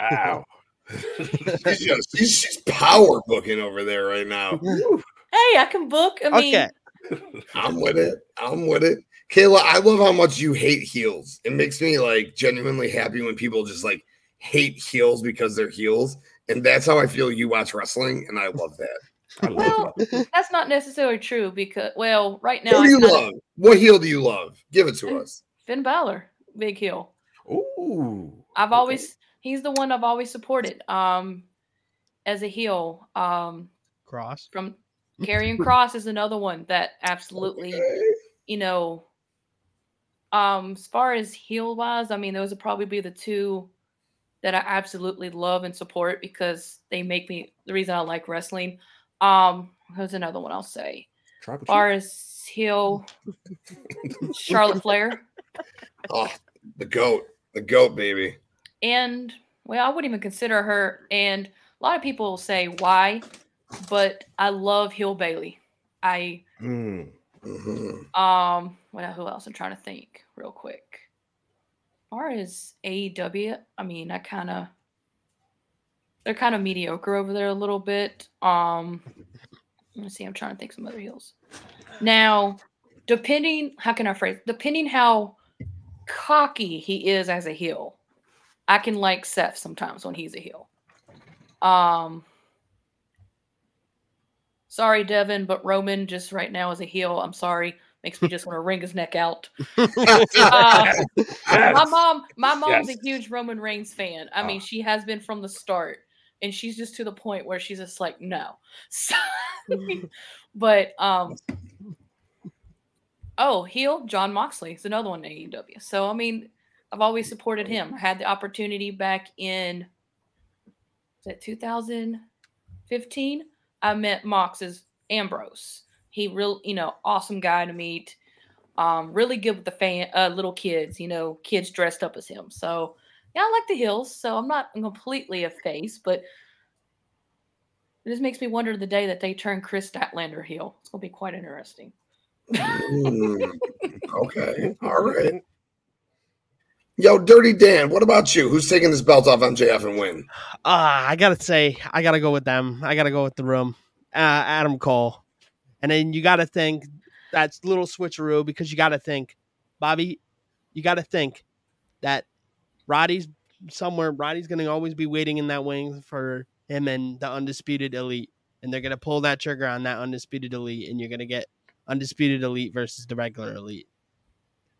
Wow. *laughs* she's, just, she's, she's power booking over there right now. Hey, I can book. I mean, I'm with it. I'm with it. Kayla, I love how much you hate heels. It makes me like genuinely happy when people just like hate heels because they're heels. And that's how I feel you watch wrestling. And I love that. I love well, that's not necessarily true because, well, right now, Who do you kinda- love? What heel do you love? Give it to us. Finn Balor, big heel. Ooh. I've okay. always he's the one I've always supported. Um, as a heel. Um, Cross. from *laughs* Karrion Cross is another one that absolutely Okay. you know, um, as far as heel wise, I mean, those would probably be the two that I absolutely love and support because they make me the reason I like wrestling. Um, who's another one I'll say? Tribal As far Charlotte Flair, *laughs* Oh, the goat. The goat, baby. and well, I wouldn't even consider her. And a lot of people say why, but I love Hill Bayley. I. Mm. Mhm. Um, what who else? I'm trying to think real quick. As far as AEW, I mean, I kind of they're kind of mediocre over there a little bit. Um, let me see. I'm trying to think some other heels. Now, depending, how can I phrase? Depending how cocky he is as a heel, I can like Seth sometimes when he's a heel. Um, sorry, Devin, but Roman just right now is a heel. I'm sorry. Makes me just want to wring his neck out. *laughs* Uh, my mom, my mom's Yes. a huge Roman Reigns fan. I mean, Ah. she has been from the start, and she's just to the point where she's just like, no. *laughs* So, *laughs* but um, Oh, heel Jon Moxley is another one in AEW. So I mean, I've always supported him. I had the opportunity back in is that 2015. I met mox's Ambrose. He real, you know, awesome guy to meet. Um, really good with the fan, uh, little kids. You know, kids dressed up as him. So yeah, I like the hills. So I'm not completely a face, but it just makes me wonder the day that they turn Kris Statlander heel. It's gonna be quite interesting. Mm, *laughs* okay. All right. Yo, Dirty Dan, what about you? Who's taking this belt off MJF and win? Uh, I gotta say, I gotta go with them. I gotta go with the room. Uh, Adam Cole. And then you gotta think that's little switcheroo because you gotta think, Bobby, you gotta think that Roddy's somewhere, Roddy's gonna always be waiting in that wing for him and the undisputed elite. And they're gonna pull that trigger on that undisputed elite, and you're gonna get undisputed elite versus the regular elite.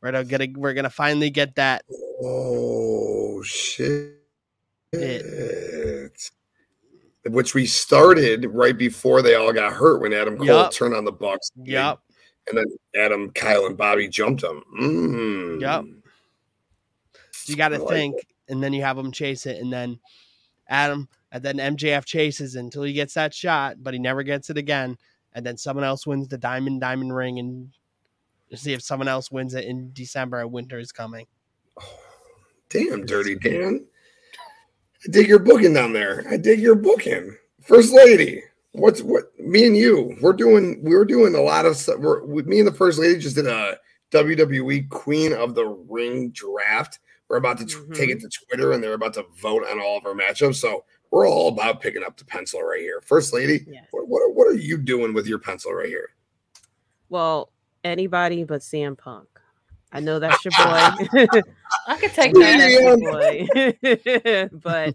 We're gonna we're gonna finally get that. Oh shit! Which we started right before they all got hurt when Adam Cole Yup. turned on the Bucks. Yep. And then Adam, Kyle, and Bobby jumped him. Mm. Yep. You got to like think, and then you have him chase it, and then Adam, and then MJF chases until he gets that shot, but he never gets it again, and then someone else wins the diamond diamond ring, and see if someone else wins it in December. Winter is coming. *sighs* Damn, Dirty Dan. I dig your booking down there. I dig your booking. First lady. What's what me and you, we're doing we were doing a lot of stuff. We're me and the first lady just did a WWE Queen of the Ring draft. We're about to t- Mhm. take it to Twitter and they're about to vote on all of our matchups. So we're all about picking up the pencil right here. First lady, Yes. what, what, what are you doing with your pencil right here? Well, anybody but CM Punk. I know *laughs* that's your boy. I could take know that. that's your boy. *laughs* *laughs* but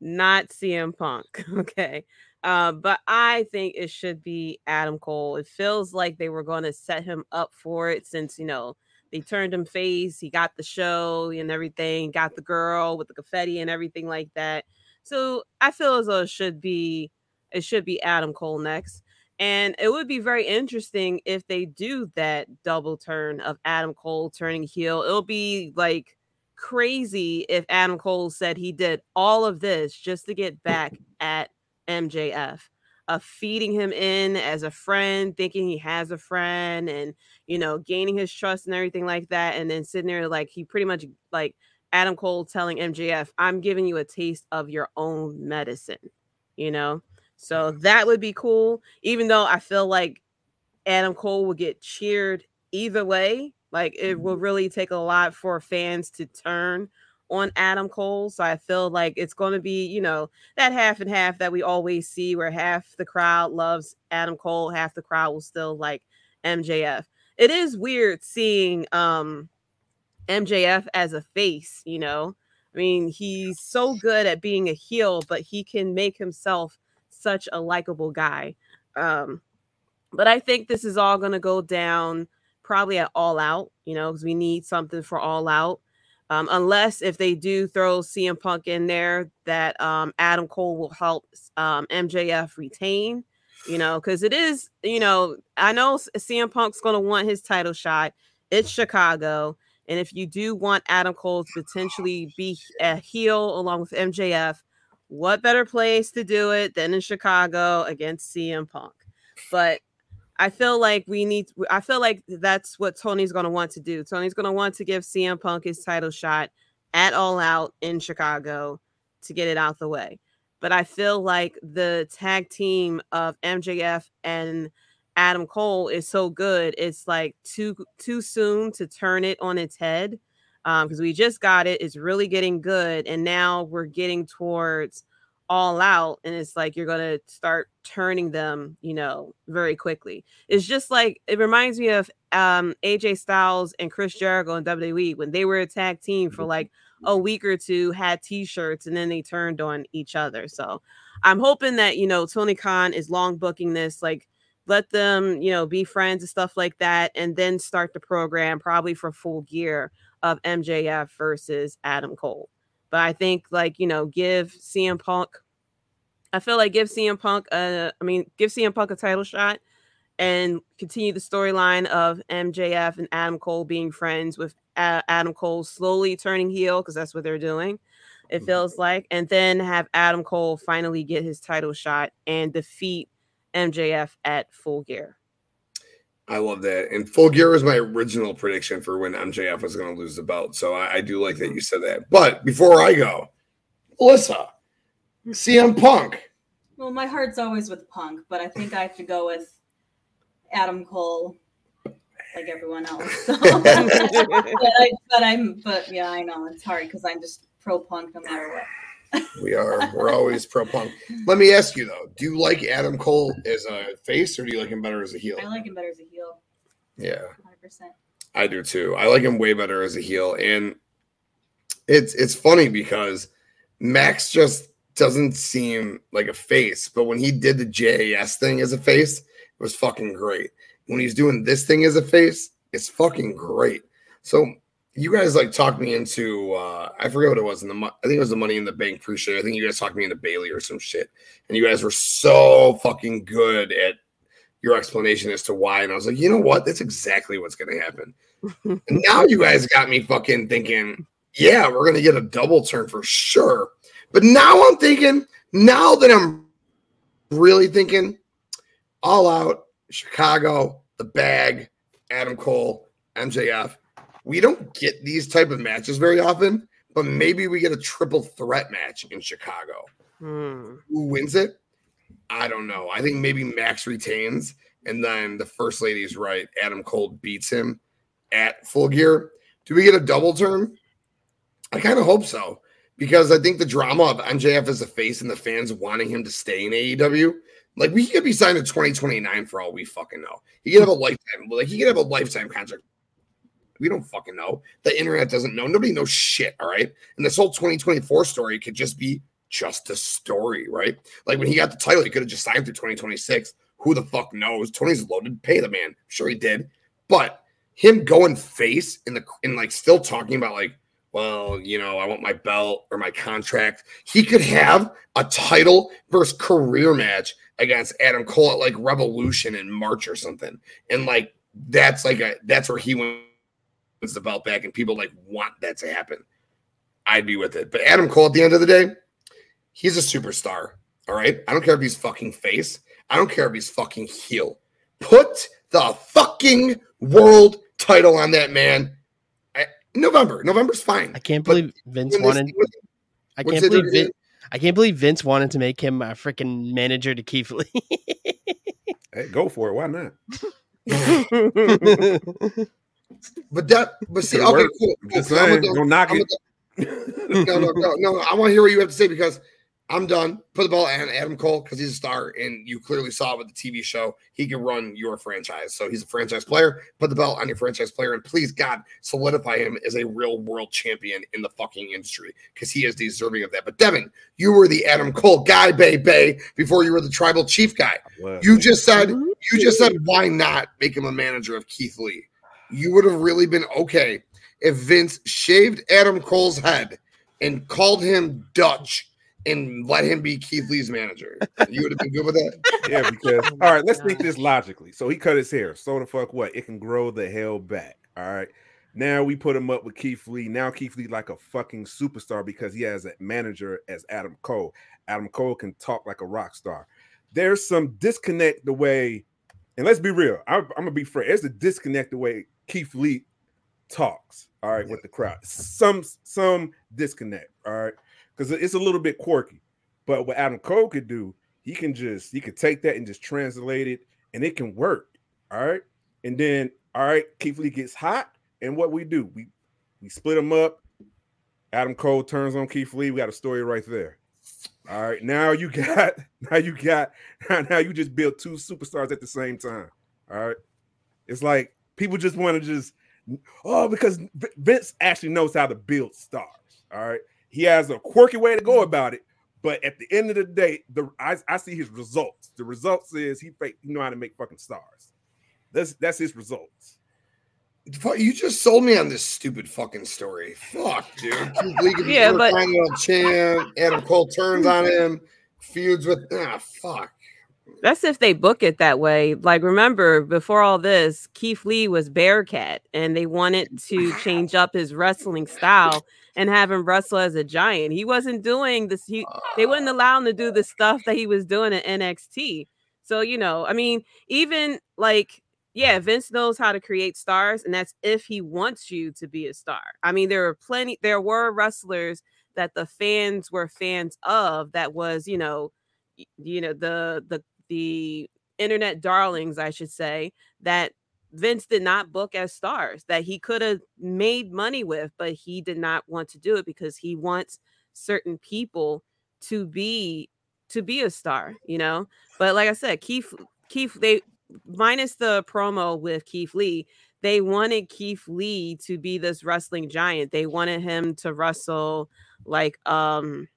not CM Punk. Okay. Uh, but I think it should be Adam Cole. It feels like they were going to set him up for it since, you know, they turned him face. He got the show and everything, got the girl with the confetti and everything like that. So I feel as though it should be it should be Adam Cole next. And it would be very interesting if they do that double turn of Adam Cole turning heel. It'll be like crazy if Adam Cole said he did all of this just to get back at MJF, of feeding him in as a friend, thinking he has a friend, and you know, gaining his trust and everything like that. And then sitting there like he pretty much like Adam Cole telling MJF, I'm giving you a taste of your own medicine, you know? So that would be cool, even though I feel like Adam Cole will get cheered either way. Like it will mm-hmm. really take a lot for fans to turn on Adam Cole. So I feel like it's going to be, you know, that half and half that we always see where half the crowd loves Adam Cole, half the crowd will still like MJF. It is weird seeing um MJF as a face, you know. I mean, he's so good at being a heel, but he can make himself such a likable guy. Um but I think this is all going to go down probably at all out, you know, because we need something for all out. Um, unless if they do throw CM Punk in there, that um, Adam Cole will help um, MJF retain, you know, because it is, you know, I know CM Punk's going to want his title shot. It's Chicago. And if you do want Adam Cole to potentially be a heel along with MJF, what better place to do it than in Chicago against CM Punk? But I feel like we need. I feel like that's what Tony's going to want to do. Tony's going to want to give CM Punk his title shot at All Out in Chicago to get it out the way. But I feel like the tag team of MJF and Adam Cole is so good. It's like too too soon to turn it on its head um, because we just got it. It's really getting good, and now we're getting towards all out and it's like you're going to start turning them you know very quickly. It's just like it reminds me of um aj styles and chris jericho in wwe when they were a tag team for like a week or two had t-shirts and then they turned on each other. So i'm hoping that you know tony khan is long booking this like let them you know be friends and stuff like that and then start the program probably for full gear of mjf versus adam cole but I think like you know, give CM Punk. I feel like give CM Punk. Uh, I mean, give CM Punk a title shot, and continue the storyline of MJF and Adam Cole being friends with A- Adam Cole slowly turning heel because that's what they're doing. It Mhm. feels like, and then have Adam Cole finally get his title shot and defeat MJF at Full Gear. I love that. And full gear was my original prediction for when MJF was going to lose the belt. So I, I do like that you said that. But before I go, Melissa, CM Punk. Well, my heart's always with Punk, but I think I have to go with Adam Cole, like everyone else. *laughs* So. *laughs* but, I, but I'm, but yeah, I know it's hard because I'm just pro Punk no matter what. We are. We're always pro Punk. Let me ask you though: Do you like Adam Cole as a face, or do you like him better as a heel? I like him better as a heel, Yeah, 100%. I do too. I like him way better as a heel, and it's it's funny because Max just doesn't seem like a face, but when he did the JAS thing as a face, it was fucking great. When he's doing this thing as a face, it's fucking great. So you guys like talked me into uh I forget what it was in the mo- I think it was the money in the bank pre-show. I think you guys talked me into Bayley or some shit. And you guys were so fucking good at your explanation as to why. And I was like, you know what? That's exactly what's gonna happen. *laughs* and now you guys got me fucking thinking, yeah, we're gonna get a double turn for sure. But now I'm thinking, now that I'm really thinking, all out, Chicago, the bag, Adam Cole, MJF. We don't get these type of matches very often, but maybe we get a triple threat match in Chicago. Hmm. Who wins it? I don't know. I think maybe Max retains, and then the first lady is right. Adam Cole beats him at full gear. Do we get a double turn? I kind of hope so because I think the drama of MJF as a face and the fans wanting him to stay in AEW, like we could be signed to 2029 for all we fucking know. He could have a lifetime, like he could have a lifetime contract. We don't fucking know. The internet doesn't know. Nobody knows shit. All right. And this whole 2024 story could just be just a story, right? Like when he got the title, he could have just signed through 2026. Who the fuck knows? Tony's loaded. Pay the man. Sure he did. But him going face in the in like still talking about like, well, you know, I want my belt or my contract. He could have a title versus career match against Adam Cole at like Revolution in March or something. And like that's like a that's where he wins the belt back and people like want that to happen. I'd be with it. But Adam Cole at the end of the day, he's a superstar. All right. I don't care if he's fucking face. I don't care if he's fucking heel. Put the fucking world title on that man. I, November. November's fine. I can't But believe Vince When they- wanted. I can't they- believe Vin, I can't believe Vince wanted to make him a freaking manager to Keith Lee. Hey, go for it. Why not? *laughs* *laughs* *laughs* But that, but see, okay, worked. cool. I'm just cool. I'm saying, gonna- don't knock I'm it. no, no, no, no. I want to hear what you have to say because I'm done. Put the ball on Adam Cole because he's a star, and you clearly saw with the TV show he can run your franchise. So he's a franchise player. Put the belt on your franchise player, and please God solidify him as a real world champion in the fucking industry because he is deserving of that. But Devin, you were the Adam Cole guy, baby, before you were the tribal chief guy. Well, You just said you just said why not make him a manager of Keith Lee? You would have really been okay if Vince shaved Adam Cole's head and called him Dutch and let him be Keith Lee's manager. You would have been good with that. *laughs* yeah, because Oh all right, let's think this logically. So he cut his hair. So the fuck what? It can grow the hell back. All right. Now we put him up with Keith Lee. Now Keith Lee like a fucking superstar because he has a manager as Adam Cole. Adam Cole can talk like a rock star. There's some disconnect the way, and let's be real. I'm, I'm gonna be frank. There's a disconnect the way Keith Lee talks. All right, with the crowd. Some some disconnect. All right, because it's a little bit quirky. But what Adam Cole could do, he can just he could take that and just translate it, and it can work. All right, and then all right, Keith Lee gets hot, and what we do, we we split them up. Adam Cole turns on Keith Lee. We got a story right there. All right, now you *laughs* got now you got *laughs* now you just built two superstars at the same time. All right, it's like people just want to just oh because Vince actually knows how to build stars. All right, he has a quirky way to go about it, but at the end of the day, the I, I see his results. The results is he fake he know how to make fucking stars. That's that's his results. You just sold me on this stupid fucking story. Fuck, dude. *laughs* Keith Lee could be Yeah, but- Intercontinental champ. Adam Cole turns on him, feuds with ah fuck. That's if they book it that way. Like, remember, before all this, Keith Lee was Bearcat, and they wanted to *laughs* change up his wrestling style and have him wrestle as a giant. He wasn't doing this. He, they wouldn't oh. allow him to do the stuff that he was doing at NXT. So, you know, I mean, even like, yeah, Vince knows how to create stars, and that's if he wants you to be a star. I mean, there are plenty, there were wrestlers that the fans were fans of that was, you know, you know, the the the internet darlings, I should say, that Vince did not book as stars that he could have made money with, but he did not want to do it because he wants certain people to be to be a star, you know. But like I said, Keith Keith they minus the promo with Keith Lee, they wanted Keith Lee to be this wrestling giant. They wanted him to wrestle like um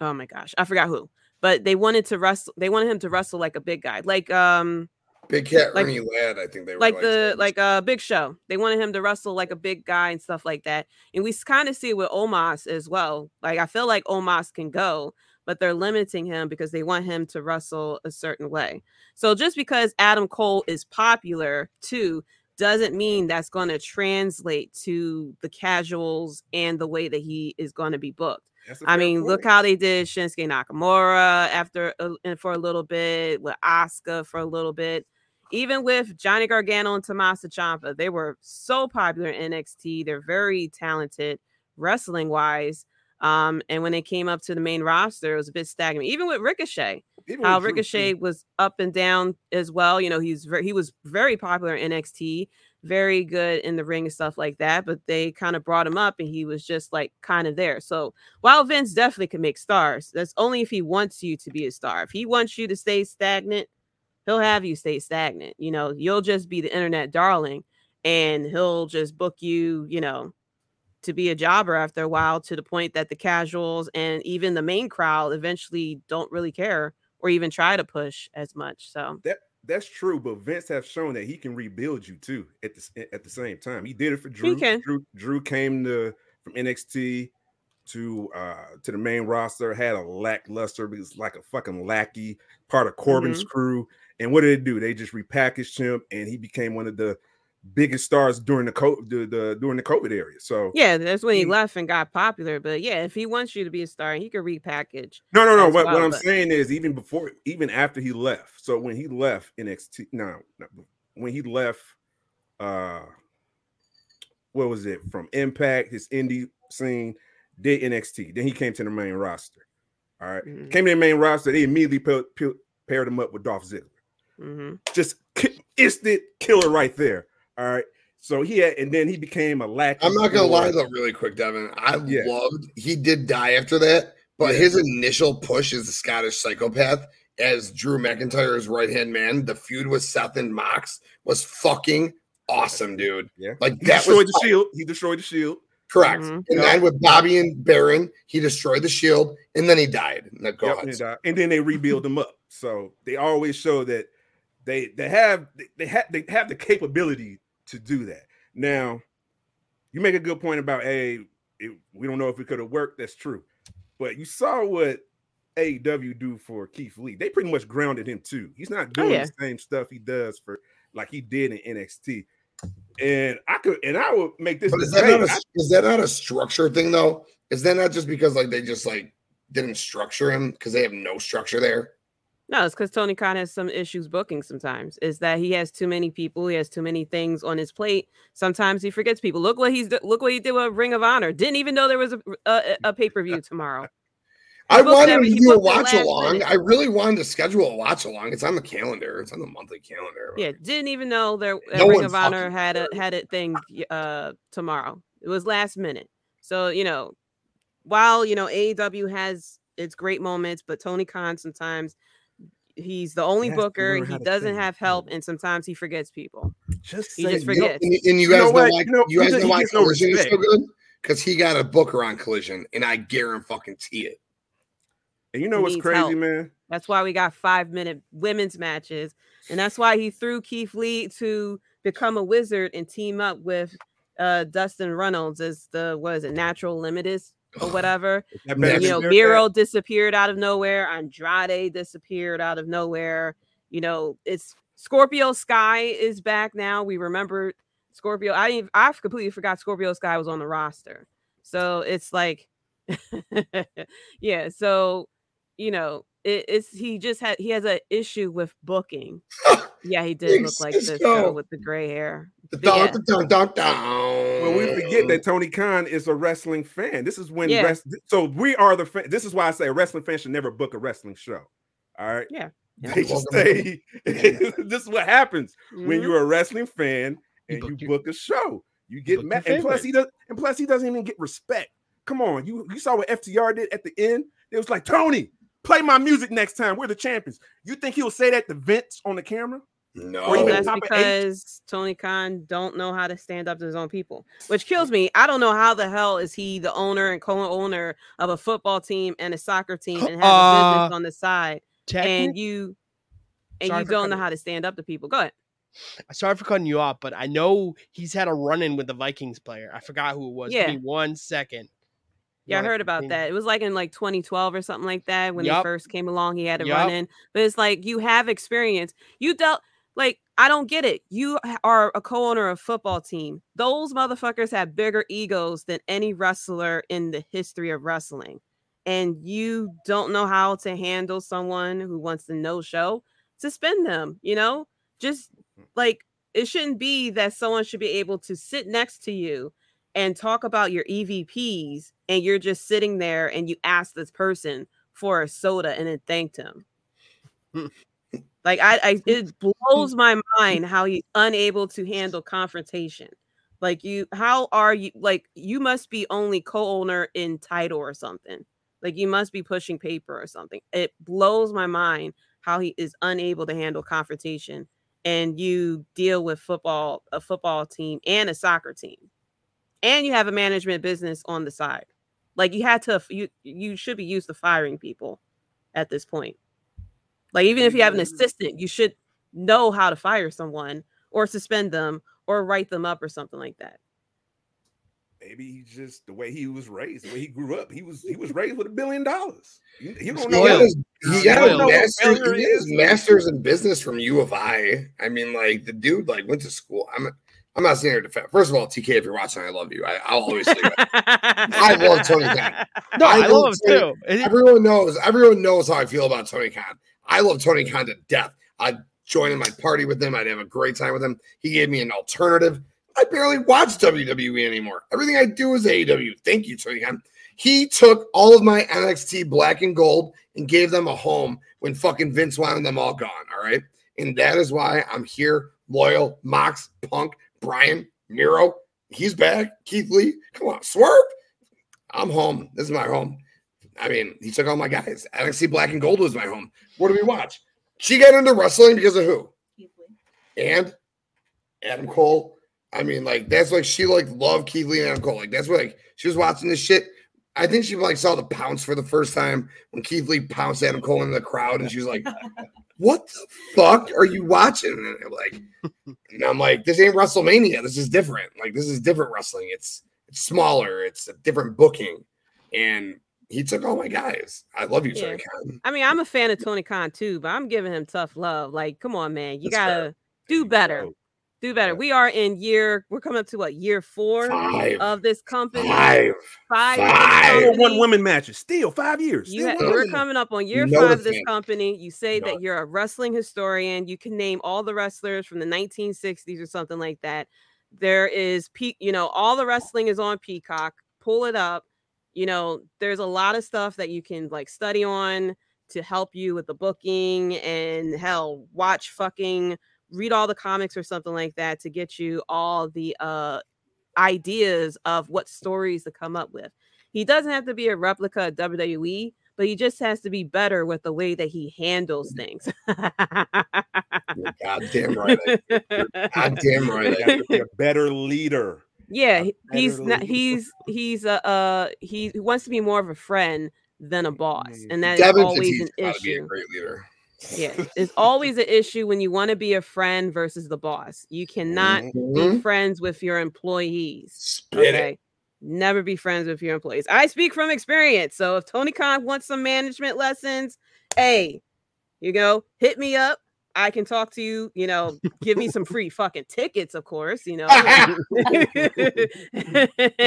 oh my gosh, I forgot who but they wanted to wrestle. They wanted him to wrestle like a big guy, like um, Big Cat like- Ernie Ladd. I think they were like the like uh Big Show. They wanted him to wrestle like a big guy and stuff like that. And we kind of see it with Omos as well. Like I feel like Omos can go, but they're limiting him because they want him to wrestle a certain way. So just because Adam Cole is popular too doesn't mean that's going to translate to the casuals and the way that he is going to be booked. I a I fair mean, look how they did Shinsuke Nakamura after and for a little bit, with Asuka for a little bit, even with Johnny Gargano and Tommaso Ciampa, they were so popular in NXT. They're very talented wrestling wise. Um, and when they came up to the main roster, it was a bit stagnant. Even with Ricochet, How Ricochet was up and down as well. You know, he's very he was very popular in NXT, very good in the ring and stuff like that. But they kind of brought him up, and he was just like kind of there. So while Vince definitely can make stars, that's only if he wants you to be a star. If he wants you to stay stagnant, he'll have you stay stagnant. You know, you'll just be the internet darling, and he'll just book you. You know. To be a jobber after a while, to the point that the casuals and even the main crowd eventually don't really care or even try to push as much. So that That's true, but Vince have shown that he can rebuild you too at the at the same time. He did it for Drew. Drew, Drew came to from NXT to uh to the main roster, had a lackluster because like a fucking lackey, part of Corbin's Mm-hmm. crew. And what did they do? They just repackaged him, and he became one of the biggest stars during the co- the, the during the COVID area. So yeah, that's when he He- left and got popular. But yeah, if he wants you to be a star, he could repackage. No, no, no. What, well, what I'm but- saying is, even before, even after he left. So when he left NXT, no, no when he left, uh, what was it from Impact, his indie scene, did NXT. Then he came to the main roster. All right. Mhm. came to the main roster. They immediately pa- pa- paired him up with Dolph Ziggler. Mm-hmm. Just instant killer right there. All right. So he had, and then he became a lackey. I'm not gonna lie though, really quick, Devin. I Yeah. loved he did die after that, but Yeah. his initial push as the Scottish psychopath as Drew McIntyre's right hand man, the feud with Seth and Mox was fucking awesome, dude. Yeah. Like He that destroyed was the shield. He destroyed the shield. correct. Mhm. And Yeah. then with Bobby and Baron, he destroyed the shield and then he died. Now, go Yep, ahead. and, uh, and then they rebuild them up. So they always show that they they have they- they have they have the capability to do that. Now, you make a good point about hey, it, we don't know if it could have worked. That's true, but you saw what AEW do for Keith Lee. They pretty much grounded him too. He's not oh, doing yeah. the same stuff he does for like he did in NXT. And I could and I would make this. But is that not a I- is that not a structure thing though? Is that not just because like they just like didn't structure him because they have no structure there? No, it's because Tony Khan has some issues booking sometimes. Is that he has too many people, he has too many things on his plate. Sometimes he forgets people. Look what he's look what he did with Ring of Honor. Didn't even know there was a a, a pay per view tomorrow. *laughs* I wanted every- to do a watch along. minute. I really wanted to schedule a watch along. It's on the calendar. It's on the monthly calendar. Yeah, didn't even know there No Ring of Honor had a had a thing uh tomorrow. It was last minute. So, you know, while you know AEW has its great moments, but Tony Khan sometimes he's the only has booker. He doesn't have help, and sometimes he forgets people. just he say just no. You know- and, and you You guys know know, what? why You know- you guys know why gets no Collision is so good? Because he got a booker on Collision, and I guarantee fucking it. And you know He what's crazy, help. man? That's why we got five minute women's matches. And that's why he threw Keith Lee to become a wizard and team up with uh Dustin Reynolds as the what is it, natural limited or whatever. Is that Yeah, better you know, Miro disappeared out of nowhere. Andrade disappeared out of nowhere. You know, it's Scorpio Sky is back now. We remember Scorpio. I I completely forgot Scorpio Sky was on the roster. So it's like, *laughs* yeah. So you know, it, it's he just had he has an issue with booking. Yeah, he did look like this girl with the gray hair. Dun. Well, we forget that Tony Khan is a wrestling fan. This is when Yeah. rest, so we are the fan. This is why I say a wrestling fan should never book a wrestling show. All right. Yeah. *laughs* Yeah. They just say *laughs* this is what happens when Mhm. you're a wrestling fan You and book you book a show. You get book mad, and plus he does, and plus he doesn't even get respect. Come on, you you saw what FTR did at the end. It was like Tony, play my music next time. We're the champions. You think he'll say that to Vince on the camera? No. Or even that's top of eight? because Tony Khan don't know how to stand up to his own people, which kills me. I don't know how the hell is he the owner and co-owner of a football team and a soccer team and has a Uh, business on the side, and you and Sorry you don't know how to stand up to people. Go ahead. I'm sorry for cutting you off, but I know he's had a run-in with the Vikings player. I forgot who it was. Yeah. Give me one second. Yeah, I heard about that. It was like in like 2012 or something like that when they first came along. He had to Yup. run in, but it's like you have experience. You dealt like I don't get it. You are a co-owner of a football team. Those motherfuckers have bigger egos than any wrestler in the history of wrestling, and you don't know how to handle someone who wants to no show. Suspend them. You know, just hmm. like it shouldn't be that someone should be able to sit next to you and talk about your EVPs and you're just sitting there and you ask this person for a soda and then thanked him. Hmm. like I, I hmm. it hmm. blows my mind how he's unable to handle confrontation. Like you how are you like you must be only co-owner in title or something. Like you must be pushing paper or something. It blows my mind how he is unable to handle confrontation and you deal with football a football team and a soccer team and you have a management business on the side like you had to you you should be used to firing people at this point like even if you have an mm. assistant you should know how to fire someone or suspend them or write them up or something like that Maybe he just the way he was raised, the way he grew up. He was he was *laughs* raised with a billion dollars. You, you don't He know. got he got his Spoiled. master's, he got his master's in business from U of I. I mean, like the dude like went to school. I'm I'm not saying here to defend. First of all, TK, if you're watching, I love you. I, I'll always say that. *laughs* I love Tony Khan. No, I I, will love him say too. Everyone knows. Everyone knows how I feel about Tony Khan. I love Tony Khan to death. I'd join in my party with him. I'd have a great time with him. He gave me an alternative. I barely watch WWE anymore. Everything I do is AEW. Thank you, Tony Khan. He took all of my NXT black and gold and gave them a home when fucking Vince wanted them all gone. All right. And that is why I'm here, loyal, Mox, Punk, Bryan, Miro. He's back. Keith Lee. Come on, Swerve. I'm home. This is my home. I mean, he took all my guys. NXT Black and Gold was my home. What do we watch? She got into wrestling because of who? Keith Lee. And Adam Cole. I mean, like that's like she like loved Keith Lee and Adam Cole. Like that's what like she was watching this shit. I think she like saw the pounce for the first time when Keith Lee pounced Adam Cole in the crowd, and she was like, *laughs* "What the fuck are you watching?" And I'm like, *laughs* and I'm like, "This ain't WrestleMania. This is different. Like this is different wrestling. It's it's smaller. It's a different booking." And he took all my guys. I love you, Tony Khan. I mean, I'm a fan of Tony Khan too, but I'm giving him tough love. Like, come on, man, you That's fair. gotta do better. Oh. So, Do better. We are in year. We're coming up to what year four Five. of this company. Five. Five. of Five. company. one women matches. Still five years. You Still ha- we're coming up on year Know five the of this thing. company. You say Know that you're a wrestling historian. You can name all the wrestlers from the 1960s or something like that. There is peak, you know, all the wrestling is on Peacock. Pull it up. You know, there's a lot of stuff that you can like study on to help you with the booking and hell, watch fucking read all the comics or something like that to get you all the uh ideas of what stories to come up with. He doesn't have to be a replica of WWE, but he just has to be better with the way that he handles things. *laughs* You're goddamn right. You're goddamn right. You be a better leader. yeah, he's not, he's he's a uh he wants to be more of a friend than a boss, and that is always an to be a issue. great leader. Yeah, *laughs* it's always an issue when you want to be a friend versus the boss. You cannot be Mhm. friends with your employees. Spit it. Okay. never be friends with your employees. I speak from experience. So if Tony Khan wants some management lessons, hey, you go hit me up. I can talk to you, you know, give me some free fucking tickets, of course, you know, *laughs*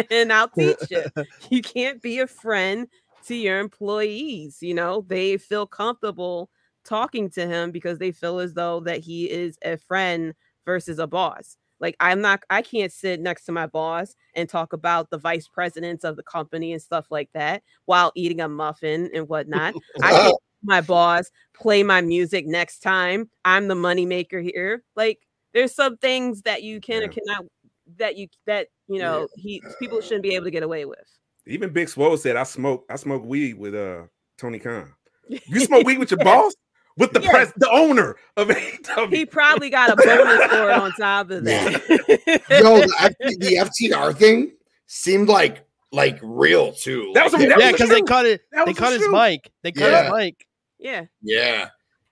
and *laughs* I'll teach you. You can't be a friend to your employees, you know, they feel comfortable talking to him because they feel as though that he is a friend versus a boss. Like I'm not I can't sit next to my boss and talk about the vice presidents of the company and stuff like that while eating a muffin and whatnot. I can't *laughs* my boss play my music next time. I'm the money maker here. Like there's some things that you can Yeah. or cannot that you that you know he people shouldn't be able to get away with. Even Big Swole said, "I smoke, I smoke weed with uh Tony Khan. *laughs* You smoke weed with your boss, with the Yeah. press, the owner of *laughs* AEW. He probably got a bonus for it on top of that. *laughs* Yo, the, F- the FTR thing seemed like like real too. That was Like, a- that yeah, because they true. cut it. That They was cut his true. mic. They cut Yeah. his mic. yeah. yeah,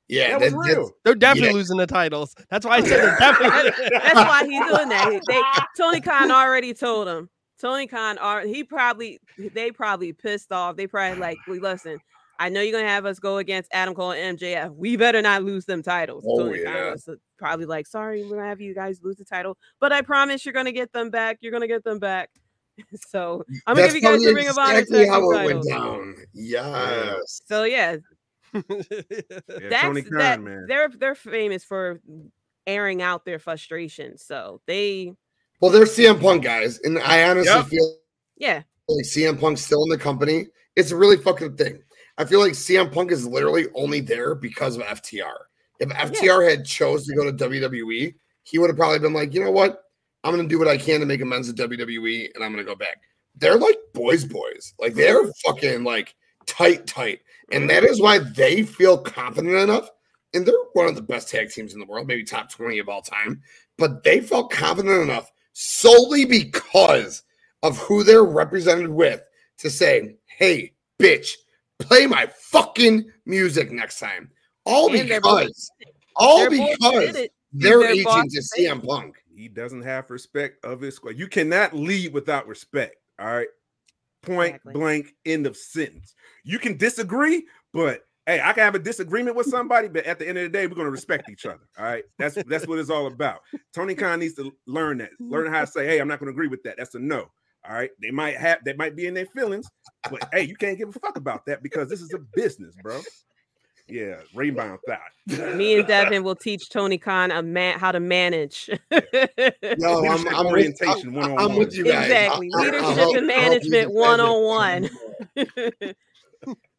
yeah. That was that- real. They're definitely Yeah. losing the titles. That's why I *laughs* said they're definitely. That's why he's doing that. They Tony Khan already told him. Tony Khan are he probably they probably pissed off. They probably like, we listen. I know you're gonna have us go against Adam Cole and MJF. We better not lose them titles. Oh, Tony yeah. was uh, probably like, sorry, we're gonna have you guys lose the title, but I promise you're gonna get them back. You're gonna get them back. *laughs* so I'm gonna That's give you guys the probably Ring of Honor exactly tag how team it went down. Yes. So yeah, Yeah, that's Tony Khan, that. man. They're they're famous for airing out their frustration. So they Well, they're CM Punk guys, and I honestly Yep. feel yeah. like CM Punk's still in the company. It's a really fucking thing. I feel like CM Punk is literally only there because of FTR. If FTR had chose to go to WWE, he would have probably been like, you know what? I'm gonna do what I can to make amends to WWE, and I'm gonna go back. They're like boys, boys. Like they're mm-hmm. fucking like tight, tight, and mm-hmm. that is why they feel confident enough. And they're one of the best tag teams in the world, maybe top 20 of all time. But they felt confident enough solely because of who they're represented with to say, hey, bitch, play my fucking music next time. All And they're because, all They're both because did it. their their agent boss is say- CM Punk. He doesn't have respect of his squad. You cannot lead without respect. All right. Point Exactly. blank, end of sentence. You can disagree, but hey, I can have a disagreement with somebody, but at the end of the day, we're gonna respect each other. All right. That's that's what it's all about. Tony Khan needs to learn that, learn how to say, hey, I'm not gonna agree with that. That's a no. All right. They might have they might be in their feelings, but hey, you can't give a fuck about that because this is a business, bro. Yeah, rebound thought. Me and Devin will teach Tony Khan a man how to manage. *laughs* No, I'm, I'm orientation I'm, 101. I'm with you guys. exactly. I'll- I'll- Leadership I'll help- and I'll help you management defend one it. on one.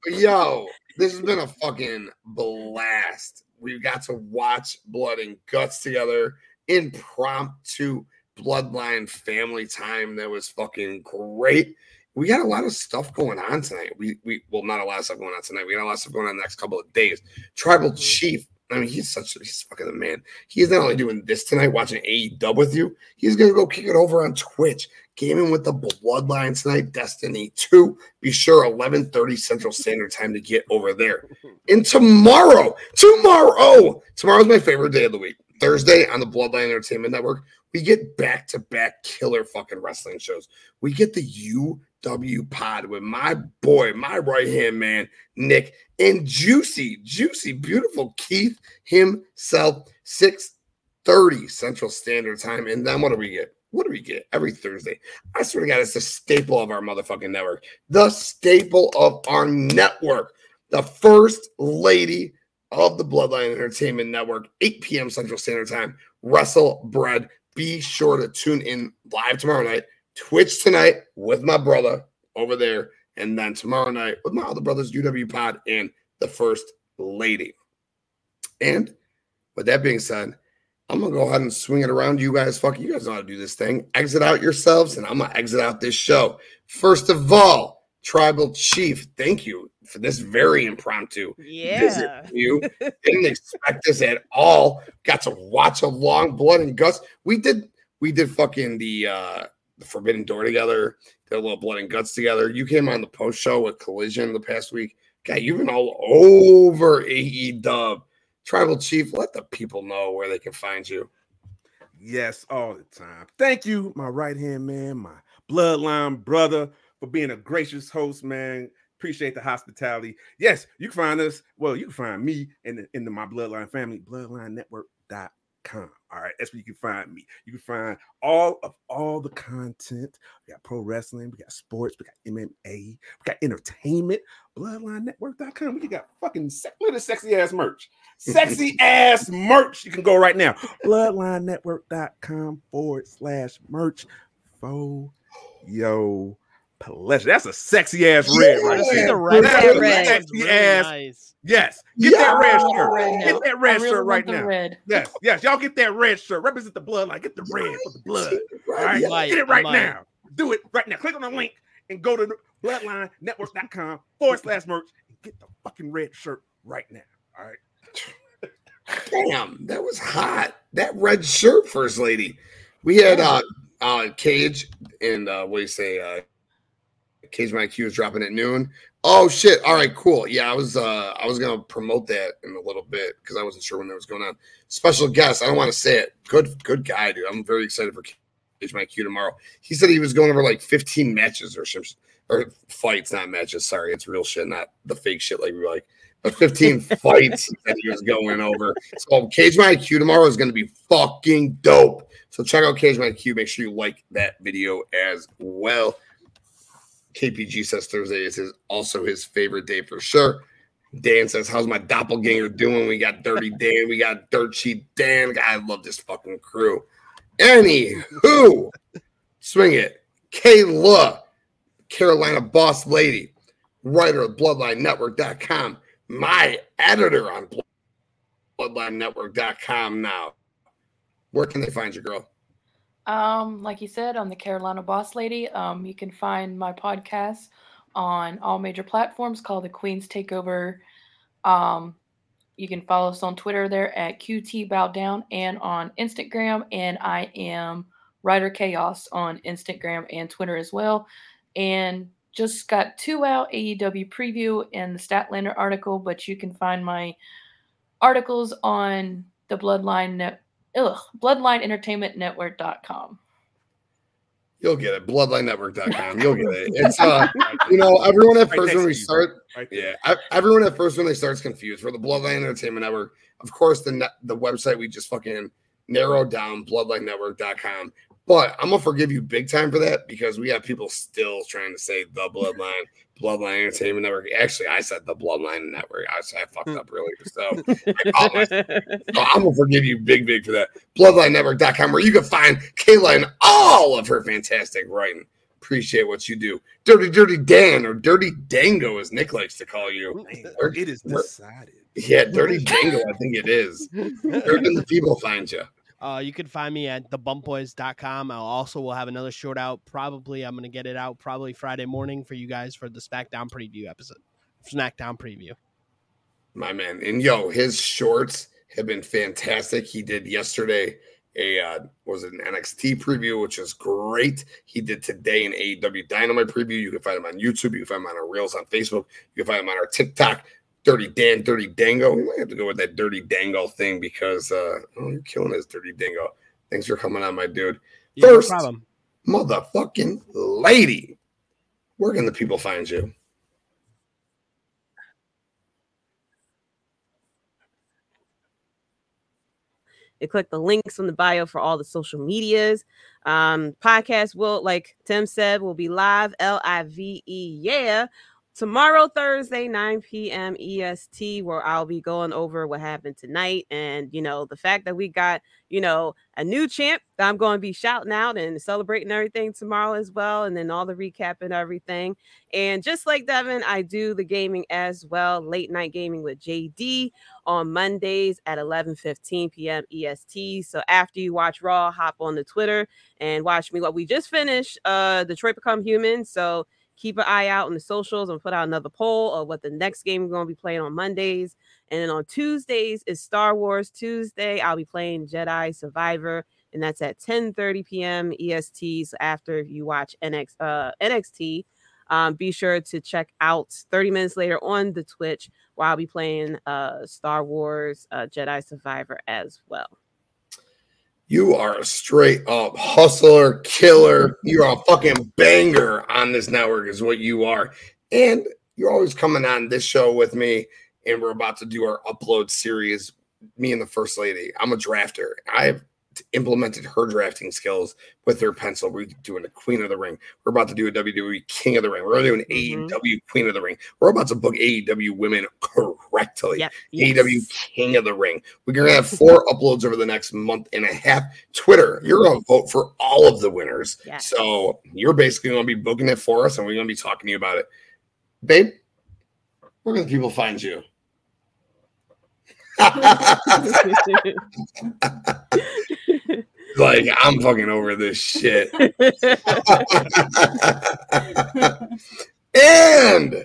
But yo, this has been a fucking blast. We got to watch Blood and Guts together, impromptu bloodline family time. That was fucking great. We got a lot of stuff going on tonight. We we well, not a lot of stuff going on tonight. We got a lot of stuff going on the next couple of days. Tribal Mhm. Chief. I mean, he's such he's fucking the man. He's not only doing this tonight, watching AEW with you, he's gonna go kick it over on Twitch. Gaming with the Bloodline tonight, Destiny 2. Be sure 11:30 Central Standard Time to get over there. And tomorrow, tomorrow, tomorrow's my favorite day of the week. Thursday on the Bloodline Entertainment Network, we get back-to-back killer fucking wrestling shows. We get the UW pod with my boy, my right-hand man, Nick, and Juicy, Juicy, beautiful Keith himself, 6:30 Central Standard Time. And then what do we get? What do we get every Thursday? I swear to God, it's the staple of our motherfucking network. The staple of our network. The first lady of the Bloodline Entertainment Network, 8 p.m. Central Standard Time. Wrestle Bread. Be sure to tune in live tomorrow night. Twitch tonight with my brother over there. And then tomorrow night with my other brothers, UW Pod and the First Lady. And with that being said, I'm gonna go ahead and swing it around. You guys, fuck, you guys know how to do this thing. Exit out yourselves, and I'm gonna exit out this show. First of all, Tribal Chief, thank you for this very impromptu visit Yeah. with you. Didn't expect this at all. Got to watch a long blood and guts. We did we did fucking the uh the Forbidden Door together, did a little blood and guts together. You came on the post show with Collision the past week. God, you've been all over AE Dub. Tribal Chief, let the people know where they can find you. Yes, all the time. Thank you, my right hand man, my bloodline brother, for being a gracious host, man. Appreciate the hospitality. Yes, you can find us. Well, you can find me in the, in the my bloodline family, bloodlinenetwork.com. All right, that's where you can find me. You can find all of all the content. We got pro wrestling, we got sports, we got MMA, we got entertainment. Bloodlinenetwork.com. We got fucking look at sexy ass merch. Sexy *laughs* ass merch. You can go right now. Bloodlinenetwork.com forward slash merch. Fo yo pleasure. That's a sexy ass red right Yeah, there. the red That's hair a red. sexy Really ass. nice. Yes. Get that red I want the shirt. red. Get that red really shirt right now. Red. Yes, yes. Y'all get that red shirt. Represent the bloodline. Get the red for the blood. All right, yeah. Get it right might. now. Do it right now. Click on the link and go to bloodlinenetwork.com forward slash merch and get the fucking red shirt right now. All right. Damn, that was hot. That red shirt, first lady. We had uh uh Cage and uh what do you say? Uh Cage My IQ is dropping at noon. Oh shit. All right, cool. Yeah, I was uh I was gonna promote that in a little bit because I wasn't sure when that was going on. Special guest, I don't want to say it. Good good guy, dude. I'm very excited for Cage My IQ tomorrow. He said he was going over like 15 matches or some or fights, not matches. Sorry, it's real shit, not the fake shit like we like. But 15 *laughs* fights that he was going over. So Cage My IQ tomorrow is going to be fucking dope. So check out Cage My IQ. Make sure you like that video as well. KPG says Thursday is his, also his favorite day for sure. Dan says, "How's my doppelganger doing? We got Dirty *laughs* Dan, we got Dirt Sheet Dan. I love this fucking crew." Anywho, swing it. Kayla, Carolina boss lady, writer of BloodlineNetwork.com, my editor on BloodlineNetwork.com now. Where can they find you, girl? Um, like you said, I'm the Carolina Boss Lady. Um, you can find my podcast on all major platforms called the Queen's Takeover. Um, you can follow us on Twitter there at QT Bow Down and on Instagram. And I am Writer Chaos on Instagram and Twitter as well. And just got two out AEW preview and the Statlander article, but you can find my articles on the Bloodline Net ugh, bloodlineentertainmentnetwork.com. You'll get it. BloodlineNetwork.com. You'll get it. It's uh, *laughs* you know, everyone at first when we start, yeah, everyone at first when they start is confused. We're the Bloodline Entertainment Network. Of course, the net, the website we just fucking narrowed down, BloodlineNetwork.com. But I'm gonna forgive you big time for that because we have people still trying to say the Bloodline, Bloodline Entertainment Network. Actually, I said the Bloodline Network. I, said I fucked hmm. up really. so I so I'm gonna forgive you big, big for that. BloodlineNetwork.com, where you can find Kayla and all of her fantastic writing. Appreciate what you do. Dirty, Dirty Dan, or Dirty Dango, as Nick likes to call you. Man, it is decided. Yeah, Dirty Dango, I think it is. Where can the people find you? Uh, you can find me at thebumpboys.com. I'll also will have another short out. Probably I'm gonna get it out probably Friday morning for you guys for the SmackDown preview episode. SmackDown preview. My man. And yo, his shorts have been fantastic. He did yesterday a uh was it an NXT preview, which is great. He did today an AEW Dynamite preview. You can find him on YouTube, you can find him on our reels on Facebook, you can find him on our TikTok. Dirty Dan, Dirty Dango. We might have to go with that Dirty Dango thing because uh oh, you're killing this Dirty Dango. Thanks for coming on, my dude. Yeah, no First- problem. Motherfucking lady. Where can the people find you? and click the links on the bio for all the social medias. Um, podcast will, like Tim said, will be live L I V E, yeah, tomorrow, Thursday, 9 p.m. EST, where I'll be going over what happened tonight. And, you know, the fact that we got, you know, a new champ that I'm going to be shouting out and celebrating everything tomorrow as well. And then all the recap and everything. And just like Devin, I do the gaming as well, late night gaming with JD on Mondays at 11:15 p.m. EST. So after you watch Raw, hop on the Twitter and watch me. What we just finished, uh, Detroit Become Human. So keep an eye out on the socials and put out another poll of what the next game we're going to be playing on Mondays. And then on Tuesdays is Star Wars Tuesday. I'll be playing Jedi Survivor, and that's at 10:30 p.m. EST. So after you watch NX, uh, NXT. Um, be sure to check out 30 minutes later on the Twitch where I'll be playing uh, Star Wars uh, Jedi Survivor as well. You are a straight up hustler, killer. You're a fucking banger on this network, is what you are. And you're always coming on this show with me, and we're about to do our upload series. Me and the first lady. I'm a drafter. I've implemented her drafting skills with her pencil. We're doing a Queen of the Ring. We're about to do a WWE King of the Ring. We're doing Mhm. AEW Queen of the Ring. We're about to book AEW women correctly. Yep. AEW. King of the Ring. We're gonna have four uploads over the next month and a half. Twitter, you're gonna vote for all of the winners. Yes. So you're basically gonna be booking it for us, and we're gonna be talking to you about it. Babe, where can people find you? *laughs* *laughs* *laughs* like I'm fucking over this shit. *laughs* and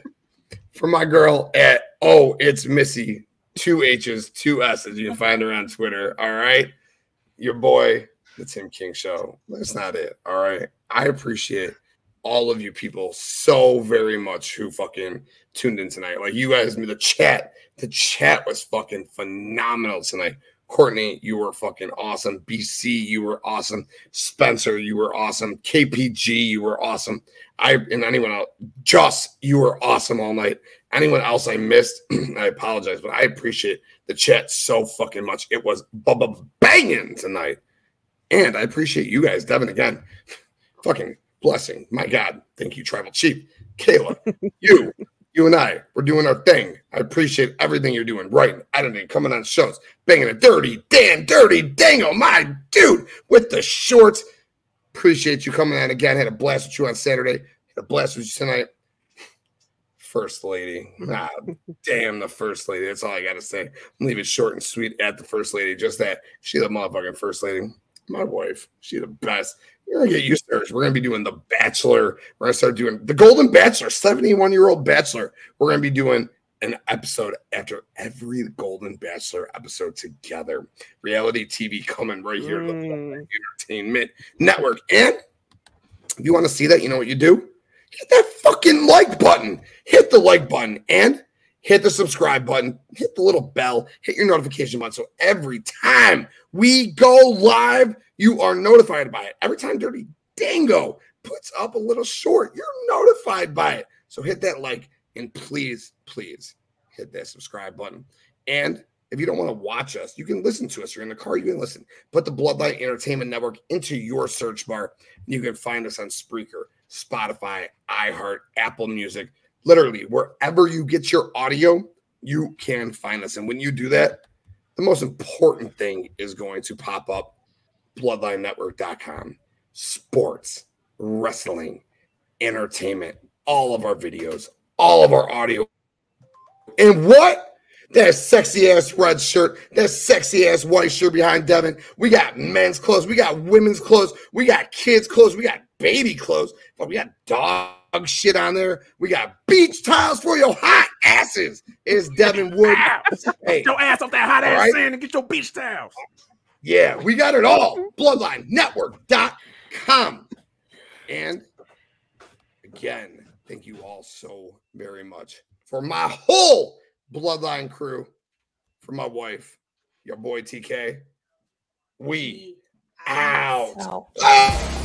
for my girl at oh, it's Missy, two H's, two S's. You can find her on Twitter. All right. Your boy, the Tim King Show. That's not it. All right. I appreciate all of you people so very much who fucking tuned in tonight. Like you guys, the chat, the chat was fucking phenomenal tonight. Courtney, you were fucking awesome. BC, you were awesome. Spencer, you were awesome. KPG, you were awesome. I and anyone else, Joss, you were awesome all night. Anyone else I missed, *clears throat* I apologize, but I appreciate the chat so fucking much. It was banging tonight, and I appreciate you guys, Devin, again. *laughs* Fucking blessing, my God. Thank you, Tribal Chief, Kayla, *laughs* you, you and I, we're doing our thing. I appreciate everything you're doing, writing, editing, coming on shows, banging a dirty, damn, dirty dango, my dude, with the shorts. Appreciate you coming on again. Had a blast with you on Saturday. Had a blast with you tonight. First lady. Ah, damn the first lady. That's all I gotta say. I'm leaving short and sweet at the first lady. Just that. She the motherfucking first lady. My wife. She the best. You're gonna get used to her. We're gonna be doing the Bachelor. We're gonna start doing the Golden Bachelor, 71 year old Bachelor. We're gonna be doing an episode after every Golden Bachelor episode together. Reality TV coming right here. Mm. Entertainment Network. And if you want to see that, you know what you do? Hit that fucking like button. Hit the like button and hit the subscribe button. Hit the little bell. Hit your notification button. So every time we go live, you are notified by it. Every time Dirty Dango puts up a little short, you're notified by it. So hit that like and please, please hit that subscribe button. And if you don't want to watch us, you can listen to us. You're in the car, you can listen. Put the Bloodline Entertainment Network into your search bar. You can find us on Spreaker, Spotify, iHeart, Apple Music, literally wherever you get your audio, you can find us. And when you do that, the most important thing is going to pop up bloodlinenetwork.com. Sports, wrestling, entertainment, all of our videos, all of our audio. And what? That sexy ass red shirt, that sexy ass white shirt behind Devin. We got men's clothes, we got women's clothes, we got kids' clothes, we got baby clothes, but we got dog shit on there. We got beach towels for your hot asses. It's Devin Wood. Hey, Get your ass off that hot All ass right. sand and get your beach towels. yeah, we got it all. Bloodlinenetwork.com. And again, thank you all so very much for my whole Bloodline crew, for my wife, your boy TK. We out. Wow. Ah!